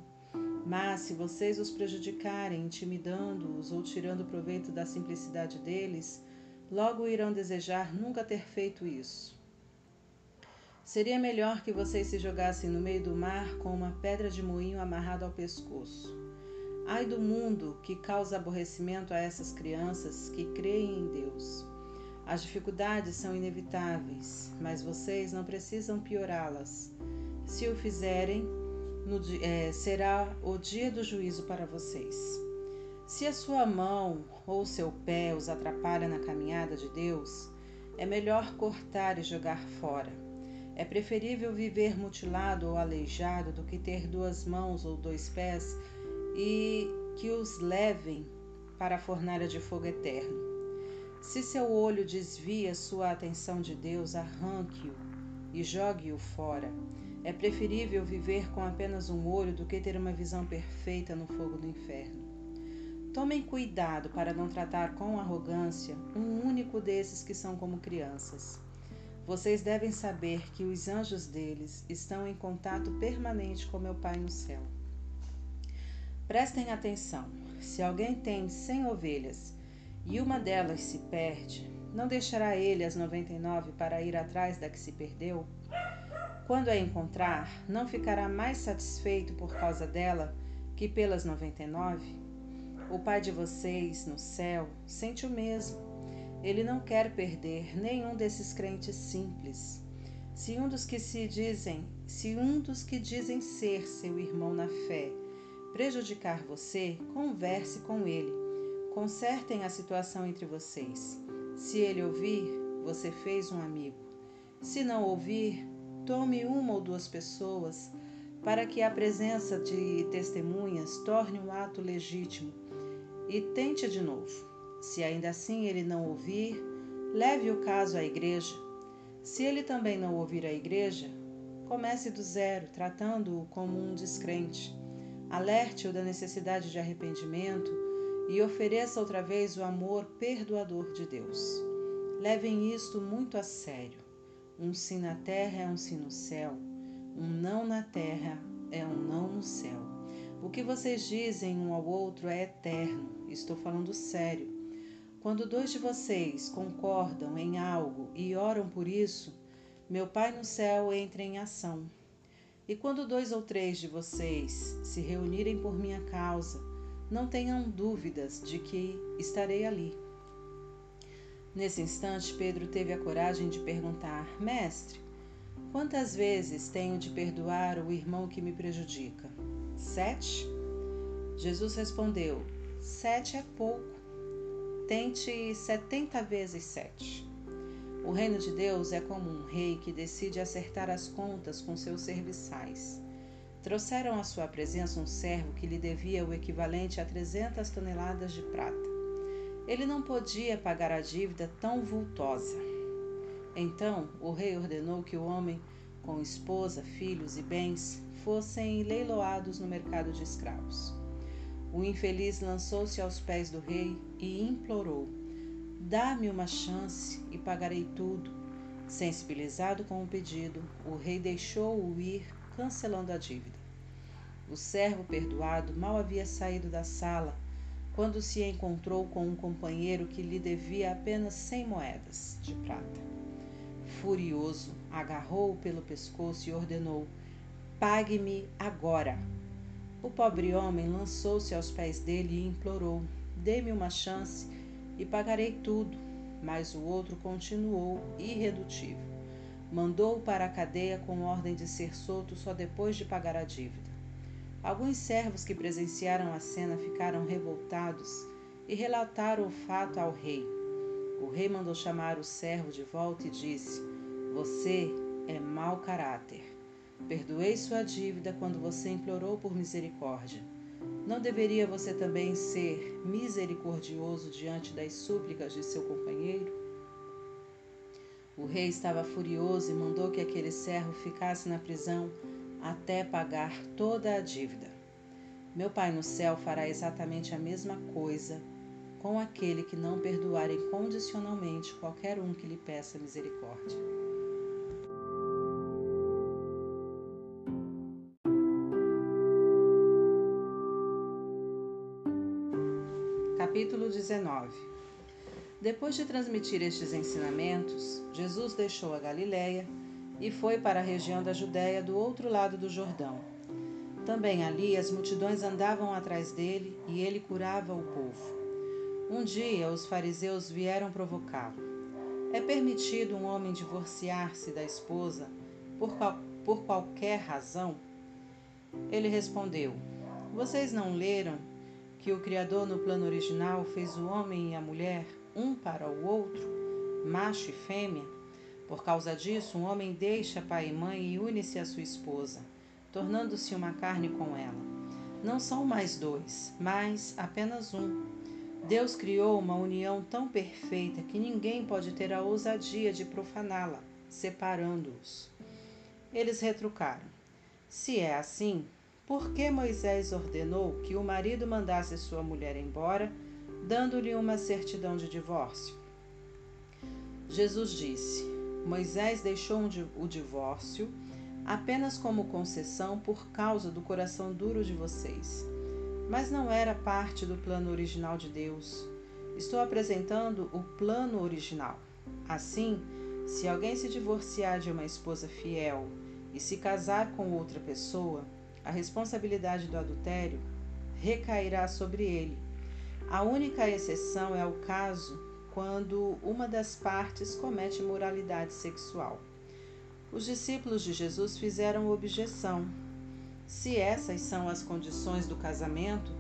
Mas se vocês os prejudicarem, intimidando-os ou tirando proveito da simplicidade deles, logo irão desejar nunca ter feito isso. Seria melhor que vocês se jogassem no meio do mar com uma pedra de moinho amarrada ao pescoço. Ai do mundo que causa aborrecimento a essas crianças que creem em Deus. As dificuldades são inevitáveis, mas vocês não precisam piorá-las. Se o fizerem, no, é, será o dia do juízo para vocês. Se a sua mão ou seu pé os atrapalha na caminhada de Deus, é melhor cortar e jogar fora. É preferível viver mutilado ou aleijado do que ter duas mãos ou dois pés e que os levem para a fornalha de fogo eterno. Se seu olho desvia sua atenção de Deus, arranque-o e jogue-o fora. É preferível viver com apenas um olho do que ter uma visão perfeita no fogo do inferno. Tomem cuidado para não tratar com arrogância um único desses que são como crianças. Vocês devem saber que os anjos deles estão em contato permanente com meu Pai no céu. Prestem atenção: se alguém tem cem ovelhas e uma delas se perde, não deixará ele as noventa e nove para ir atrás da que se perdeu? Quando a encontrar, não ficará mais satisfeito por causa dela que pelas 99? O Pai de vocês, no céu, sente o mesmo. Ele não quer perder nenhum desses crentes simples. Se um dos que se dizem, se um dos que dizem ser seu irmão na fé prejudicar você, converse com ele. Consertem a situação entre vocês. Se ele ouvir, você fez um amigo. Se não ouvir, Tome uma ou duas pessoas para que a presença de testemunhas torne um ato legítimo e tente de novo. Se ainda assim ele não ouvir, leve o caso à igreja. Se ele também não ouvir a igreja, comece do zero, tratando-o como um descrente. Alerte-o da necessidade de arrependimento e ofereça outra vez o amor perdoador de Deus. Levem isto muito a sério. Um sim na terra é um sim no céu. Um não na terra é um não no céu. O que vocês dizem um ao outro é eterno. Estou falando sério. Quando dois de vocês concordam em algo e oram por isso, meu Pai no céu entra em ação. E quando dois ou três de vocês se reunirem por minha causa, não tenham dúvidas de que estarei ali. Nesse instante, Pedro teve a coragem de perguntar: Mestre, quantas vezes tenho de perdoar o irmão que me prejudica? Sete? Jesus respondeu: Sete é pouco. Tente setenta vezes sete. O reino de Deus é como um rei que decide acertar as contas com seus serviçais. Trouxeram à sua presença um servo que lhe devia o equivalente a trezentas toneladas de prata. Ele não podia pagar a dívida tão vultosa. Então o rei ordenou que o homem, com esposa, filhos e bens, fossem leiloados no mercado de escravos. O infeliz lançou-se aos pés do rei e implorou: Dá-me uma chance e pagarei tudo. Sensibilizado com o pedido, o rei deixou-o ir, cancelando a dívida. O servo perdoado mal havia saído da sala quando se encontrou com um companheiro que lhe devia apenas cem moedas de prata. Furioso, agarrou-o pelo pescoço e ordenou: Pague-me agora. O pobre homem lançou-se aos pés dele e implorou: Dê-me uma chance e pagarei tudo. Mas o outro continuou irredutível. Mandou-o para a cadeia com ordem de ser solto só depois de pagar a dívida. Alguns servos que presenciaram a cena ficaram revoltados e relataram o fato ao rei. O rei mandou chamar o servo de volta e disse: Você é mau caráter. Perdoei sua dívida quando você implorou por misericórdia. Não deveria você também ser misericordioso diante das súplicas de seu companheiro? O rei estava furioso e mandou que aquele servo ficasse na prisão até pagar toda a dívida. Meu Pai no céu fará exatamente a mesma coisa com aquele que não perdoar incondicionalmente qualquer um que lhe peça misericórdia. 19 Depois de transmitir estes ensinamentos, Jesus deixou a Galiléia e foi para a região da Judéia do outro lado do Jordão. Também ali as multidões andavam atrás dele e ele curava o povo. Um dia os fariseus vieram provocá-lo. É permitido um homem divorciar-se da esposa por, qual, por qualquer razão? Ele respondeu: Vocês não leram que o Criador, no plano original, fez o homem e a mulher um para o outro, macho e fêmea? Por causa disso, um homem deixa pai e mãe e une-se à sua esposa, tornando-se uma carne com ela. Não são mais dois, mas apenas um. Deus criou uma união tão perfeita que ninguém pode ter a ousadia de profaná-la, separando-os. Eles retrucaram: Se é assim, por que Moisés ordenou que o marido mandasse sua mulher embora, dando-lhe uma certidão de divórcio? Jesus disse: Moisés deixou o divórcio apenas como concessão por causa do coração duro de vocês. Mas não era parte do plano original de Deus. Estou apresentando o plano original. Assim, se alguém se divorciar de uma esposa fiel e se casar com outra pessoa, a responsabilidade do adultério recairá sobre ele. A única exceção é o caso quando uma das partes comete moralidade sexual. Os discípulos de Jesus fizeram objeção. Se essas são as condições do casamento,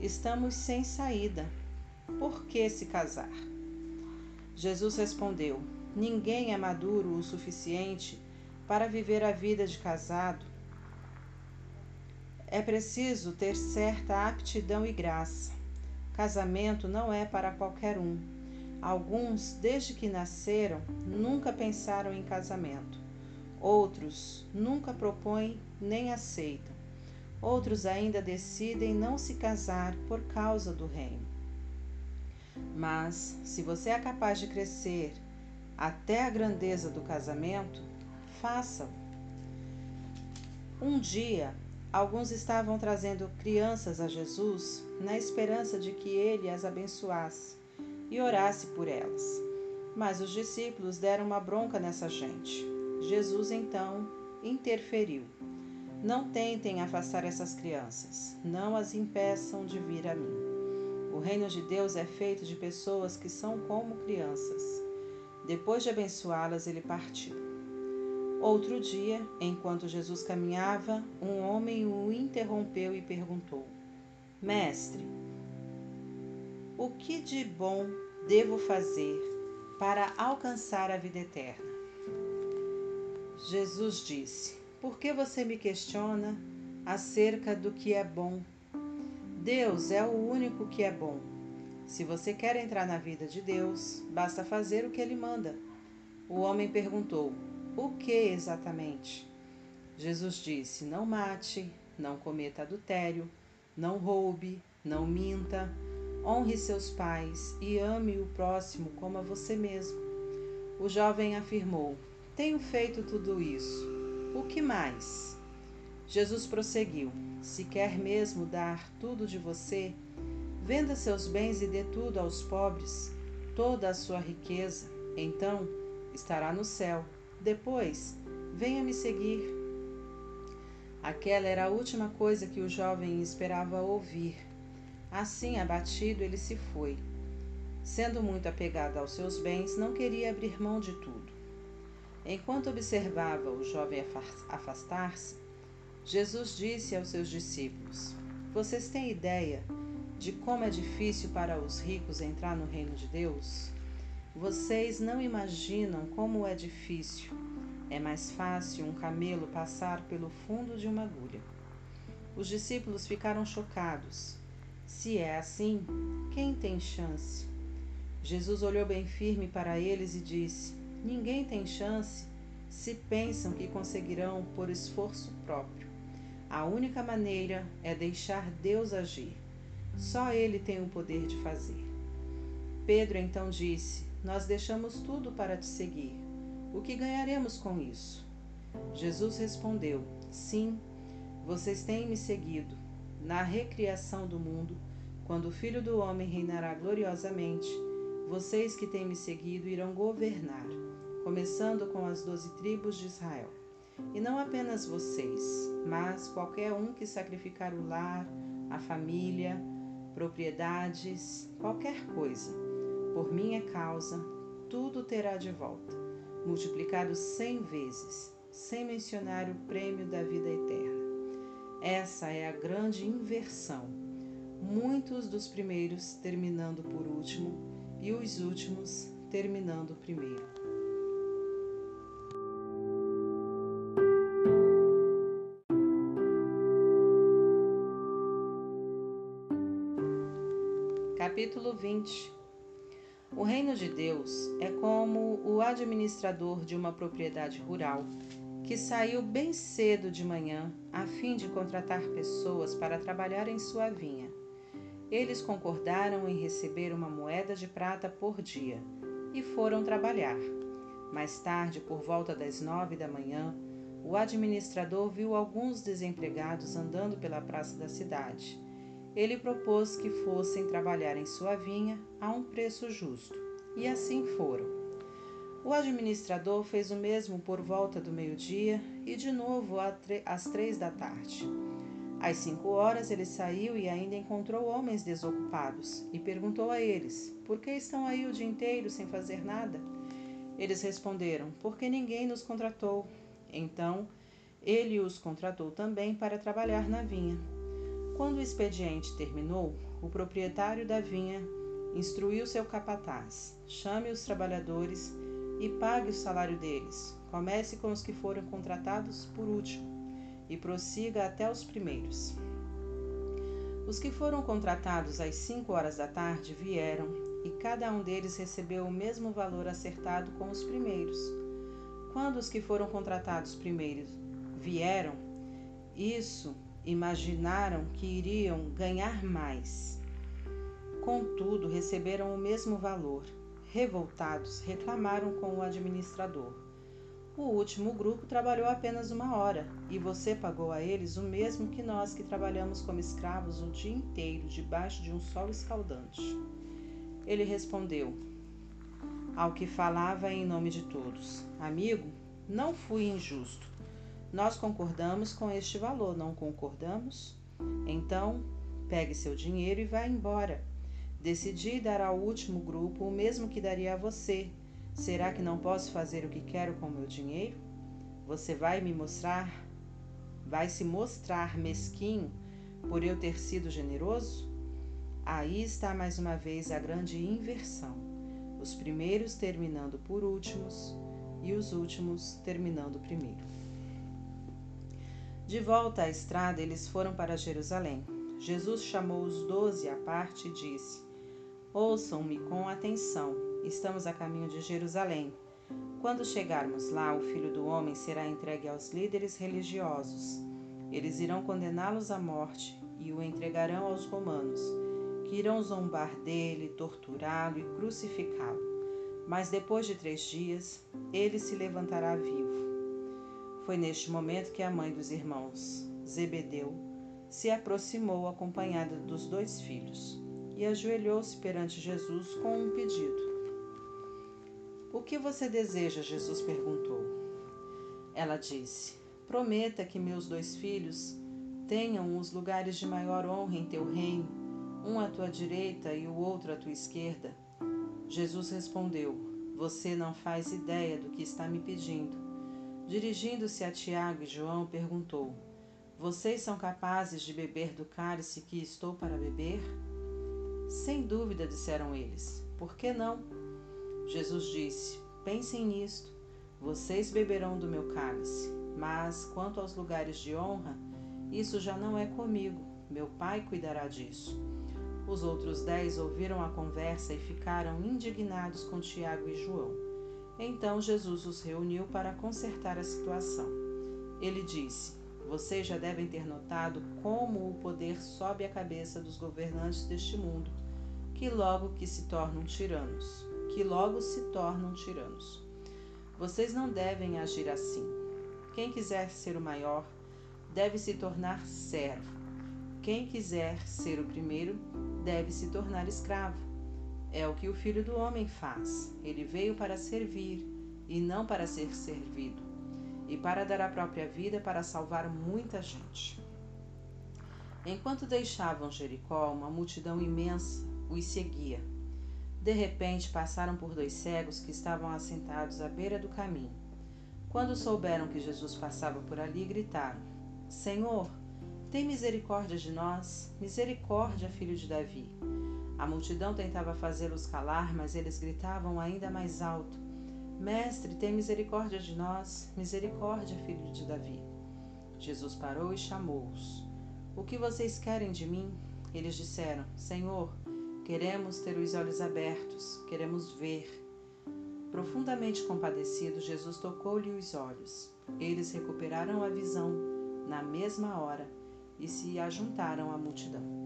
estamos sem saída. Por que se casar? Jesus respondeu: Ninguém é maduro o suficiente para viver a vida de casado. É preciso ter certa aptidão e graça. Casamento não é para qualquer um. Alguns, desde que nasceram, nunca pensaram em casamento. Outros nunca propõem nem aceitam. Outros ainda decidem não se casar por causa do reino. Mas, se você é capaz de crescer até a grandeza do casamento, faça-o. Um dia, alguns estavam trazendo crianças a Jesus na esperança de que ele as abençoasse e orasse por elas. Mas os discípulos deram uma bronca nessa gente. Jesus então interferiu. Não tentem afastar essas crianças, não as impeçam de vir a mim. O reino de Deus é feito de pessoas que são como crianças. Depois de abençoá-las, ele partiu. Outro dia, enquanto Jesus caminhava, um homem o interrompeu e perguntou: Mestre, o que de bom devo fazer para alcançar a vida eterna? Jesus disse: Por que você me questiona acerca do que é bom? Deus é o único que é bom. Se você quer entrar na vida de Deus, basta fazer o que ele manda. O homem perguntou: O que exatamente? Jesus disse: Não mate, não cometa adultério, não roube, não minta Honre seus pais e ame o próximo como a você mesmo. O jovem afirmou: Tenho feito tudo isso. O que mais? Jesus prosseguiu: Se quer mesmo dar tudo de você, venda seus bens e dê tudo aos pobres, toda a sua riqueza, então estará no céu. Depois, venha me seguir. Aquela era a última coisa que o jovem esperava ouvir. Assim, abatido, ele se foi. Sendo muito apegado aos seus bens, não queria abrir mão de tudo. Enquanto observava o jovem afastar-se, Jesus disse aos seus discípulos: Vocês têm ideia de como é difícil para os ricos entrar no reino de Deus? Vocês não imaginam como é difícil. É mais fácil um camelo passar pelo fundo de uma agulha. Os discípulos ficaram chocados se é assim, quem tem chance? Jesus olhou bem firme para eles e disse: Ninguém tem chance se pensam que conseguirão por esforço próprio. A única maneira é deixar Deus agir. Só Ele tem o poder de fazer. Pedro então disse: Nós deixamos tudo para te seguir. O que ganharemos com isso? Jesus respondeu: Sim, vocês têm me seguido na recriação do mundo, quando o Filho do Homem reinará gloriosamente, vocês que têm me seguido irão governar, começando com as doze tribos de Israel. E não apenas vocês, mas qualquer um que sacrificar o lar, a família, propriedades, qualquer coisa, por minha causa, tudo terá de volta, multiplicado cem vezes, sem mencionar o prêmio da vida eterna. Essa é a grande inversão. Muitos dos primeiros terminando por último e os últimos terminando primeiro. Capítulo 20 O reino de Deus é como o administrador de uma propriedade rural que saiu bem cedo de manhã a fim de contratar pessoas para trabalhar em sua vinha. Eles concordaram em receber uma moeda de prata por dia e foram trabalhar. Mais tarde, por volta das nove da manhã, o administrador viu alguns desempregados andando pela praça da cidade. Ele propôs que fossem trabalhar em sua vinha a um preço justo, e assim foram. O administrador fez o mesmo por volta do meio-dia e de novo às três da tarde. Às cinco horas ele saiu e ainda encontrou homens desocupados e perguntou a eles: Por que estão aí o dia inteiro sem fazer nada? Eles responderam: Porque ninguém nos contratou. Então ele os contratou também para trabalhar na vinha. Quando o expediente terminou, o proprietário da vinha instruiu seu capataz: chame os trabalhadores e pague o salário deles. Comece com os que foram contratados por último e prossiga até os primeiros. Os que foram contratados às cinco horas da tarde vieram e cada um deles recebeu o mesmo valor acertado com os primeiros. Quando os que foram contratados primeiros vieram, isso imaginaram que iriam ganhar mais. Contudo, receberam o mesmo valor revoltados, reclamaram com o administrador. O último grupo trabalhou apenas uma hora e você pagou a eles o mesmo que nós que trabalhamos como escravos o dia inteiro debaixo de um sol escaldante. Ele respondeu, ao que falava em nome de todos: Amigo, não fui injusto. Nós concordamos com este valor, não concordamos? Então, pegue seu dinheiro e vá embora. Decidi dar ao último grupo o mesmo que daria a você. Será que não posso fazer o que quero com o meu dinheiro? Você vai me mostrar? Vai se mostrar mesquinho por eu ter sido generoso? Aí está mais uma vez a grande inversão. Os primeiros terminando por últimos e os últimos terminando primeiro. De volta à estrada, eles foram para Jerusalém. Jesus chamou os doze à parte e disse: Ouçam-me com atenção. Estamos a caminho de Jerusalém. Quando chegarmos lá, o filho do homem será entregue aos líderes religiosos. Eles irão condená-los à morte e o entregarão aos romanos, que irão zombar dele, torturá-lo e crucificá-lo. Mas depois de três dias, ele se levantará vivo. Foi neste momento que a mãe dos irmãos, Zebedeu, se aproximou acompanhada dos dois filhos e ajoelhou-se perante Jesus com um pedido. O que você deseja? Jesus perguntou. Ela disse: Prometa que meus dois filhos tenham os lugares de maior honra em teu reino, um à tua direita e o outro à tua esquerda. Jesus respondeu: Você não faz ideia do que está me pedindo. Dirigindo-se a Tiago e João, perguntou: Vocês são capazes de beber do cálice que estou para beber? Sem dúvida, disseram eles. Por que não? Jesus disse: Pensem nisto. Vocês beberão do meu cálice, mas quanto aos lugares de honra, isso já não é comigo. Meu Pai cuidará disso. Os outros dez ouviram a conversa e ficaram indignados com Tiago e João. Então Jesus os reuniu para consertar a situação. Ele disse: vocês já devem ter notado como o poder sobe a cabeça dos governantes deste mundo, que logo que se tornam tiranos, que logo se tornam tiranos. Vocês não devem agir assim. Quem quiser ser o maior, deve se tornar servo. Quem quiser ser o primeiro, deve se tornar escravo. É o que o Filho do Homem faz. Ele veio para servir e não para ser servido e para dar a própria vida para salvar muita gente. Enquanto deixavam Jericó, uma multidão imensa os seguia. De repente passaram por dois cegos que estavam assentados à beira do caminho. Quando souberam que Jesus passava por ali, gritaram: Senhor, tem misericórdia de nós, misericórdia, filho de Davi. A multidão tentava fazê-los calar, mas eles gritavam ainda mais alto: Mestre, tem misericórdia de nós, misericórdia, filho de Davi. Jesus parou e chamou-os. O que vocês querem de mim? Eles disseram: Senhor, queremos ter os olhos abertos, queremos ver. Profundamente compadecido, Jesus tocou-lhe os olhos. Eles recuperaram a visão na mesma hora e se ajuntaram à multidão.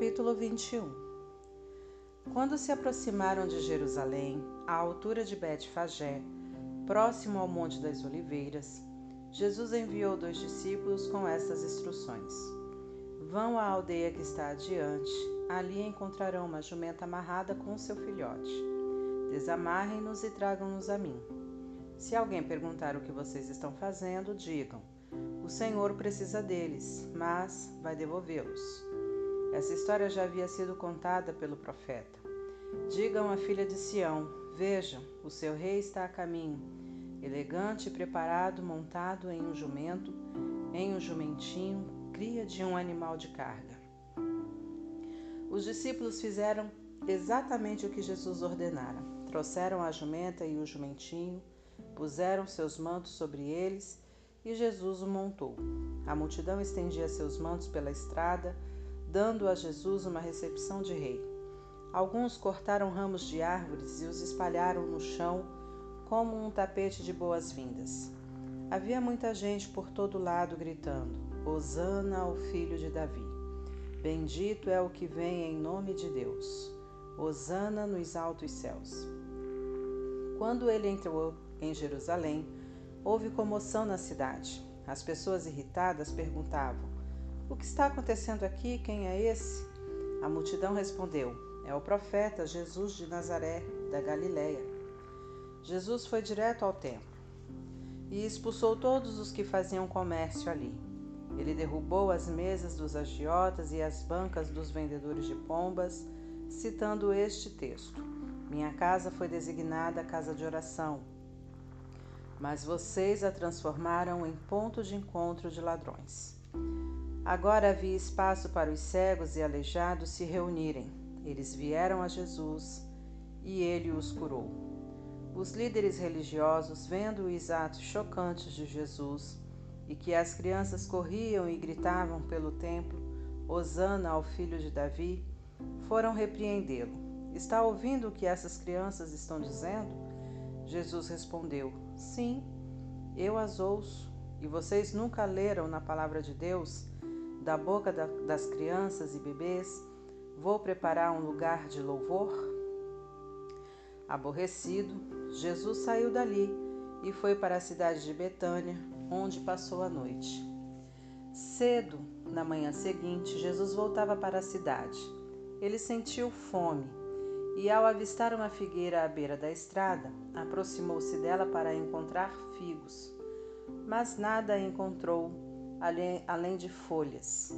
Capítulo 21 Quando se aproximaram de Jerusalém, à altura de Bet-Fagé, próximo ao Monte das Oliveiras, Jesus enviou dois discípulos com estas instruções: Vão à aldeia que está adiante, ali encontrarão uma jumenta amarrada com seu filhote. Desamarrem-nos e tragam-nos a mim. Se alguém perguntar o que vocês estão fazendo, digam: O Senhor precisa deles, mas vai devolvê-los. Essa história já havia sido contada pelo profeta. Digam à filha de Sião: Vejam, o seu rei está a caminho, elegante e preparado, montado em um jumento, em um jumentinho, cria de um animal de carga. Os discípulos fizeram exatamente o que Jesus ordenara. Trouxeram a jumenta e o jumentinho, puseram seus mantos sobre eles e Jesus o montou. A multidão estendia seus mantos pela estrada, dando a Jesus uma recepção de rei. Alguns cortaram ramos de árvores e os espalharam no chão como um tapete de boas-vindas. Havia muita gente por todo lado gritando: Hosana ao filho de Davi. Bendito é o que vem em nome de Deus. Hosana nos altos céus. Quando ele entrou em Jerusalém, houve comoção na cidade. As pessoas irritadas perguntavam: O que está acontecendo aqui? Quem é esse? A multidão respondeu: É o profeta Jesus de Nazaré, da Galiléia. Jesus foi direto ao templo e expulsou todos os que faziam comércio ali ele derrubou as mesas dos agiotas e as bancas dos vendedores de pombas, citando este texto: Minha casa foi designada casa de oração, mas vocês a transformaram em ponto de encontro de ladrões. Agora havia espaço para os cegos e aleijados se reunirem. Eles vieram a Jesus e ele os curou. Os líderes religiosos, vendo os atos chocantes de Jesus, e que as crianças corriam e gritavam pelo templo, Hosana ao filho de Davi, foram repreendê-lo. Está ouvindo o que essas crianças estão dizendo? Jesus respondeu: Sim, eu as ouço. E vocês nunca leram na palavra de Deus, da boca da, das crianças e bebês, vou preparar um lugar de louvor? Aborrecido, Jesus saiu dali e foi para a cidade de Betânia, onde passou a noite. Cedo, na manhã seguinte, Jesus voltava para a cidade. Ele sentiu fome e, ao avistar uma figueira à beira da estrada, aproximou-se dela para encontrar figos. Mas nada encontrou além de folhas.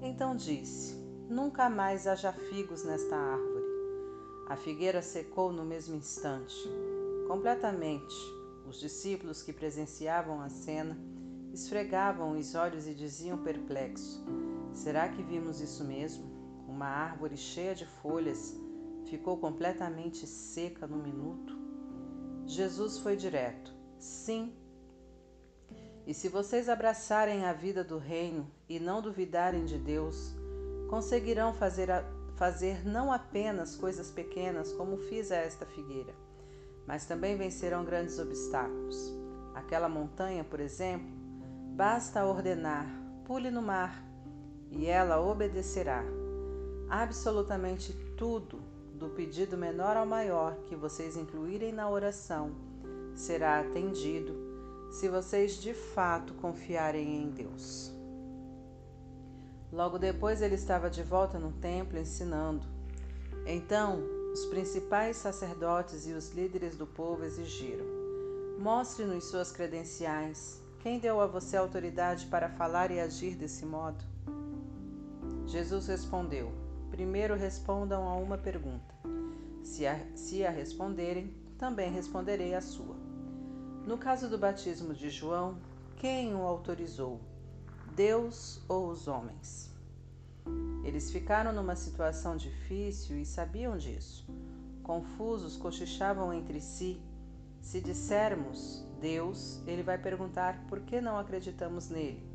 Então disse: Nunca mais haja figos nesta árvore. A figueira secou no mesmo instante, completamente os discípulos que presenciavam a cena esfregavam os olhos e diziam perplexos: Será que vimos isso mesmo? Uma árvore cheia de folhas ficou completamente seca no minuto? Jesus foi direto: Sim. E se vocês abraçarem a vida do reino e não duvidarem de Deus, conseguirão fazer, a, fazer não apenas coisas pequenas como fiz a esta figueira mas também vencerão grandes obstáculos. Aquela montanha, por exemplo, basta ordenar: pule no mar, e ela obedecerá. Absolutamente tudo, do pedido menor ao maior que vocês incluírem na oração, será atendido se vocês de fato confiarem em Deus. Logo depois ele estava de volta no templo ensinando. Então os principais sacerdotes e os líderes do povo exigiram: Mostre-nos suas credenciais. Quem deu a você autoridade para falar e agir desse modo? Jesus respondeu: Primeiro respondam a uma pergunta. Se a, se a responderem, também responderei a sua. No caso do batismo de João, quem o autorizou? Deus ou os homens? Eles ficaram numa situação difícil e sabiam disso. Confusos, cochichavam entre si. Se dissermos Deus, ele vai perguntar por que não acreditamos nele.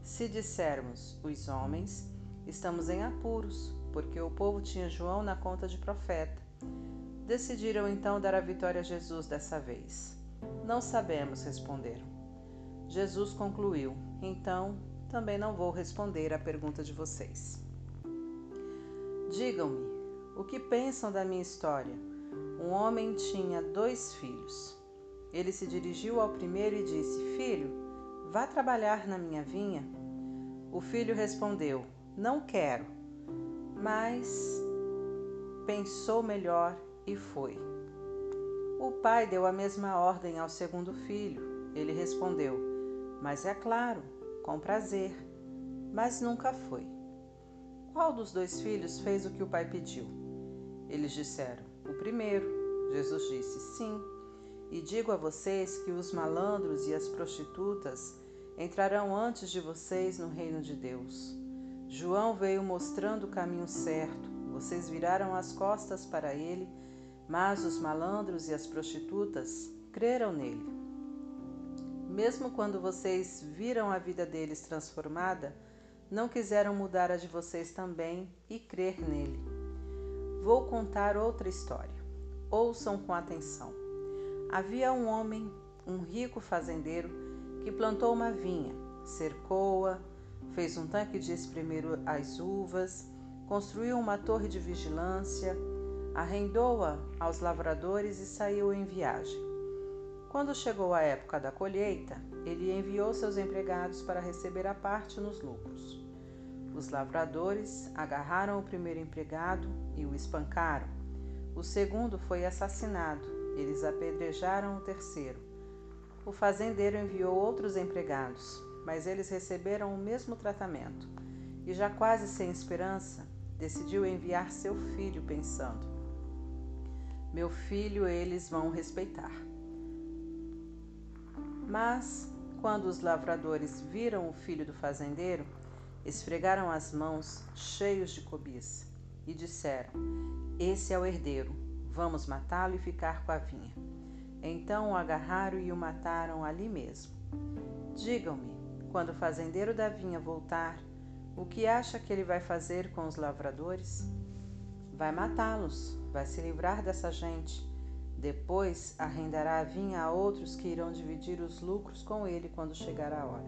Se dissermos os homens, estamos em apuros, porque o povo tinha João na conta de profeta. Decidiram então dar a vitória a Jesus dessa vez. Não sabemos, responderam. Jesus concluiu: Então, também não vou responder à pergunta de vocês. Digam-me, o que pensam da minha história? Um homem tinha dois filhos. Ele se dirigiu ao primeiro e disse: Filho, vá trabalhar na minha vinha. O filho respondeu: Não quero. Mas pensou melhor e foi. O pai deu a mesma ordem ao segundo filho. Ele respondeu: Mas é claro, com prazer. Mas nunca foi. Qual dos dois filhos fez o que o pai pediu? Eles disseram: O primeiro. Jesus disse: Sim. E digo a vocês que os malandros e as prostitutas entrarão antes de vocês no reino de Deus. João veio mostrando o caminho certo. Vocês viraram as costas para ele mas os malandros e as prostitutas creram nele. Mesmo quando vocês viram a vida deles transformada, não quiseram mudar a de vocês também e crer nele. Vou contar outra história. Ouçam com atenção. Havia um homem, um rico fazendeiro, que plantou uma vinha, cercou-a, fez um tanque de espremer as uvas, construiu uma torre de vigilância, arrendou-a aos lavradores e saiu em viagem. Quando chegou a época da colheita, ele enviou seus empregados para receber a parte nos lucros. Os lavradores agarraram o primeiro empregado e o espancaram. O segundo foi assassinado. Eles apedrejaram o terceiro. O fazendeiro enviou outros empregados, mas eles receberam o mesmo tratamento. E já quase sem esperança, decidiu enviar seu filho, pensando: meu filho eles vão respeitar. Mas, quando os lavradores viram o filho do fazendeiro, esfregaram as mãos, cheios de cobiça, e disseram: Esse é o herdeiro, vamos matá-lo e ficar com a vinha. Então o agarraram e o mataram ali mesmo. Digam-me, quando o fazendeiro da vinha voltar, o que acha que ele vai fazer com os lavradores? Vai matá-los, vai se livrar dessa gente. Depois arrendará a vinha a outros que irão dividir os lucros com ele quando chegar a hora.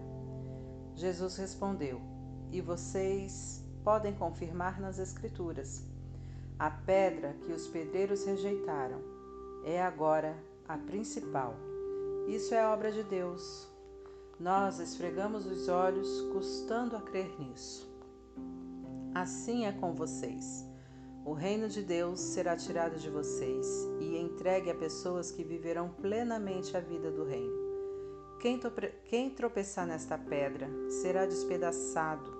Jesus respondeu: E vocês podem confirmar nas Escrituras. A pedra que os pedreiros rejeitaram é agora a principal. Isso é obra de Deus. Nós esfregamos os olhos, custando a crer nisso. Assim é com vocês. O reino de Deus será tirado de vocês e entregue a pessoas que viverão plenamente a vida do reino. Quem, quem tropeçar nesta pedra será despedaçado,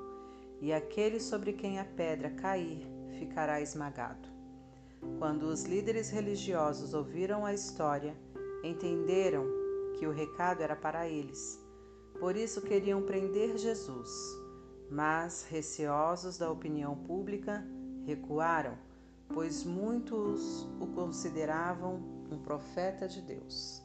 e aquele sobre quem a pedra cair ficará esmagado. Quando os líderes religiosos ouviram a história, entenderam que o recado era para eles. Por isso queriam prender Jesus, mas, receosos da opinião pública, recuaram, pois muitos o consideravam um profeta de Deus.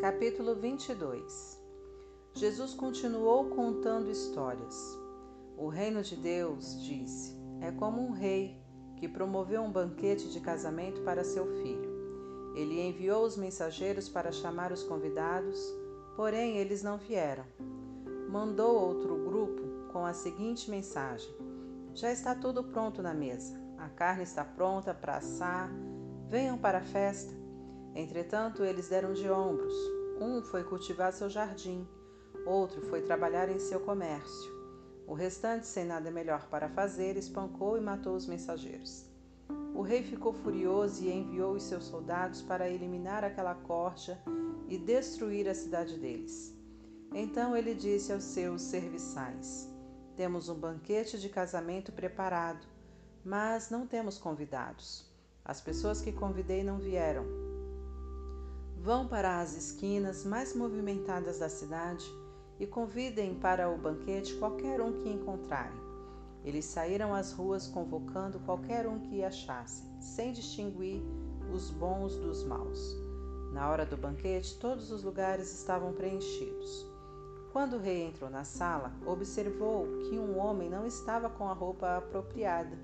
Capítulo 22 Jesus continuou contando histórias. O reino de Deus, disse, é como um rei que promoveu um banquete de casamento para seu filho. Ele enviou os mensageiros para chamar os convidados, porém eles não vieram. Mandou outro grupo com a seguinte mensagem: Já está tudo pronto na mesa. A carne está pronta para assar. Venham para a festa. Entretanto, eles deram de ombros. Um foi cultivar seu jardim, outro foi trabalhar em seu comércio. O restante, sem nada melhor para fazer, espancou e matou os mensageiros. O rei ficou furioso e enviou os seus soldados para eliminar aquela corja e destruir a cidade deles. Então ele disse aos seus serviçais: Temos um banquete de casamento preparado, mas não temos convidados. As pessoas que convidei não vieram. Vão para as esquinas mais movimentadas da cidade e convidem para o banquete qualquer um que encontrarem. Eles saíram às ruas convocando qualquer um que achassem, sem distinguir os bons dos maus. Na hora do banquete, todos os lugares estavam preenchidos. Quando o rei entrou na sala, observou que um homem não estava com a roupa apropriada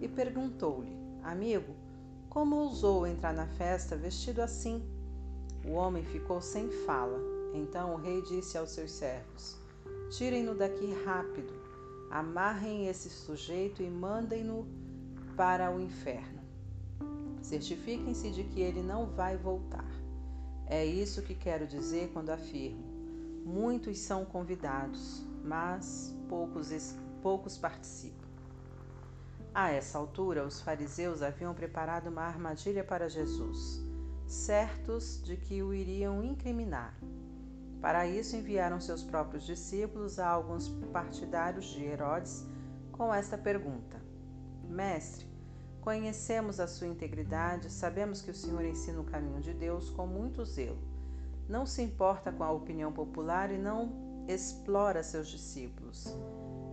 e perguntou-lhe: Amigo, como ousou entrar na festa vestido assim? O homem ficou sem fala. Então o rei disse aos seus servos: Tirem-no daqui rápido, amarrem esse sujeito e mandem-no para o inferno. Certifiquem-se de que ele não vai voltar. É isso que quero dizer quando afirmo: muitos são convidados, mas poucos, poucos participam. A essa altura, os fariseus haviam preparado uma armadilha para Jesus, certos de que o iriam incriminar. Para isso, enviaram seus próprios discípulos a alguns partidários de Herodes com esta pergunta: Mestre, Conhecemos a sua integridade, sabemos que o Senhor ensina o caminho de Deus com muito zelo. Não se importa com a opinião popular e não explora seus discípulos.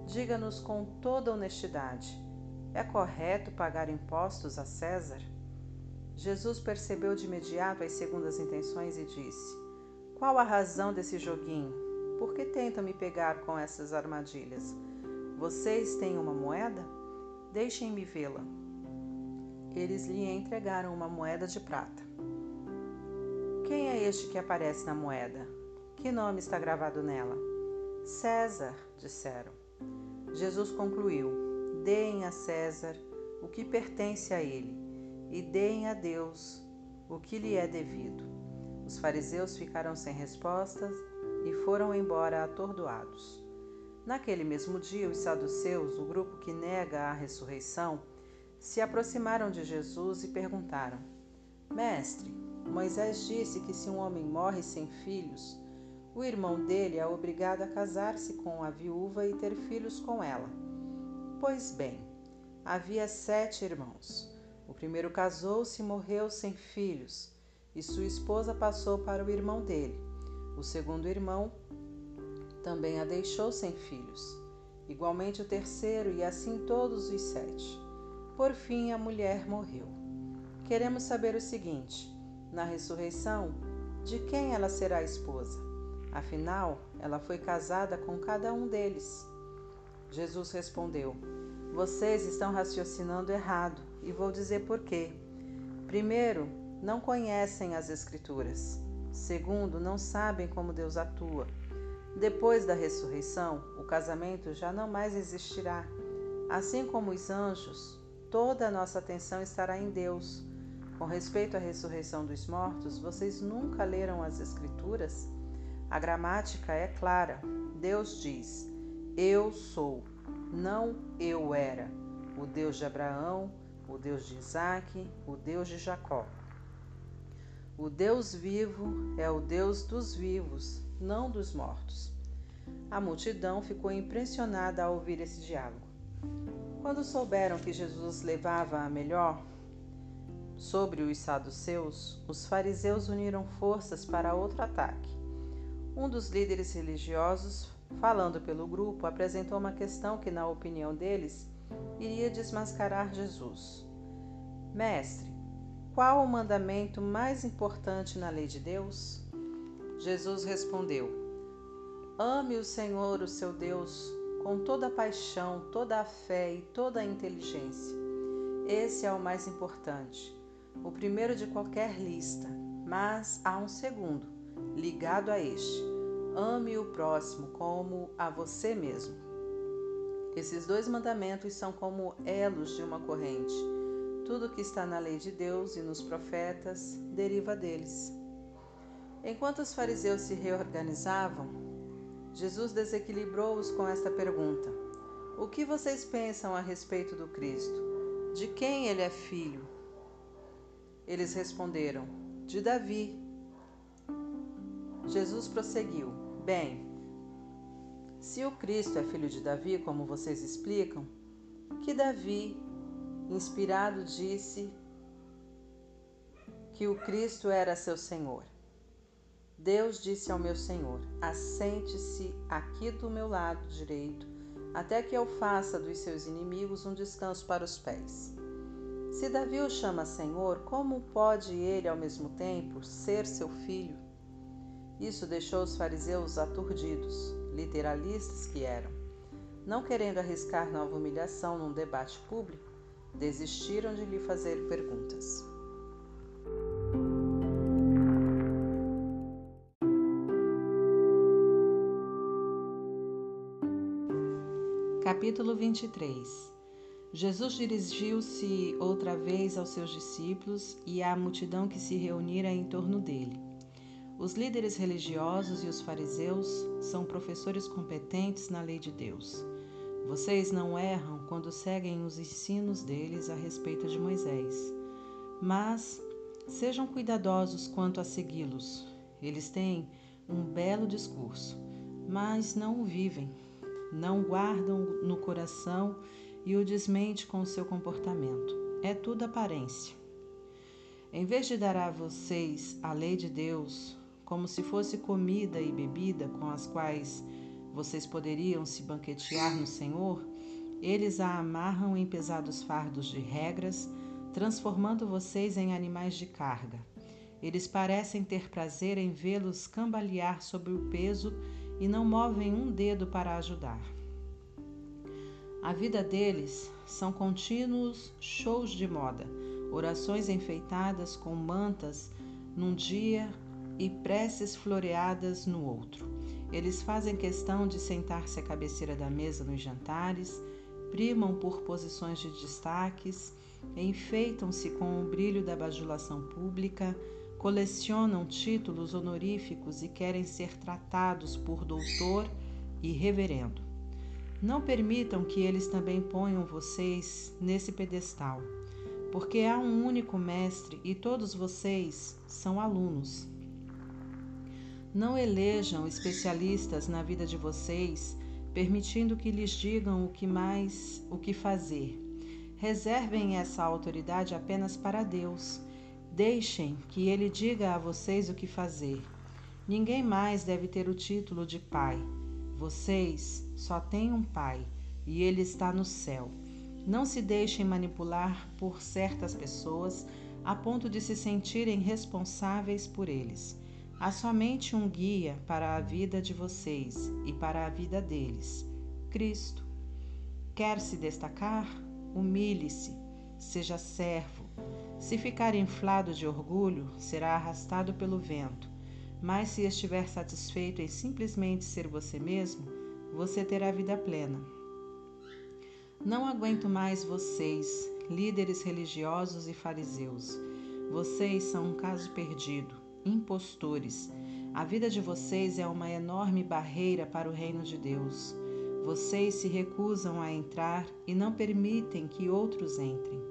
Diga-nos com toda honestidade: é correto pagar impostos a César? Jesus percebeu de imediato as segundas intenções e disse: Qual a razão desse joguinho? Por que tentam me pegar com essas armadilhas? Vocês têm uma moeda? Deixem-me vê-la eles lhe entregaram uma moeda de prata. Quem é este que aparece na moeda? Que nome está gravado nela? César, disseram. Jesus concluiu: Deem a César o que pertence a ele, e deem a Deus o que lhe é devido. Os fariseus ficaram sem respostas e foram embora atordoados. Naquele mesmo dia, os saduceus, o grupo que nega a ressurreição, se aproximaram de Jesus e perguntaram: Mestre, Moisés disse que se um homem morre sem filhos, o irmão dele é obrigado a casar-se com a viúva e ter filhos com ela. Pois bem, havia sete irmãos. O primeiro casou-se e morreu sem filhos, e sua esposa passou para o irmão dele. O segundo irmão também a deixou sem filhos. Igualmente o terceiro, e assim todos os sete. Por fim, a mulher morreu. Queremos saber o seguinte: na ressurreição, de quem ela será esposa? Afinal, ela foi casada com cada um deles. Jesus respondeu: Vocês estão raciocinando errado e vou dizer por quê. Primeiro, não conhecem as Escrituras. Segundo, não sabem como Deus atua. Depois da ressurreição, o casamento já não mais existirá. Assim como os anjos, toda a nossa atenção estará em Deus. Com respeito à ressurreição dos mortos, vocês nunca leram as Escrituras? A gramática é clara. Deus diz: Eu sou, não eu era, o Deus de Abraão, o Deus de Isaac, o Deus de Jacó. O Deus vivo é o Deus dos vivos, não dos mortos. A multidão ficou impressionada ao ouvir esse diálogo. Quando souberam que Jesus levava a melhor sobre os saduceus, os fariseus uniram forças para outro ataque. Um dos líderes religiosos, falando pelo grupo, apresentou uma questão que, na opinião deles, iria desmascarar Jesus. Mestre, qual o mandamento mais importante na lei de Deus? Jesus respondeu: Ame o Senhor, o seu Deus, com toda a paixão, toda a fé e toda a inteligência. Esse é o mais importante, o primeiro de qualquer lista, mas há um segundo, ligado a este: ame o próximo como a você mesmo. Esses dois mandamentos são como elos de uma corrente. Tudo que está na lei de Deus e nos profetas deriva deles. Enquanto os fariseus se reorganizavam, Jesus desequilibrou-os com esta pergunta: O que vocês pensam a respeito do Cristo? De quem ele é filho? Eles responderam: De Davi. Jesus prosseguiu: Bem, se o Cristo é filho de Davi, como vocês explicam, que Davi, inspirado, disse que o Cristo era seu Senhor. Deus disse ao meu Senhor: Assente-se aqui do meu lado direito, até que eu faça dos seus inimigos um descanso para os pés. Se Davi o chama Senhor, como pode ele ao mesmo tempo ser seu filho? Isso deixou os fariseus aturdidos, literalistas que eram. Não querendo arriscar nova humilhação num debate público, desistiram de lhe fazer perguntas. Capítulo 23 Jesus dirigiu-se outra vez aos seus discípulos e à multidão que se reunira em torno dele. Os líderes religiosos e os fariseus são professores competentes na lei de Deus. Vocês não erram quando seguem os ensinos deles a respeito de Moisés, mas sejam cuidadosos quanto a segui-los. Eles têm um belo discurso, mas não o vivem não guardam no coração e o desmente com o seu comportamento. É tudo aparência. Em vez de dar a vocês a lei de Deus, como se fosse comida e bebida com as quais vocês poderiam se banquetear no Senhor, eles a amarram em pesados fardos de regras, transformando vocês em animais de carga. Eles parecem ter prazer em vê-los cambalear sobre o peso e não movem um dedo para ajudar. A vida deles são contínuos shows de moda, orações enfeitadas com mantas num dia e preces floreadas no outro. Eles fazem questão de sentar-se à cabeceira da mesa nos jantares, primam por posições de destaques, enfeitam-se com o brilho da bajulação pública, colecionam títulos honoríficos e querem ser tratados por doutor e reverendo. Não permitam que eles também ponham vocês nesse pedestal, porque há um único mestre e todos vocês são alunos. Não elejam especialistas na vida de vocês, permitindo que lhes digam o que mais, o que fazer. Reservem essa autoridade apenas para Deus Deixem que ele diga a vocês o que fazer. Ninguém mais deve ter o título de pai. Vocês só têm um pai e ele está no céu. Não se deixem manipular por certas pessoas a ponto de se sentirem responsáveis por eles. Há somente um guia para a vida de vocês e para a vida deles: Cristo. Quer se destacar? Humilhe-se, seja servo se ficar inflado de orgulho, será arrastado pelo vento, mas se estiver satisfeito em simplesmente ser você mesmo, você terá vida plena. Não aguento mais vocês, líderes religiosos e fariseus. Vocês são um caso perdido, impostores. A vida de vocês é uma enorme barreira para o reino de Deus. Vocês se recusam a entrar e não permitem que outros entrem.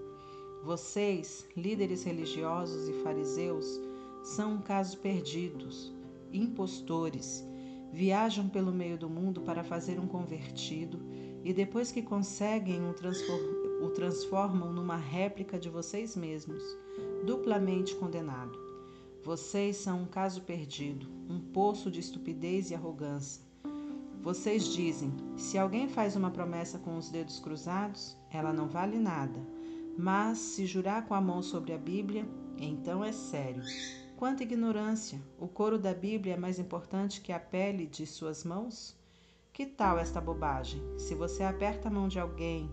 Vocês, líderes religiosos e fariseus, são um caso perdidos, impostores. Viajam pelo meio do mundo para fazer um convertido e depois que conseguem o, transform o transformam numa réplica de vocês mesmos, duplamente condenado. Vocês são um caso perdido, um poço de estupidez e arrogância. Vocês dizem: se alguém faz uma promessa com os dedos cruzados, ela não vale nada. Mas se jurar com a mão sobre a Bíblia, então é sério. Quanta ignorância! O couro da Bíblia é mais importante que a pele de suas mãos? Que tal esta bobagem? Se você aperta a mão de alguém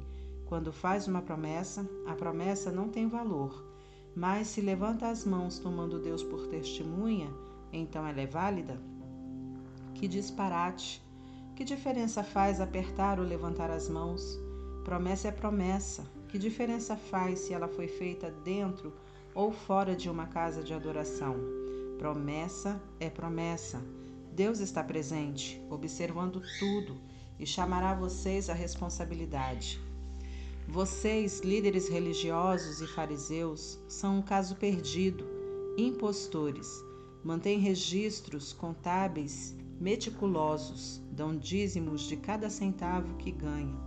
quando faz uma promessa, a promessa não tem valor. Mas se levanta as mãos tomando Deus por testemunha, então ela é válida? Que disparate! Que diferença faz apertar ou levantar as mãos? Promessa é promessa. Que diferença faz se ela foi feita dentro ou fora de uma casa de adoração? Promessa é promessa. Deus está presente, observando tudo e chamará vocês à responsabilidade. Vocês, líderes religiosos e fariseus, são um caso perdido, impostores. Mantêm registros contábeis meticulosos, dão dízimos de cada centavo que ganham.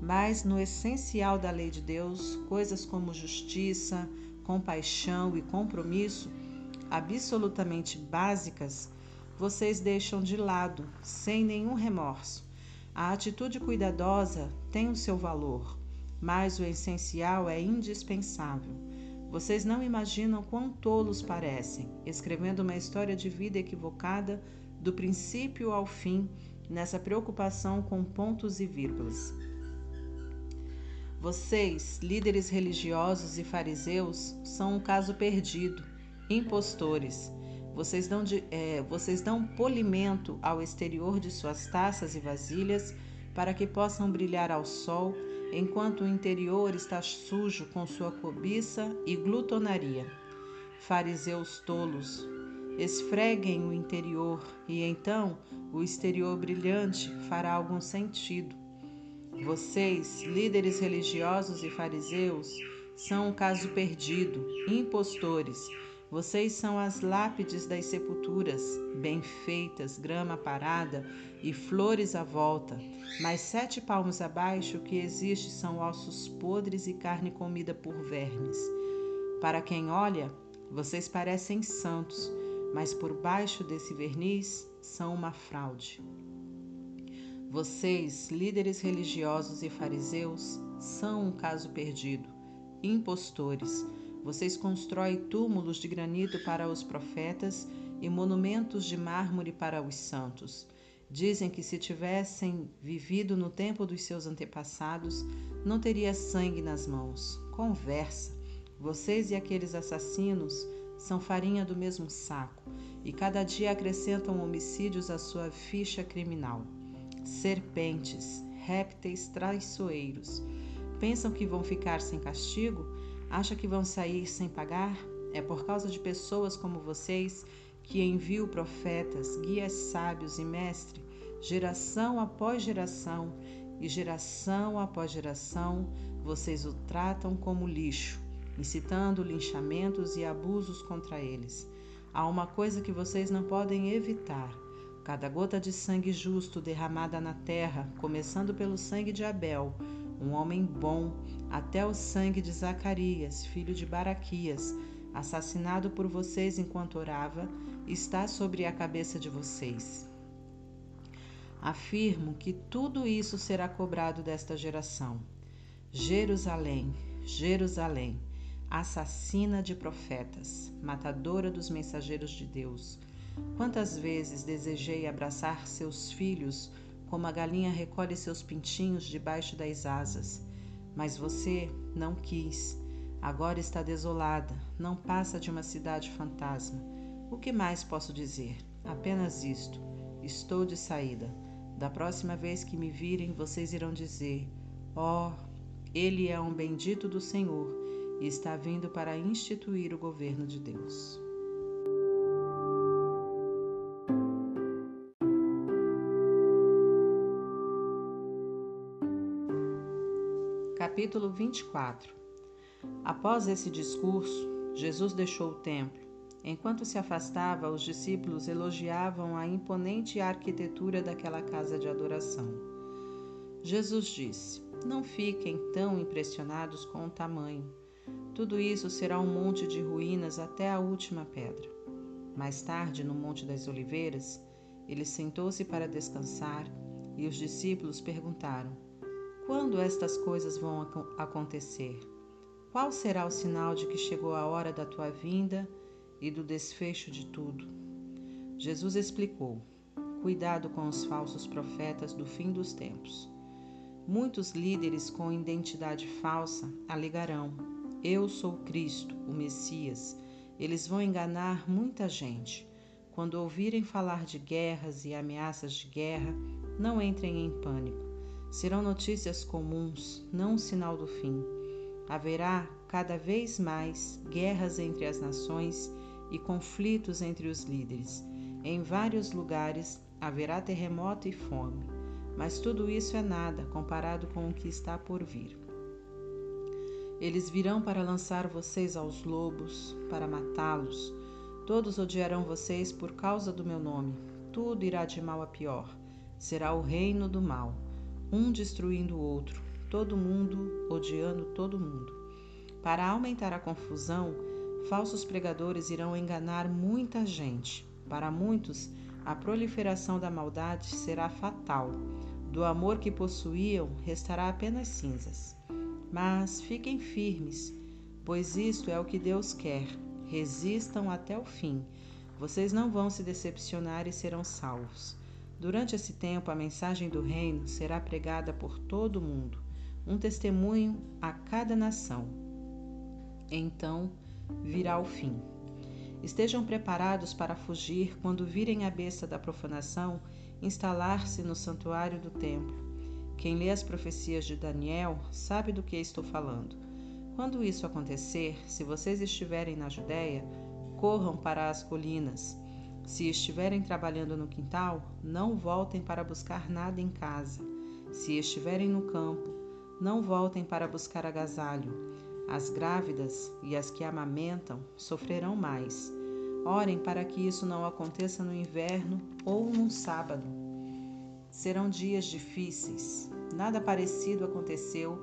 Mas no essencial da lei de Deus, coisas como justiça, compaixão e compromisso, absolutamente básicas, vocês deixam de lado, sem nenhum remorso. A atitude cuidadosa tem o seu valor, mas o essencial é indispensável. Vocês não imaginam quão tolos parecem, escrevendo uma história de vida equivocada do princípio ao fim, nessa preocupação com pontos e vírgulas. Vocês, líderes religiosos e fariseus, são um caso perdido, impostores. Vocês dão, de, é, vocês dão polimento ao exterior de suas taças e vasilhas para que possam brilhar ao sol, enquanto o interior está sujo com sua cobiça e glutonaria. Fariseus tolos, esfreguem o interior e então o exterior brilhante fará algum sentido. Vocês, líderes religiosos e fariseus, são um caso perdido, impostores vocês são as lápides das sepulturas, bem feitas, grama parada e flores à volta. Mas sete palmos abaixo o que existe são ossos podres e carne comida por vermes. Para quem olha, vocês parecem santos, mas por baixo desse verniz são uma fraude. Vocês, líderes religiosos e fariseus, são um caso perdido, impostores vocês constroem túmulos de granito para os profetas e monumentos de mármore para os santos. Dizem que se tivessem vivido no tempo dos seus antepassados, não teria sangue nas mãos. Conversa. Vocês e aqueles assassinos são farinha do mesmo saco e cada dia acrescentam homicídios à sua ficha criminal. Serpentes, répteis traiçoeiros. Pensam que vão ficar sem castigo? Acha que vão sair sem pagar? É por causa de pessoas como vocês que envio profetas, guias sábios e mestres, geração após geração, e geração após geração, vocês o tratam como lixo, incitando linchamentos e abusos contra eles. Há uma coisa que vocês não podem evitar. Cada gota de sangue justo derramada na terra, começando pelo sangue de Abel, um homem bom, até o sangue de Zacarias, filho de Baraquias, assassinado por vocês enquanto orava, está sobre a cabeça de vocês. Afirmo que tudo isso será cobrado desta geração. Jerusalém, Jerusalém, assassina de profetas, matadora dos mensageiros de Deus. Quantas vezes desejei abraçar seus filhos como a galinha recolhe seus pintinhos debaixo das asas. Mas você não quis. Agora está desolada, não passa de uma cidade fantasma. O que mais posso dizer? Apenas isto. Estou de saída. Da próxima vez que me virem, vocês irão dizer: Ó, oh, ele é um bendito do Senhor e está vindo para instituir o governo de Deus. Capítulo 24 Após esse discurso, Jesus deixou o templo. Enquanto se afastava, os discípulos elogiavam a imponente arquitetura daquela casa de adoração. Jesus disse: Não fiquem tão impressionados com o tamanho. Tudo isso será um monte de ruínas até a última pedra. Mais tarde, no Monte das Oliveiras, ele sentou-se para descansar e os discípulos perguntaram: quando estas coisas vão acontecer? Qual será o sinal de que chegou a hora da tua vinda e do desfecho de tudo? Jesus explicou: Cuidado com os falsos profetas do fim dos tempos. Muitos líderes com identidade falsa alegarão: Eu sou Cristo, o Messias. Eles vão enganar muita gente. Quando ouvirem falar de guerras e ameaças de guerra, não entrem em pânico serão notícias comuns, não um sinal do fim. Haverá cada vez mais guerras entre as nações e conflitos entre os líderes. Em vários lugares haverá terremoto e fome, mas tudo isso é nada comparado com o que está por vir. Eles virão para lançar vocês aos lobos, para matá-los. Todos odiarão vocês por causa do meu nome. tudo irá de mal a pior. Será o reino do mal, um destruindo o outro, todo mundo odiando todo mundo. Para aumentar a confusão, falsos pregadores irão enganar muita gente. Para muitos, a proliferação da maldade será fatal. Do amor que possuíam, restará apenas cinzas. Mas fiquem firmes, pois isto é o que Deus quer. Resistam até o fim. Vocês não vão se decepcionar e serão salvos. Durante esse tempo, a mensagem do reino será pregada por todo o mundo, um testemunho a cada nação. Então virá o fim. Estejam preparados para fugir quando virem a besta da profanação instalar-se no santuário do templo. Quem lê as profecias de Daniel sabe do que estou falando. Quando isso acontecer, se vocês estiverem na Judéia, corram para as colinas. Se estiverem trabalhando no quintal, não voltem para buscar nada em casa. Se estiverem no campo, não voltem para buscar agasalho. As grávidas e as que amamentam sofrerão mais. Orem para que isso não aconteça no inverno ou num sábado. Serão dias difíceis. Nada parecido aconteceu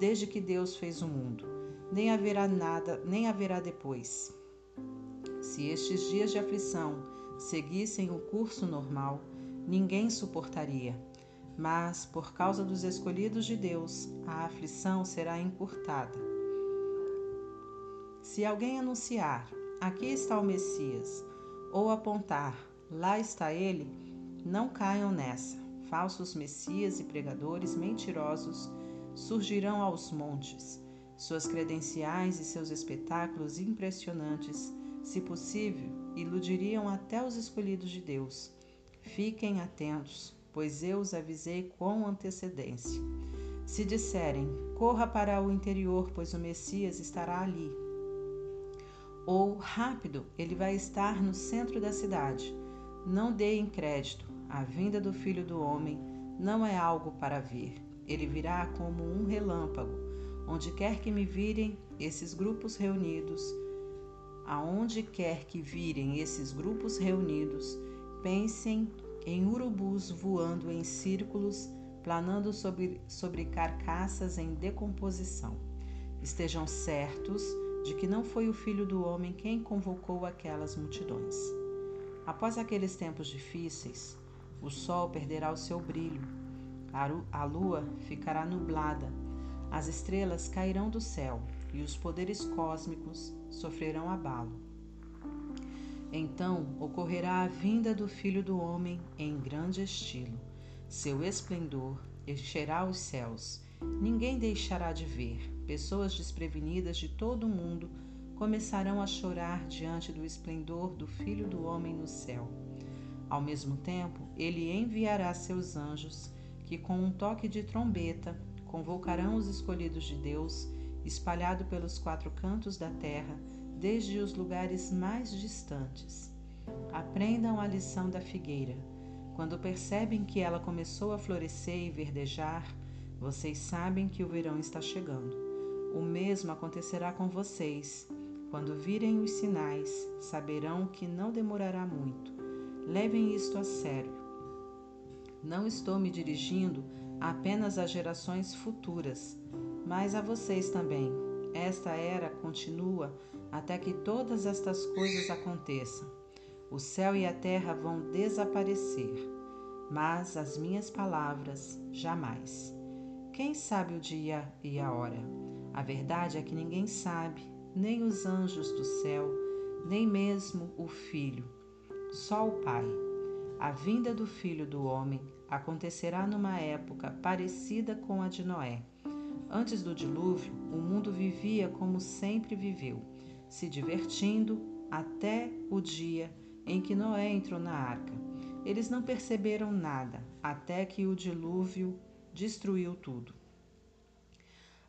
desde que Deus fez o mundo. Nem haverá nada, nem haverá depois. Se estes dias de aflição seguissem o curso normal, ninguém suportaria. Mas, por causa dos escolhidos de Deus, a aflição será encurtada. Se alguém anunciar, aqui está o Messias, ou apontar, lá está ele, não caiam nessa. Falsos messias e pregadores mentirosos surgirão aos montes. Suas credenciais e seus espetáculos impressionantes se possível, iludiriam até os escolhidos de Deus. Fiquem atentos, pois eu os avisei com antecedência. Se disserem, corra para o interior, pois o Messias estará ali. Ou, rápido, ele vai estar no centro da cidade. Não deem crédito, a vinda do Filho do Homem não é algo para ver. Ele virá como um relâmpago. Onde quer que me virem, esses grupos reunidos, aonde quer que virem esses grupos reunidos, pensem em urubus voando em círculos, planando sobre, sobre carcaças em decomposição. Estejam certos de que não foi o Filho do Homem quem convocou aquelas multidões. Após aqueles tempos difíceis, o sol perderá o seu brilho, a lua ficará nublada, as estrelas cairão do céu e os poderes cósmicos sofrerão abalo. Então ocorrerá a vinda do Filho do Homem em grande estilo. Seu esplendor encherá os céus. Ninguém deixará de ver. Pessoas desprevenidas de todo o mundo começarão a chorar diante do esplendor do Filho do Homem no céu. Ao mesmo tempo, ele enviará seus anjos, que com um toque de trombeta convocarão os escolhidos de Deus espalhado pelos quatro cantos da terra, desde os lugares mais distantes. Aprendam a lição da figueira. Quando percebem que ela começou a florescer e verdejar, vocês sabem que o verão está chegando. O mesmo acontecerá com vocês. Quando virem os sinais, saberão que não demorará muito. Levem isto a sério. Não estou me dirigindo apenas às gerações futuras, mas a vocês também. Esta era continua até que todas estas coisas aconteçam. O céu e a terra vão desaparecer, mas as minhas palavras jamais. Quem sabe o dia e a hora? A verdade é que ninguém sabe, nem os anjos do céu, nem mesmo o Filho, só o Pai. A vinda do Filho do Homem acontecerá numa época parecida com a de Noé. Antes do dilúvio, o mundo vivia como sempre viveu, se divertindo até o dia em que Noé entrou na arca. Eles não perceberam nada até que o dilúvio destruiu tudo.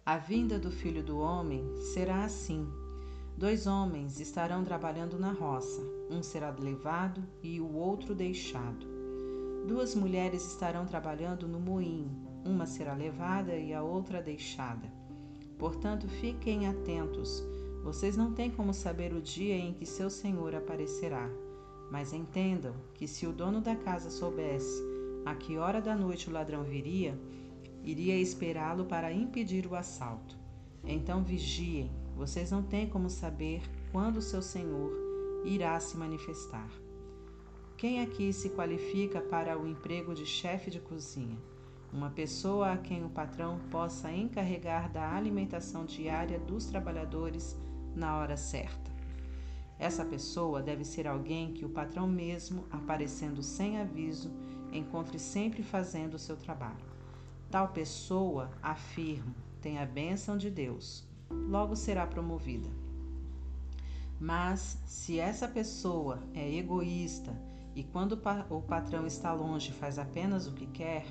A vinda do filho do homem será assim. Dois homens estarão trabalhando na roça, um será levado e o outro deixado. Duas mulheres estarão trabalhando no moinho, uma será levada e a outra deixada. Portanto, fiquem atentos. Vocês não têm como saber o dia em que seu Senhor aparecerá. Mas entendam que se o dono da casa soubesse a que hora da noite o ladrão viria, iria esperá-lo para impedir o assalto. Então vigiem, vocês não têm como saber quando seu senhor irá se manifestar. Quem aqui se qualifica para o emprego de chefe de cozinha? Uma pessoa a quem o patrão possa encarregar da alimentação diária dos trabalhadores na hora certa. Essa pessoa deve ser alguém que o patrão mesmo, aparecendo sem aviso, encontre sempre fazendo o seu trabalho. Tal pessoa, afirmo, tem a bênção de Deus, logo será promovida. Mas se essa pessoa é egoísta e quando o patrão está longe faz apenas o que quer,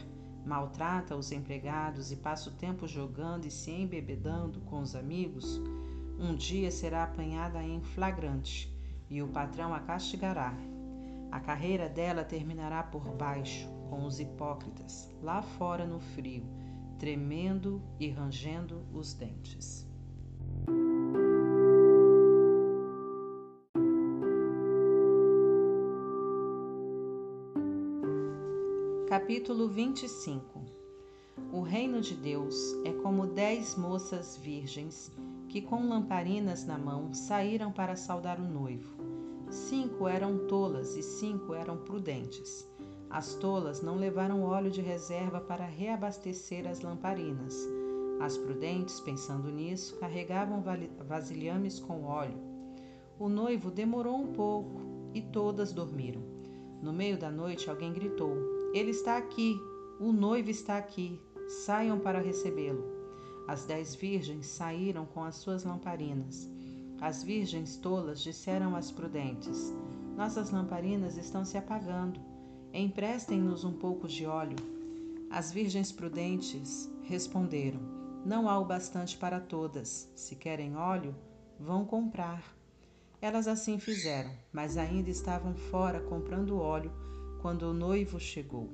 maltrata os empregados e passa o tempo jogando e se embebedando com os amigos, um dia será apanhada em flagrante e o patrão a castigará. A carreira dela terminará por baixo, com os hipócritas, lá fora no frio, tremendo e rangendo os dentes. Capítulo 25 O reino de Deus é como dez moças virgens que, com lamparinas na mão, saíram para saudar o noivo. Cinco eram tolas e cinco eram prudentes. As tolas não levaram óleo de reserva para reabastecer as lamparinas. As prudentes, pensando nisso, carregavam vasilhames com óleo. O noivo demorou um pouco e todas dormiram. No meio da noite, alguém gritou: ele está aqui, o noivo está aqui, saiam para recebê-lo. As dez virgens saíram com as suas lamparinas. As virgens tolas disseram às prudentes: Nossas lamparinas estão se apagando. Emprestem-nos um pouco de óleo. As virgens prudentes responderam: Não há o bastante para todas. Se querem óleo, vão comprar. Elas assim fizeram, mas ainda estavam fora comprando óleo quando o noivo chegou.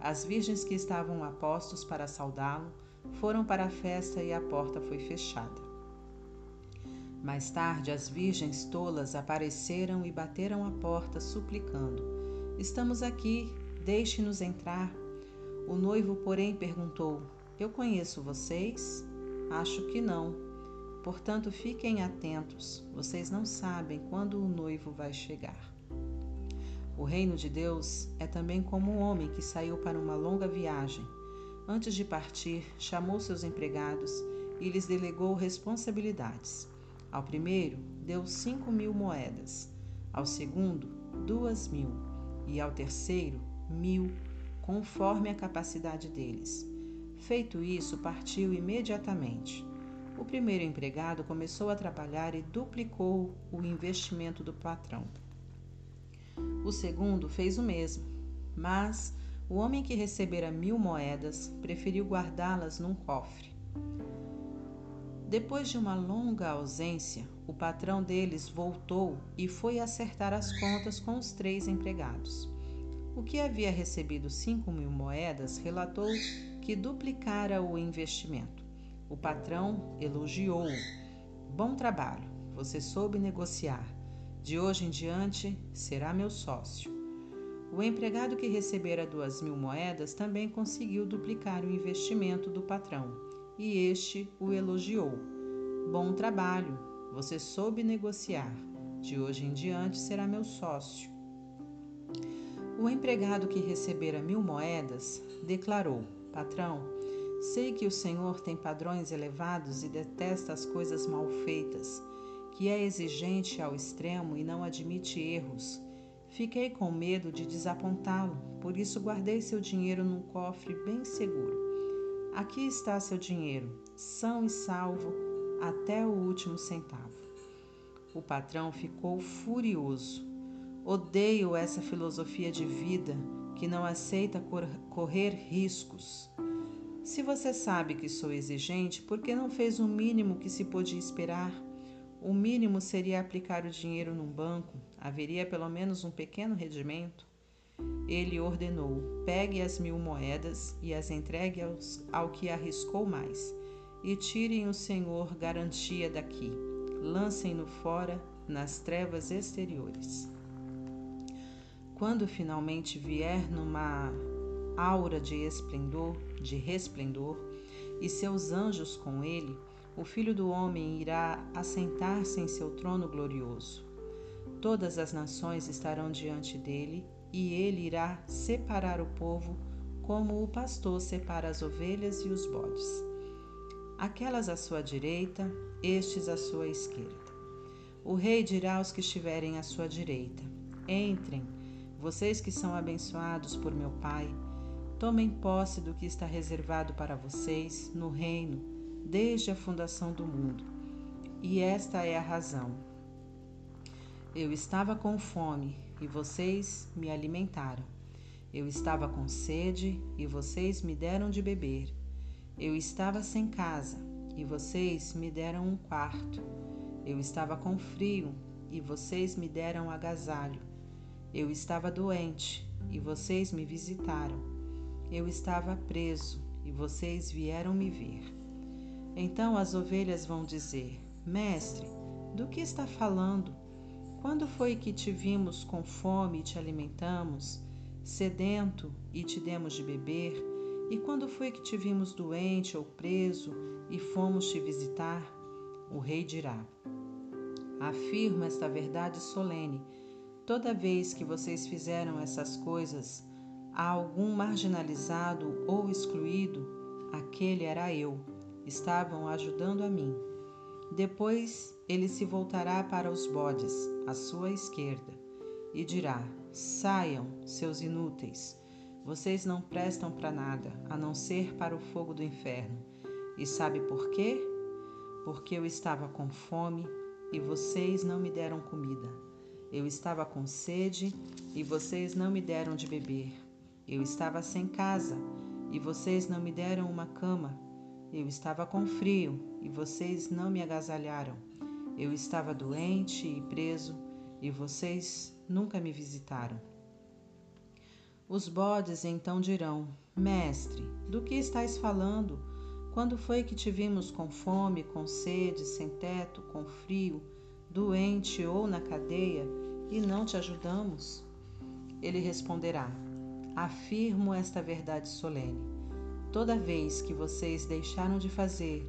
As virgens que estavam a postos para saudá-lo foram para a festa e a porta foi fechada. Mais tarde, as virgens tolas apareceram e bateram a porta, suplicando: Estamos aqui, deixe-nos entrar. O noivo, porém, perguntou: Eu conheço vocês? Acho que não. Portanto, fiquem atentos, vocês não sabem quando o noivo vai chegar. O reino de Deus é também como um homem que saiu para uma longa viagem. Antes de partir, chamou seus empregados e lhes delegou responsabilidades. Ao primeiro, deu cinco mil moedas, ao segundo, duas mil, e ao terceiro, mil, conforme a capacidade deles. Feito isso, partiu imediatamente. O primeiro empregado começou a trabalhar e duplicou o investimento do patrão. O segundo fez o mesmo, mas o homem que recebera mil moedas preferiu guardá-las num cofre. Depois de uma longa ausência, o patrão deles voltou e foi acertar as contas com os três empregados. O que havia recebido cinco mil moedas relatou que duplicara o investimento. O patrão elogiou-o. Bom trabalho, você soube negociar. De hoje em diante será meu sócio. O empregado que recebera duas mil moedas também conseguiu duplicar o investimento do patrão e este o elogiou. Bom trabalho, você soube negociar. De hoje em diante será meu sócio. O empregado que recebera mil moedas declarou: Patrão, sei que o senhor tem padrões elevados e detesta as coisas mal feitas que é exigente ao extremo e não admite erros. Fiquei com medo de desapontá-lo, por isso guardei seu dinheiro num cofre bem seguro. Aqui está seu dinheiro, são e salvo até o último centavo. O patrão ficou furioso. Odeio essa filosofia de vida que não aceita correr riscos. Se você sabe que sou exigente, por que não fez o mínimo que se podia esperar? O mínimo seria aplicar o dinheiro num banco, haveria pelo menos um pequeno rendimento. Ele ordenou: pegue as mil moedas e as entregue aos, ao que arriscou mais, e tirem o senhor garantia daqui, lancem-no fora nas trevas exteriores. quando finalmente vier numa aura de esplendor, de resplendor, e seus anjos com ele, o Filho do Homem irá assentar-se em seu trono glorioso. Todas as nações estarão diante dele, e ele irá separar o povo como o pastor separa as ovelhas e os bodes. Aquelas à sua direita, estes à sua esquerda. O rei dirá aos que estiverem à sua direita: Entrem, vocês que são abençoados por meu Pai, tomem posse do que está reservado para vocês no reino desde a fundação do mundo. E esta é a razão. Eu estava com fome e vocês me alimentaram. Eu estava com sede e vocês me deram de beber. Eu estava sem casa e vocês me deram um quarto. Eu estava com frio e vocês me deram agasalho. Eu estava doente e vocês me visitaram. Eu estava preso e vocês vieram me ver. Então as ovelhas vão dizer: Mestre, do que está falando? Quando foi que te vimos com fome e te alimentamos, sedento e te demos de beber? E quando foi que te vimos doente ou preso e fomos te visitar? O rei dirá: Afirmo esta verdade solene. Toda vez que vocês fizeram essas coisas a algum marginalizado ou excluído, aquele era eu. Estavam ajudando a mim. Depois ele se voltará para os bodes, à sua esquerda, e dirá: Saiam, seus inúteis. Vocês não prestam para nada, a não ser para o fogo do inferno. E sabe por quê? Porque eu estava com fome e vocês não me deram comida. Eu estava com sede e vocês não me deram de beber. Eu estava sem casa e vocês não me deram uma cama. Eu estava com frio e vocês não me agasalharam. Eu estava doente e preso e vocês nunca me visitaram. Os bodes então dirão: Mestre, do que estás falando? Quando foi que te vimos com fome, com sede, sem teto, com frio, doente ou na cadeia e não te ajudamos? Ele responderá: Afirmo esta verdade solene. Toda vez que vocês deixaram de fazer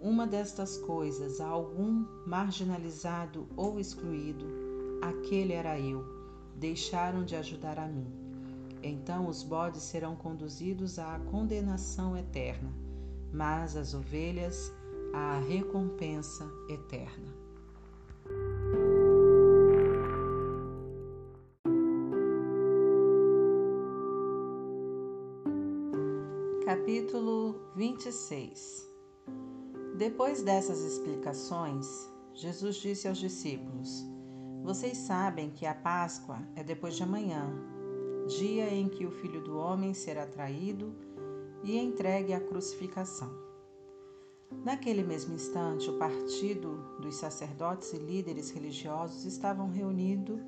uma destas coisas a algum marginalizado ou excluído, aquele era eu. Deixaram de ajudar a mim. Então os bodes serão conduzidos à condenação eterna mas as ovelhas à recompensa eterna. Capítulo 26 Depois dessas explicações, Jesus disse aos discípulos: Vocês sabem que a Páscoa é depois de amanhã, dia em que o Filho do Homem será traído e entregue à crucificação. Naquele mesmo instante, o partido dos sacerdotes e líderes religiosos estavam reunidos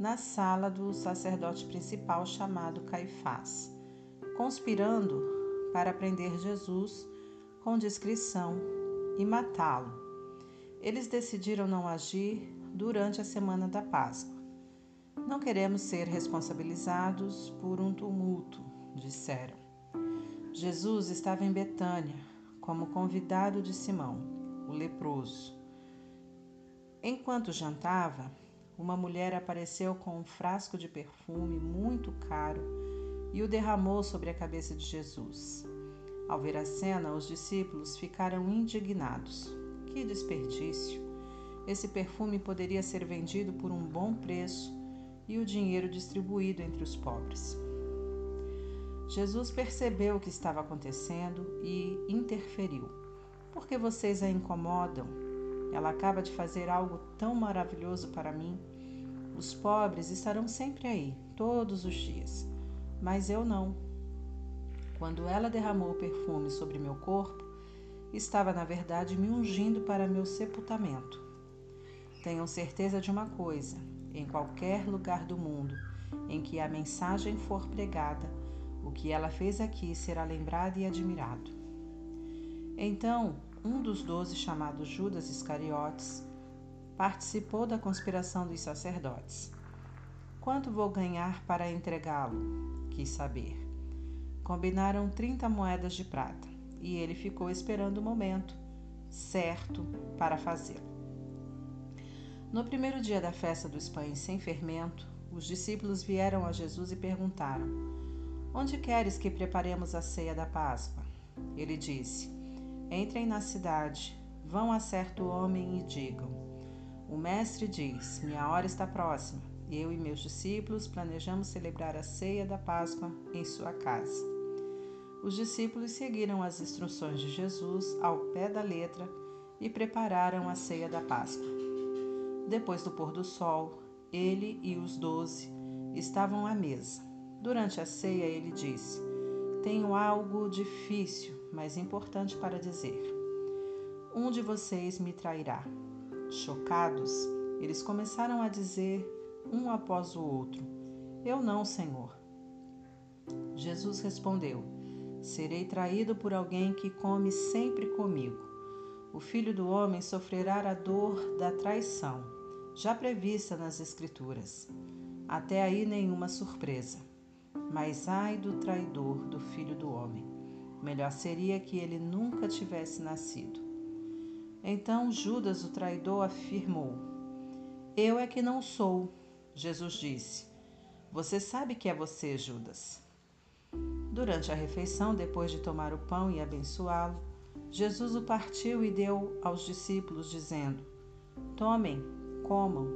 na sala do sacerdote principal chamado Caifás, conspirando para prender Jesus com discrição e matá-lo. Eles decidiram não agir durante a semana da Páscoa. Não queremos ser responsabilizados por um tumulto, disseram. Jesus estava em Betânia, como convidado de Simão, o leproso. Enquanto jantava, uma mulher apareceu com um frasco de perfume muito caro e o derramou sobre a cabeça de Jesus. Ao ver a cena, os discípulos ficaram indignados. Que desperdício! Esse perfume poderia ser vendido por um bom preço e o dinheiro distribuído entre os pobres. Jesus percebeu o que estava acontecendo e interferiu. Por que vocês a incomodam? Ela acaba de fazer algo tão maravilhoso para mim. Os pobres estarão sempre aí, todos os dias, mas eu não. Quando ela derramou o perfume sobre meu corpo, estava na verdade me ungindo para meu sepultamento. Tenham certeza de uma coisa: em qualquer lugar do mundo em que a mensagem for pregada, o que ela fez aqui será lembrado e admirado. Então, um dos doze, chamado Judas Iscariotes, participou da conspiração dos sacerdotes. Quanto vou ganhar para entregá-lo? Quis saber. Combinaram 30 moedas de prata e ele ficou esperando o momento certo para fazê-lo. No primeiro dia da festa dos pães sem fermento, os discípulos vieram a Jesus e perguntaram: Onde queres que preparemos a ceia da Páscoa? Ele disse: Entrem na cidade, vão a certo homem e digam: O mestre diz: Minha hora está próxima. Eu e meus discípulos planejamos celebrar a ceia da Páscoa em sua casa. Os discípulos seguiram as instruções de Jesus ao pé da letra e prepararam a ceia da Páscoa. Depois do pôr do sol, ele e os doze estavam à mesa. Durante a ceia, ele disse: Tenho algo difícil, mas importante para dizer. Um de vocês me trairá. Chocados, eles começaram a dizer, um após o outro: Eu não, Senhor. Jesus respondeu: Serei traído por alguém que come sempre comigo. O filho do homem sofrerá a dor da traição, já prevista nas Escrituras. Até aí nenhuma surpresa. Mas ai do traidor do filho do homem. Melhor seria que ele nunca tivesse nascido. Então Judas, o traidor, afirmou: Eu é que não sou. Jesus disse: Você sabe que é você, Judas. Durante a refeição, depois de tomar o pão e abençoá-lo, Jesus o partiu e deu aos discípulos, dizendo: Tomem, comam,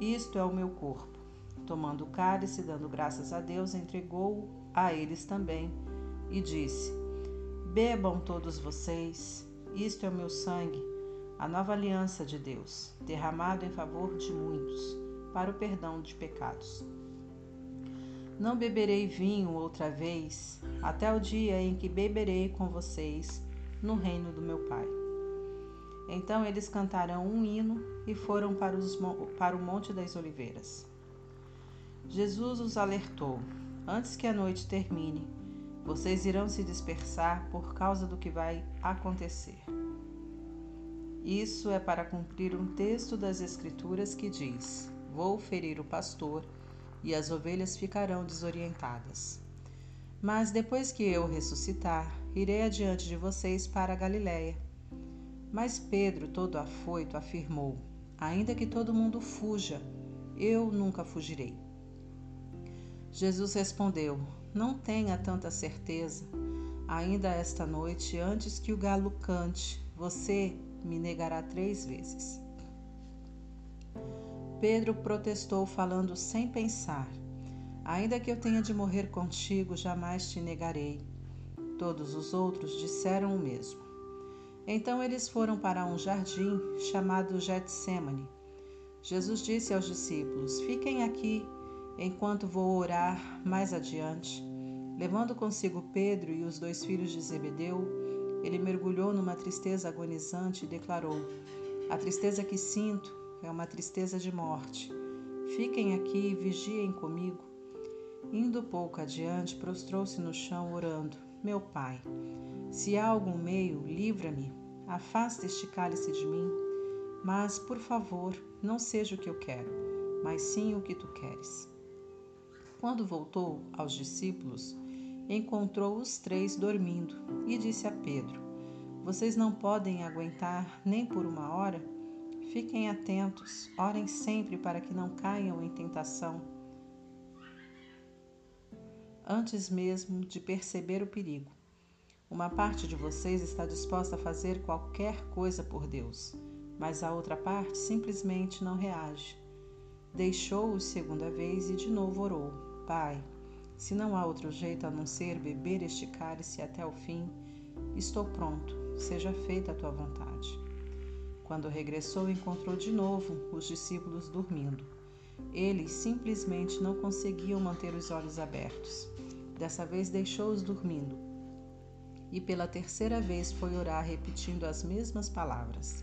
isto é o meu corpo. Tomando o cálice, dando graças a Deus, entregou-o a eles também e disse: Bebam todos vocês, isto é o meu sangue, a nova aliança de Deus, derramado em favor de muitos, para o perdão de pecados. Não beberei vinho outra vez, até o dia em que beberei com vocês no reino do meu Pai. Então eles cantaram um hino e foram para, os, para o Monte das Oliveiras. Jesus os alertou: Antes que a noite termine, vocês irão se dispersar por causa do que vai acontecer. Isso é para cumprir um texto das Escrituras que diz: Vou ferir o pastor e as ovelhas ficarão desorientadas. Mas depois que eu ressuscitar, irei adiante de vocês para Galiléia. Mas Pedro, todo afoito, afirmou: Ainda que todo mundo fuja, eu nunca fugirei. Jesus respondeu: Não tenha tanta certeza. Ainda esta noite, antes que o galo cante, você me negará três vezes. Pedro protestou, falando sem pensar: Ainda que eu tenha de morrer contigo, jamais te negarei. Todos os outros disseram o mesmo. Então eles foram para um jardim chamado Getsemane. Jesus disse aos discípulos: Fiquem aqui enquanto vou orar mais adiante. Levando consigo Pedro e os dois filhos de Zebedeu, ele mergulhou numa tristeza agonizante e declarou: A tristeza que sinto é uma tristeza de morte. Fiquem aqui e vigiem comigo. Indo pouco adiante, prostrou-se no chão, orando: Meu pai, se há algum meio, livra-me, afasta este cálice de mim. Mas, por favor, não seja o que eu quero, mas sim o que tu queres. Quando voltou aos discípulos, encontrou os três dormindo e disse a Pedro: Vocês não podem aguentar nem por uma hora? Fiquem atentos, orem sempre para que não caiam em tentação. Antes mesmo de perceber o perigo, uma parte de vocês está disposta a fazer qualquer coisa por Deus, mas a outra parte simplesmente não reage. Deixou-os segunda vez e de novo orou: Pai, se não há outro jeito a não ser beber este cálice até o fim, estou pronto, seja feita a tua vontade. Quando regressou, encontrou de novo os discípulos dormindo. Eles simplesmente não conseguiam manter os olhos abertos. Dessa vez deixou-os dormindo. E pela terceira vez foi orar, repetindo as mesmas palavras.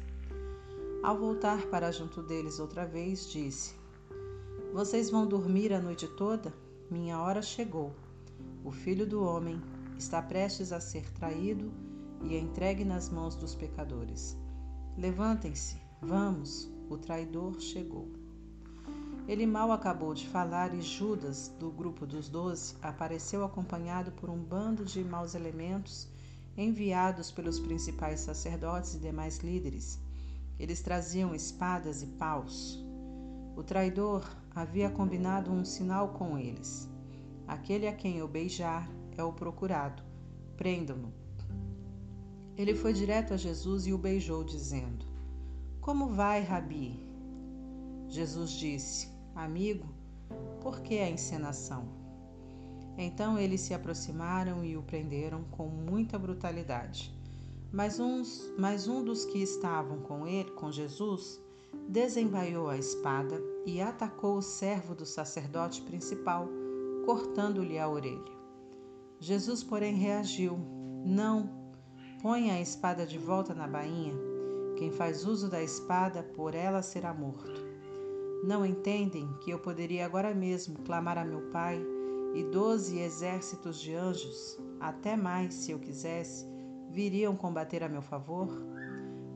Ao voltar para junto deles outra vez, disse: Vocês vão dormir a noite toda? Minha hora chegou. O filho do homem está prestes a ser traído e entregue nas mãos dos pecadores. Levantem-se, vamos, o traidor chegou. Ele mal acabou de falar e Judas, do grupo dos doze, apareceu acompanhado por um bando de maus elementos enviados pelos principais sacerdotes e demais líderes. Eles traziam espadas e paus. O traidor havia combinado um sinal com eles. Aquele a quem eu beijar é o procurado. Prendam-no. Ele foi direto a Jesus e o beijou, dizendo: Como vai, Rabi? Jesus disse: Amigo, por que a encenação? Então eles se aproximaram e o prenderam com muita brutalidade. Mas, uns, mas um dos que estavam com ele, com Jesus, desembaiou a espada e atacou o servo do sacerdote principal, cortando-lhe a orelha. Jesus, porém, reagiu: Não, ponha a espada de volta na bainha. Quem faz uso da espada, por ela será morto. Não entendem que eu poderia agora mesmo clamar a meu Pai e doze exércitos de anjos, até mais se eu quisesse, viriam combater a meu favor?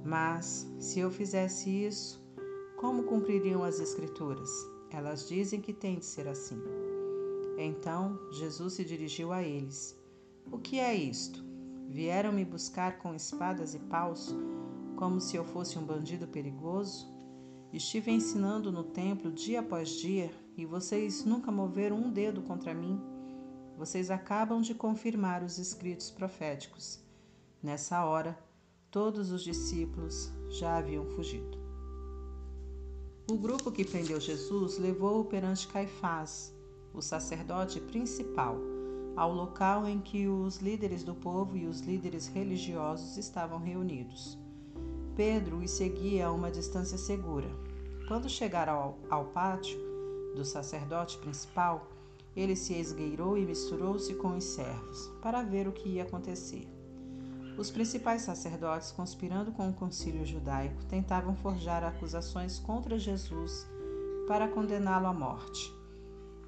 Mas, se eu fizesse isso, como cumpririam as Escrituras? Elas dizem que tem de ser assim. Então Jesus se dirigiu a eles: O que é isto? Vieram me buscar com espadas e paus, como se eu fosse um bandido perigoso? Estive ensinando no templo dia após dia e vocês nunca moveram um dedo contra mim. Vocês acabam de confirmar os escritos proféticos. Nessa hora, todos os discípulos já haviam fugido. O grupo que prendeu Jesus levou-o perante Caifás, o sacerdote principal, ao local em que os líderes do povo e os líderes religiosos estavam reunidos. Pedro os seguia a uma distância segura. Quando chegaram ao, ao pátio do sacerdote principal, ele se esgueirou e misturou-se com os servos, para ver o que ia acontecer. Os principais sacerdotes, conspirando com o concílio judaico, tentavam forjar acusações contra Jesus para condená-lo à morte.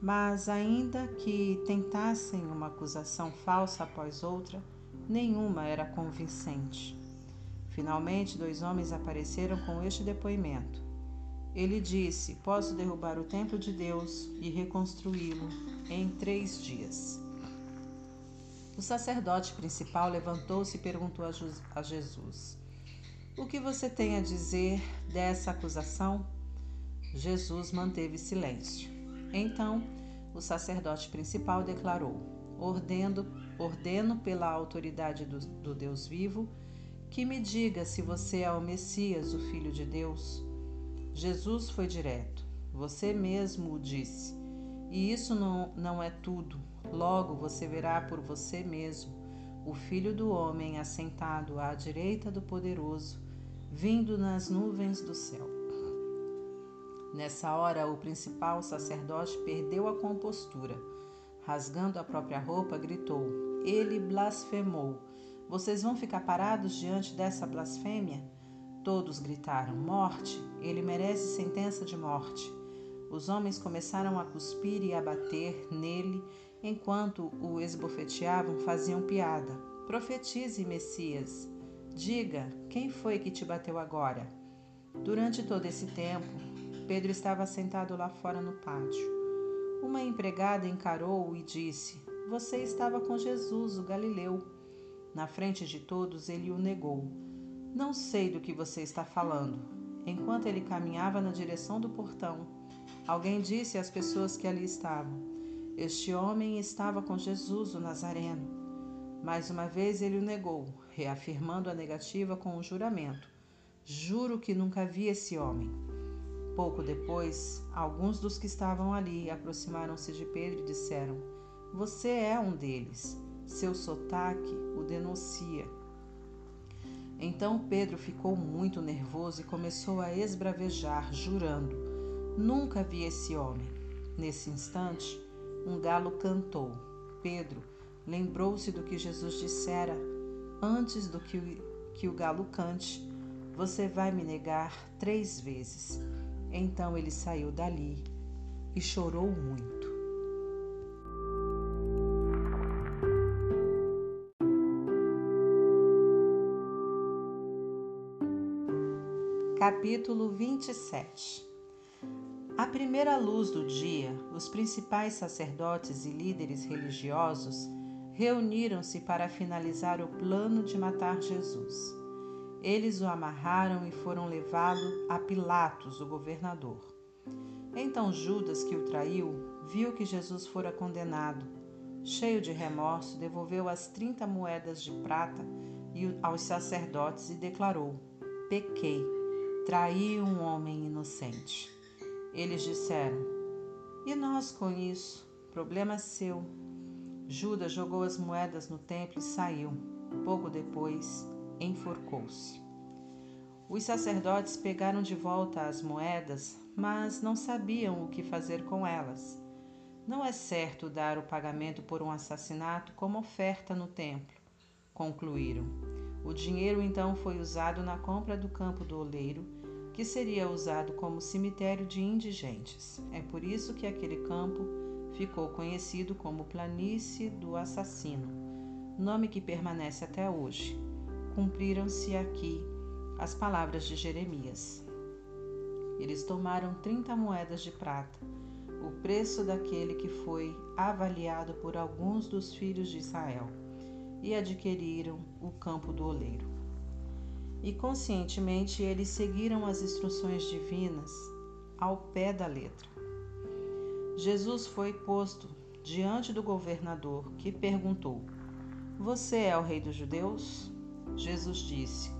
Mas, ainda que tentassem uma acusação falsa após outra, nenhuma era convincente. Finalmente, dois homens apareceram com este depoimento. Ele disse: Posso derrubar o templo de Deus e reconstruí-lo em três dias. O sacerdote principal levantou-se e perguntou a Jesus: O que você tem a dizer dessa acusação? Jesus manteve silêncio. Então, o sacerdote principal declarou: Ordendo, ordeno pela autoridade do, do Deus vivo que me diga se você é o Messias, o Filho de Deus. Jesus foi direto. Você mesmo o disse. E isso não, não é tudo. Logo você verá por você mesmo o Filho do Homem assentado à direita do Poderoso, vindo nas nuvens do céu. Nessa hora, o principal sacerdote perdeu a compostura. Rasgando a própria roupa, gritou: Ele blasfemou. Vocês vão ficar parados diante dessa blasfêmia? Todos gritaram: Morte! Ele merece sentença de morte. Os homens começaram a cuspir e a bater nele, enquanto o esbofeteavam, faziam piada. Profetize, Messias. Diga, quem foi que te bateu agora? Durante todo esse tempo, Pedro estava sentado lá fora no pátio. Uma empregada encarou-o e disse: Você estava com Jesus, o Galileu. Na frente de todos, ele o negou. Não sei do que você está falando. Enquanto ele caminhava na direção do portão, alguém disse às pessoas que ali estavam: Este homem estava com Jesus, o Nazareno. Mais uma vez ele o negou, reafirmando a negativa com um juramento: Juro que nunca vi esse homem. Pouco depois, alguns dos que estavam ali aproximaram-se de Pedro e disseram: Você é um deles. Seu sotaque o denuncia. Então Pedro ficou muito nervoso e começou a esbravejar, jurando: Nunca vi esse homem. Nesse instante, um galo cantou. Pedro lembrou-se do que Jesus dissera: Antes do que o, que o galo cante, você vai me negar três vezes. Então ele saiu dali e chorou muito. Capítulo 27 À primeira luz do dia, os principais sacerdotes e líderes religiosos reuniram-se para finalizar o plano de matar Jesus. Eles o amarraram e foram levá-lo a Pilatos, o governador. Então Judas, que o traiu, viu que Jesus fora condenado. Cheio de remorso, devolveu as trinta moedas de prata aos sacerdotes e declarou: Pequei, traí um homem inocente. Eles disseram: E nós com isso? Problema seu. Judas jogou as moedas no templo e saiu. Pouco depois, enforcou-se. Os sacerdotes pegaram de volta as moedas, mas não sabiam o que fazer com elas. Não é certo dar o pagamento por um assassinato como oferta no templo, concluíram. O dinheiro então foi usado na compra do campo do oleiro, que seria usado como cemitério de indigentes. É por isso que aquele campo ficou conhecido como Planície do Assassino, nome que permanece até hoje. Cumpriram-se aqui as palavras de Jeremias. Eles tomaram 30 moedas de prata, o preço daquele que foi avaliado por alguns dos filhos de Israel, e adquiriram o campo do oleiro. E conscientemente eles seguiram as instruções divinas ao pé da letra. Jesus foi posto diante do governador, que perguntou: Você é o rei dos judeus? Jesus disse: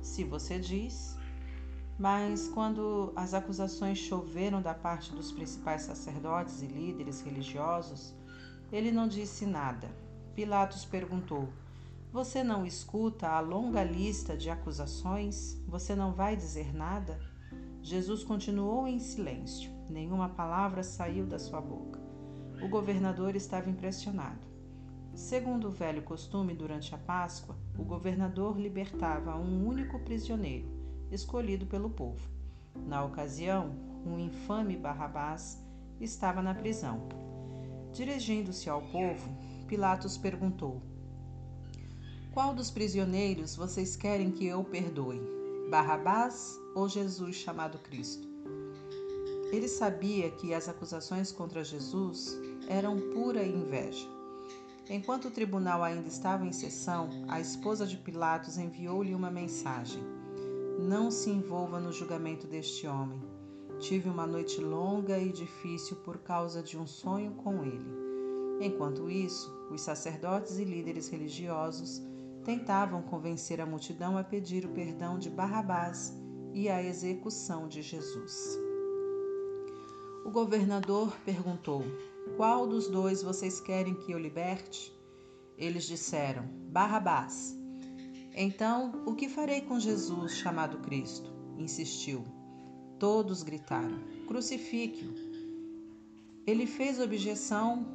Se você diz. Mas quando as acusações choveram da parte dos principais sacerdotes e líderes religiosos, ele não disse nada. Pilatos perguntou: Você não escuta a longa lista de acusações? Você não vai dizer nada? Jesus continuou em silêncio. Nenhuma palavra saiu da sua boca. O governador estava impressionado. Segundo o velho costume, durante a Páscoa, o governador libertava um único prisioneiro, escolhido pelo povo. Na ocasião, um infame Barrabás estava na prisão. Dirigindo-se ao povo, Pilatos perguntou: Qual dos prisioneiros vocês querem que eu perdoe? Barrabás ou Jesus chamado Cristo? Ele sabia que as acusações contra Jesus eram pura inveja. Enquanto o tribunal ainda estava em sessão, a esposa de Pilatos enviou-lhe uma mensagem: Não se envolva no julgamento deste homem. Tive uma noite longa e difícil por causa de um sonho com ele. Enquanto isso, os sacerdotes e líderes religiosos tentavam convencer a multidão a pedir o perdão de Barrabás e a execução de Jesus. O governador perguntou: Qual dos dois vocês querem que eu liberte? Eles disseram: Barrabás. Então, o que farei com Jesus chamado Cristo? insistiu. Todos gritaram: Crucifique-o. Ele fez objeção,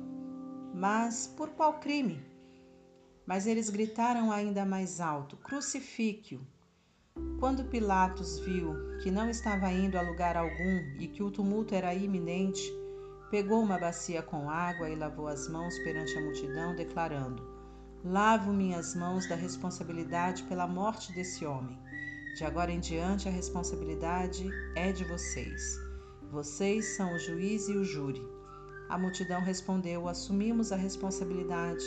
mas por qual crime? Mas eles gritaram ainda mais alto: Crucifique-o. Quando Pilatos viu que não estava indo a lugar algum e que o tumulto era iminente, pegou uma bacia com água e lavou as mãos perante a multidão, declarando: Lavo minhas mãos da responsabilidade pela morte desse homem. De agora em diante, a responsabilidade é de vocês. Vocês são o juiz e o júri. A multidão respondeu: Assumimos a responsabilidade,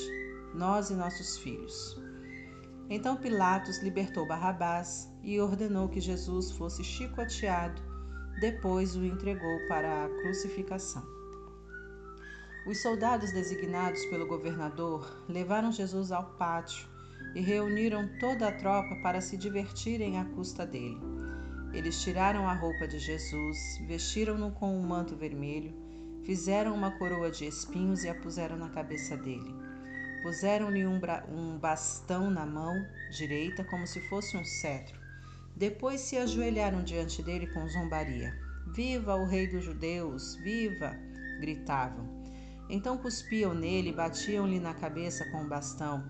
nós e nossos filhos. Então Pilatos libertou Barrabás e ordenou que Jesus fosse chicoteado, depois o entregou para a crucificação. Os soldados designados pelo governador levaram Jesus ao pátio e reuniram toda a tropa para se divertirem à custa dele. Eles tiraram a roupa de Jesus, vestiram-no com um manto vermelho, fizeram uma coroa de espinhos e a puseram na cabeça dele. Puseram-lhe um, um bastão na mão direita, como se fosse um cetro. Depois se ajoelharam diante dele com zombaria. Viva o Rei dos Judeus! Viva! gritavam. Então cuspiam nele e batiam-lhe na cabeça com o um bastão.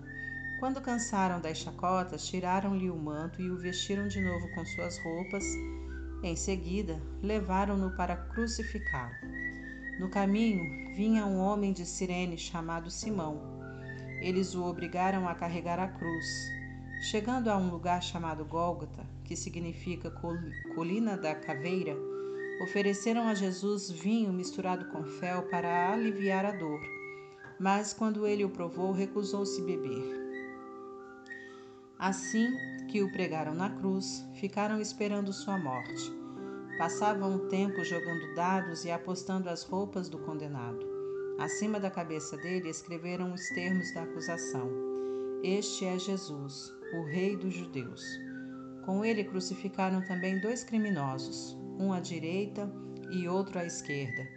Quando cansaram das chacotas, tiraram-lhe o manto e o vestiram de novo com suas roupas. Em seguida, levaram-no para crucificá-lo. No caminho, vinha um homem de Cirene chamado Simão eles o obrigaram a carregar a cruz. Chegando a um lugar chamado Gólgota, que significa colina da caveira, Ofereceram a Jesus vinho misturado com fel para aliviar a dor, mas quando ele o provou, recusou-se beber. Assim que o pregaram na cruz, ficaram esperando sua morte. Passavam o tempo jogando dados e apostando as roupas do condenado. Acima da cabeça dele escreveram os termos da acusação: Este é Jesus, o Rei dos Judeus. Com ele crucificaram também dois criminosos, um à direita e outro à esquerda.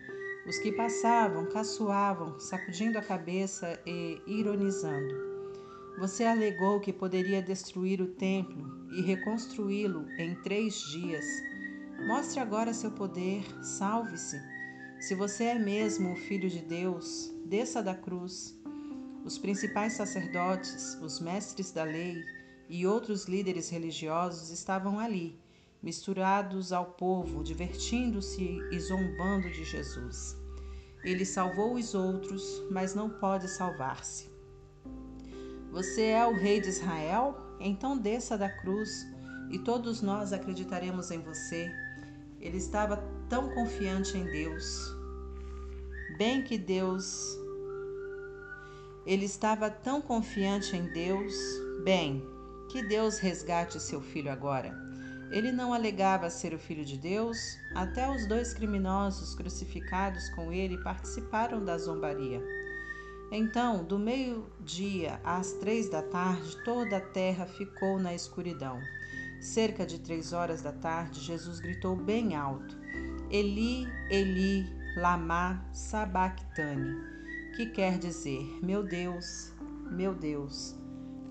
Os que passavam caçoavam, sacudindo a cabeça e ironizando. Você alegou que poderia destruir o templo e reconstruí-lo em três dias. Mostre agora seu poder, salve-se. Se você é mesmo o Filho de Deus, desça da cruz. Os principais sacerdotes, os mestres da lei e outros líderes religiosos estavam ali misturados ao povo, divertindo-se e zombando de Jesus. Ele salvou os outros, mas não pode salvar-se. Você é o rei de Israel? Então desça da cruz e todos nós acreditaremos em você. Ele estava tão confiante em Deus. Bem que Deus. Ele estava tão confiante em Deus. Bem, que Deus resgate seu filho agora. Ele não alegava ser o filho de Deus, até os dois criminosos crucificados com ele participaram da zombaria. Então, do meio-dia às três da tarde, toda a terra ficou na escuridão. Cerca de três horas da tarde, Jesus gritou bem alto: Eli, Eli, lama sabachthani, que quer dizer: Meu Deus, meu Deus,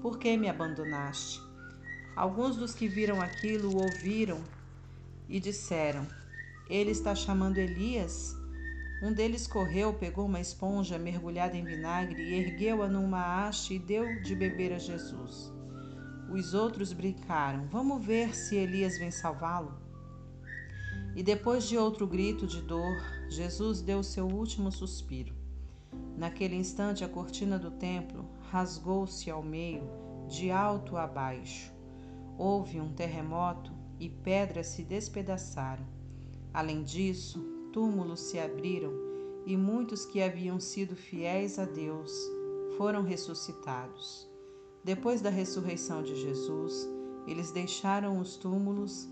por que me abandonaste? Alguns dos que viram aquilo ouviram e disseram: Ele está chamando Elias? Um deles correu, pegou uma esponja mergulhada em vinagre e ergueu-a numa haste e deu de beber a Jesus. Os outros brincaram: Vamos ver se Elias vem salvá-lo. E depois de outro grito de dor, Jesus deu seu último suspiro. Naquele instante, a cortina do templo rasgou-se ao meio, de alto a baixo. Houve um terremoto e pedras se despedaçaram. Além disso, túmulos se abriram e muitos que haviam sido fiéis a Deus foram ressuscitados. Depois da ressurreição de Jesus, eles deixaram os túmulos,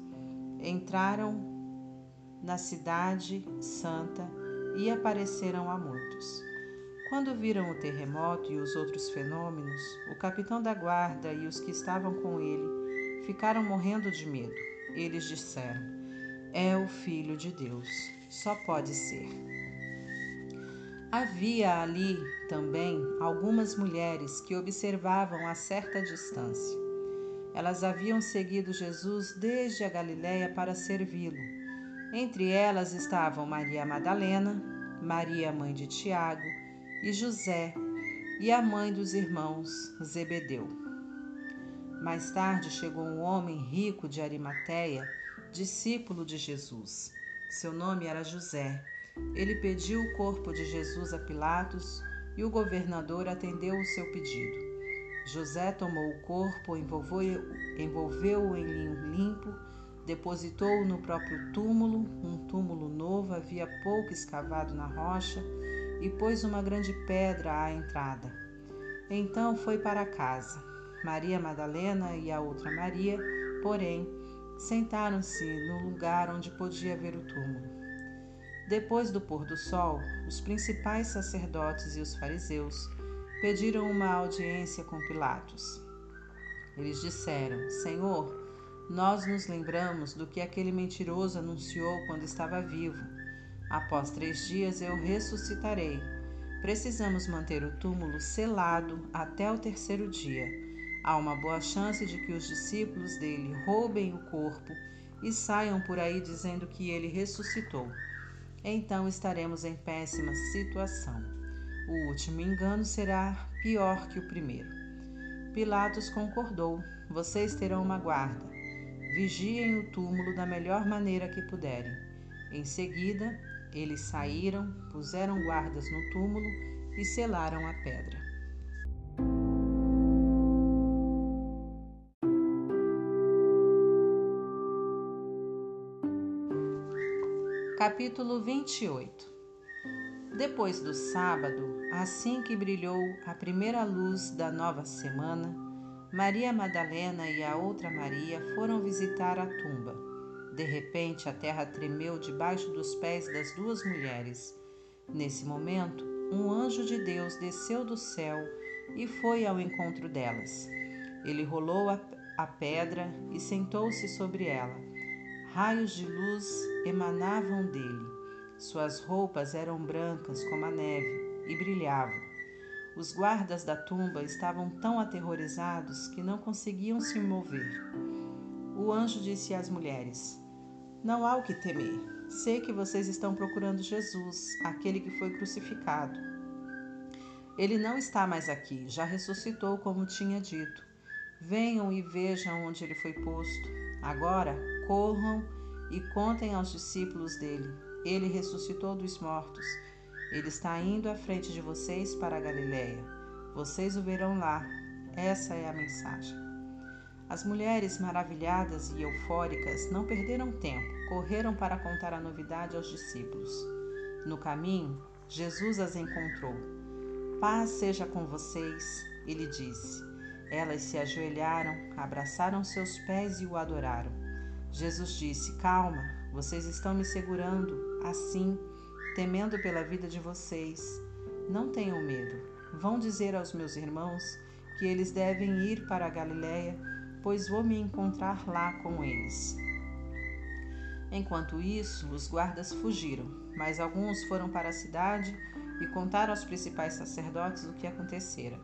entraram na cidade santa e apareceram a muitos. Quando viram o terremoto e os outros fenômenos, o capitão da guarda e os que estavam com ele ficaram morrendo de medo. Eles disseram: É o Filho de Deus, só pode ser. Havia ali também algumas mulheres que observavam a certa distância. Elas haviam seguido Jesus desde a Galiléia para servi-lo. Entre elas estavam Maria Madalena, Maria, mãe de Tiago, e José, e a mãe dos irmãos Zebedeu. Mais tarde chegou um homem rico de Arimateia, discípulo de Jesus. Seu nome era José. Ele pediu o corpo de Jesus a Pilatos e o governador atendeu o seu pedido. José tomou o corpo, envolveu-o em linho limpo, depositou-o no próprio túmulo, um túmulo novo havia pouco escavado na rocha, e pôs uma grande pedra à entrada. Então foi para casa. Maria Madalena e a outra Maria, porém, sentaram-se no lugar onde podia ver o túmulo. Depois do pôr do sol, os principais sacerdotes e os fariseus pediram uma audiência com Pilatos. Eles disseram: Senhor, nós nos lembramos do que aquele mentiroso anunciou quando estava vivo. Após três dias eu ressuscitarei. Precisamos manter o túmulo selado até o terceiro dia Há uma boa chance de que os discípulos dele roubem o corpo e saiam por aí dizendo que ele ressuscitou. Então estaremos em péssima situação. O último engano será pior que o primeiro. Pilatos concordou: vocês terão uma guarda. Vigiem o túmulo da melhor maneira que puderem. Em seguida, eles saíram, puseram guardas no túmulo e selaram a pedra. Capítulo 28 Depois do sábado, assim que brilhou a primeira luz da nova semana, Maria Madalena e a outra Maria foram visitar a tumba. De repente, a terra tremeu debaixo dos pés das duas mulheres. Nesse momento, um anjo de Deus desceu do céu e foi ao encontro delas. Ele rolou a, pedra e sentou-se sobre ela. Raios de luz emanavam dele. Suas roupas eram brancas como a neve e brilhavam. Os guardas da tumba estavam tão aterrorizados que não conseguiam se mover. O anjo disse às mulheres: Não há o que temer. Sei que vocês estão procurando Jesus, aquele que foi crucificado. Ele não está mais aqui, já ressuscitou como tinha dito. Venham e vejam onde ele foi posto. Agora corram e contem aos discípulos dele. Ele ressuscitou dos mortos. Ele está indo à frente de vocês para a Galiléia. Vocês o verão lá. Essa é a mensagem. As mulheres, maravilhadas e eufóricas, não perderam tempo, correram para contar a novidade aos discípulos. No caminho, Jesus as encontrou. Paz seja com vocês, ele disse. Elas se ajoelharam, abraçaram seus pés e o adoraram. Jesus disse: Calma, vocês estão me segurando assim, temendo pela vida de vocês. Não tenham medo. Vão dizer aos meus irmãos que eles devem ir para a Galiléia, pois vou me encontrar lá com eles. Enquanto isso, os guardas fugiram, mas alguns foram para a cidade e contaram aos principais sacerdotes o que acontecera.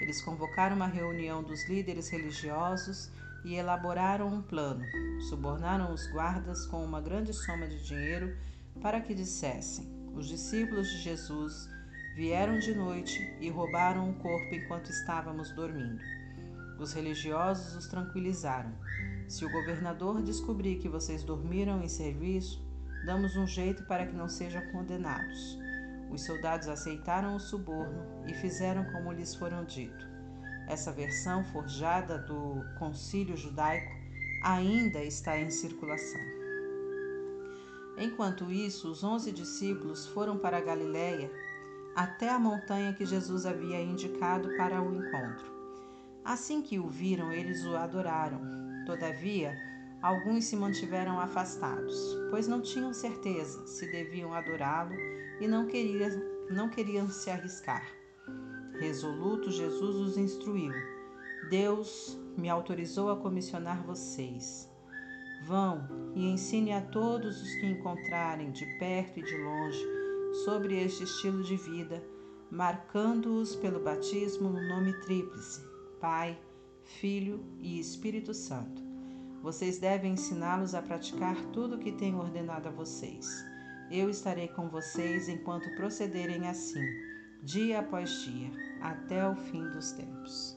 Eles convocaram uma reunião dos líderes religiosos e elaboraram um plano. Subornaram os guardas com uma grande soma de dinheiro para que dissessem: Os discípulos de Jesus vieram de noite e roubaram o corpo enquanto estávamos dormindo. Os religiosos os tranquilizaram. Se o governador descobrir que vocês dormiram em serviço, damos um jeito para que não sejam condenados. Os soldados aceitaram o suborno e fizeram como lhes foram dito. Essa versão forjada do concílio judaico ainda está em circulação. Enquanto isso, os onze discípulos foram para a Galiléia, até a montanha que Jesus havia indicado para o encontro. Assim que o viram, eles o adoraram. Todavia, alguns se mantiveram afastados, pois não tinham certeza se deviam adorá-lo e não queriam, não queriam se arriscar. Resoluto, Jesus os instruiu: Deus me autorizou a comissionar vocês. Vão e ensine a todos os que encontrarem, de perto e de longe, sobre este estilo de vida, marcando-os pelo batismo no nome tríplice: Pai, Filho e Espírito Santo. Vocês devem ensiná-los a praticar tudo o que tenho ordenado a vocês. Eu estarei com vocês enquanto procederem assim dia após dia, até o fim dos tempos.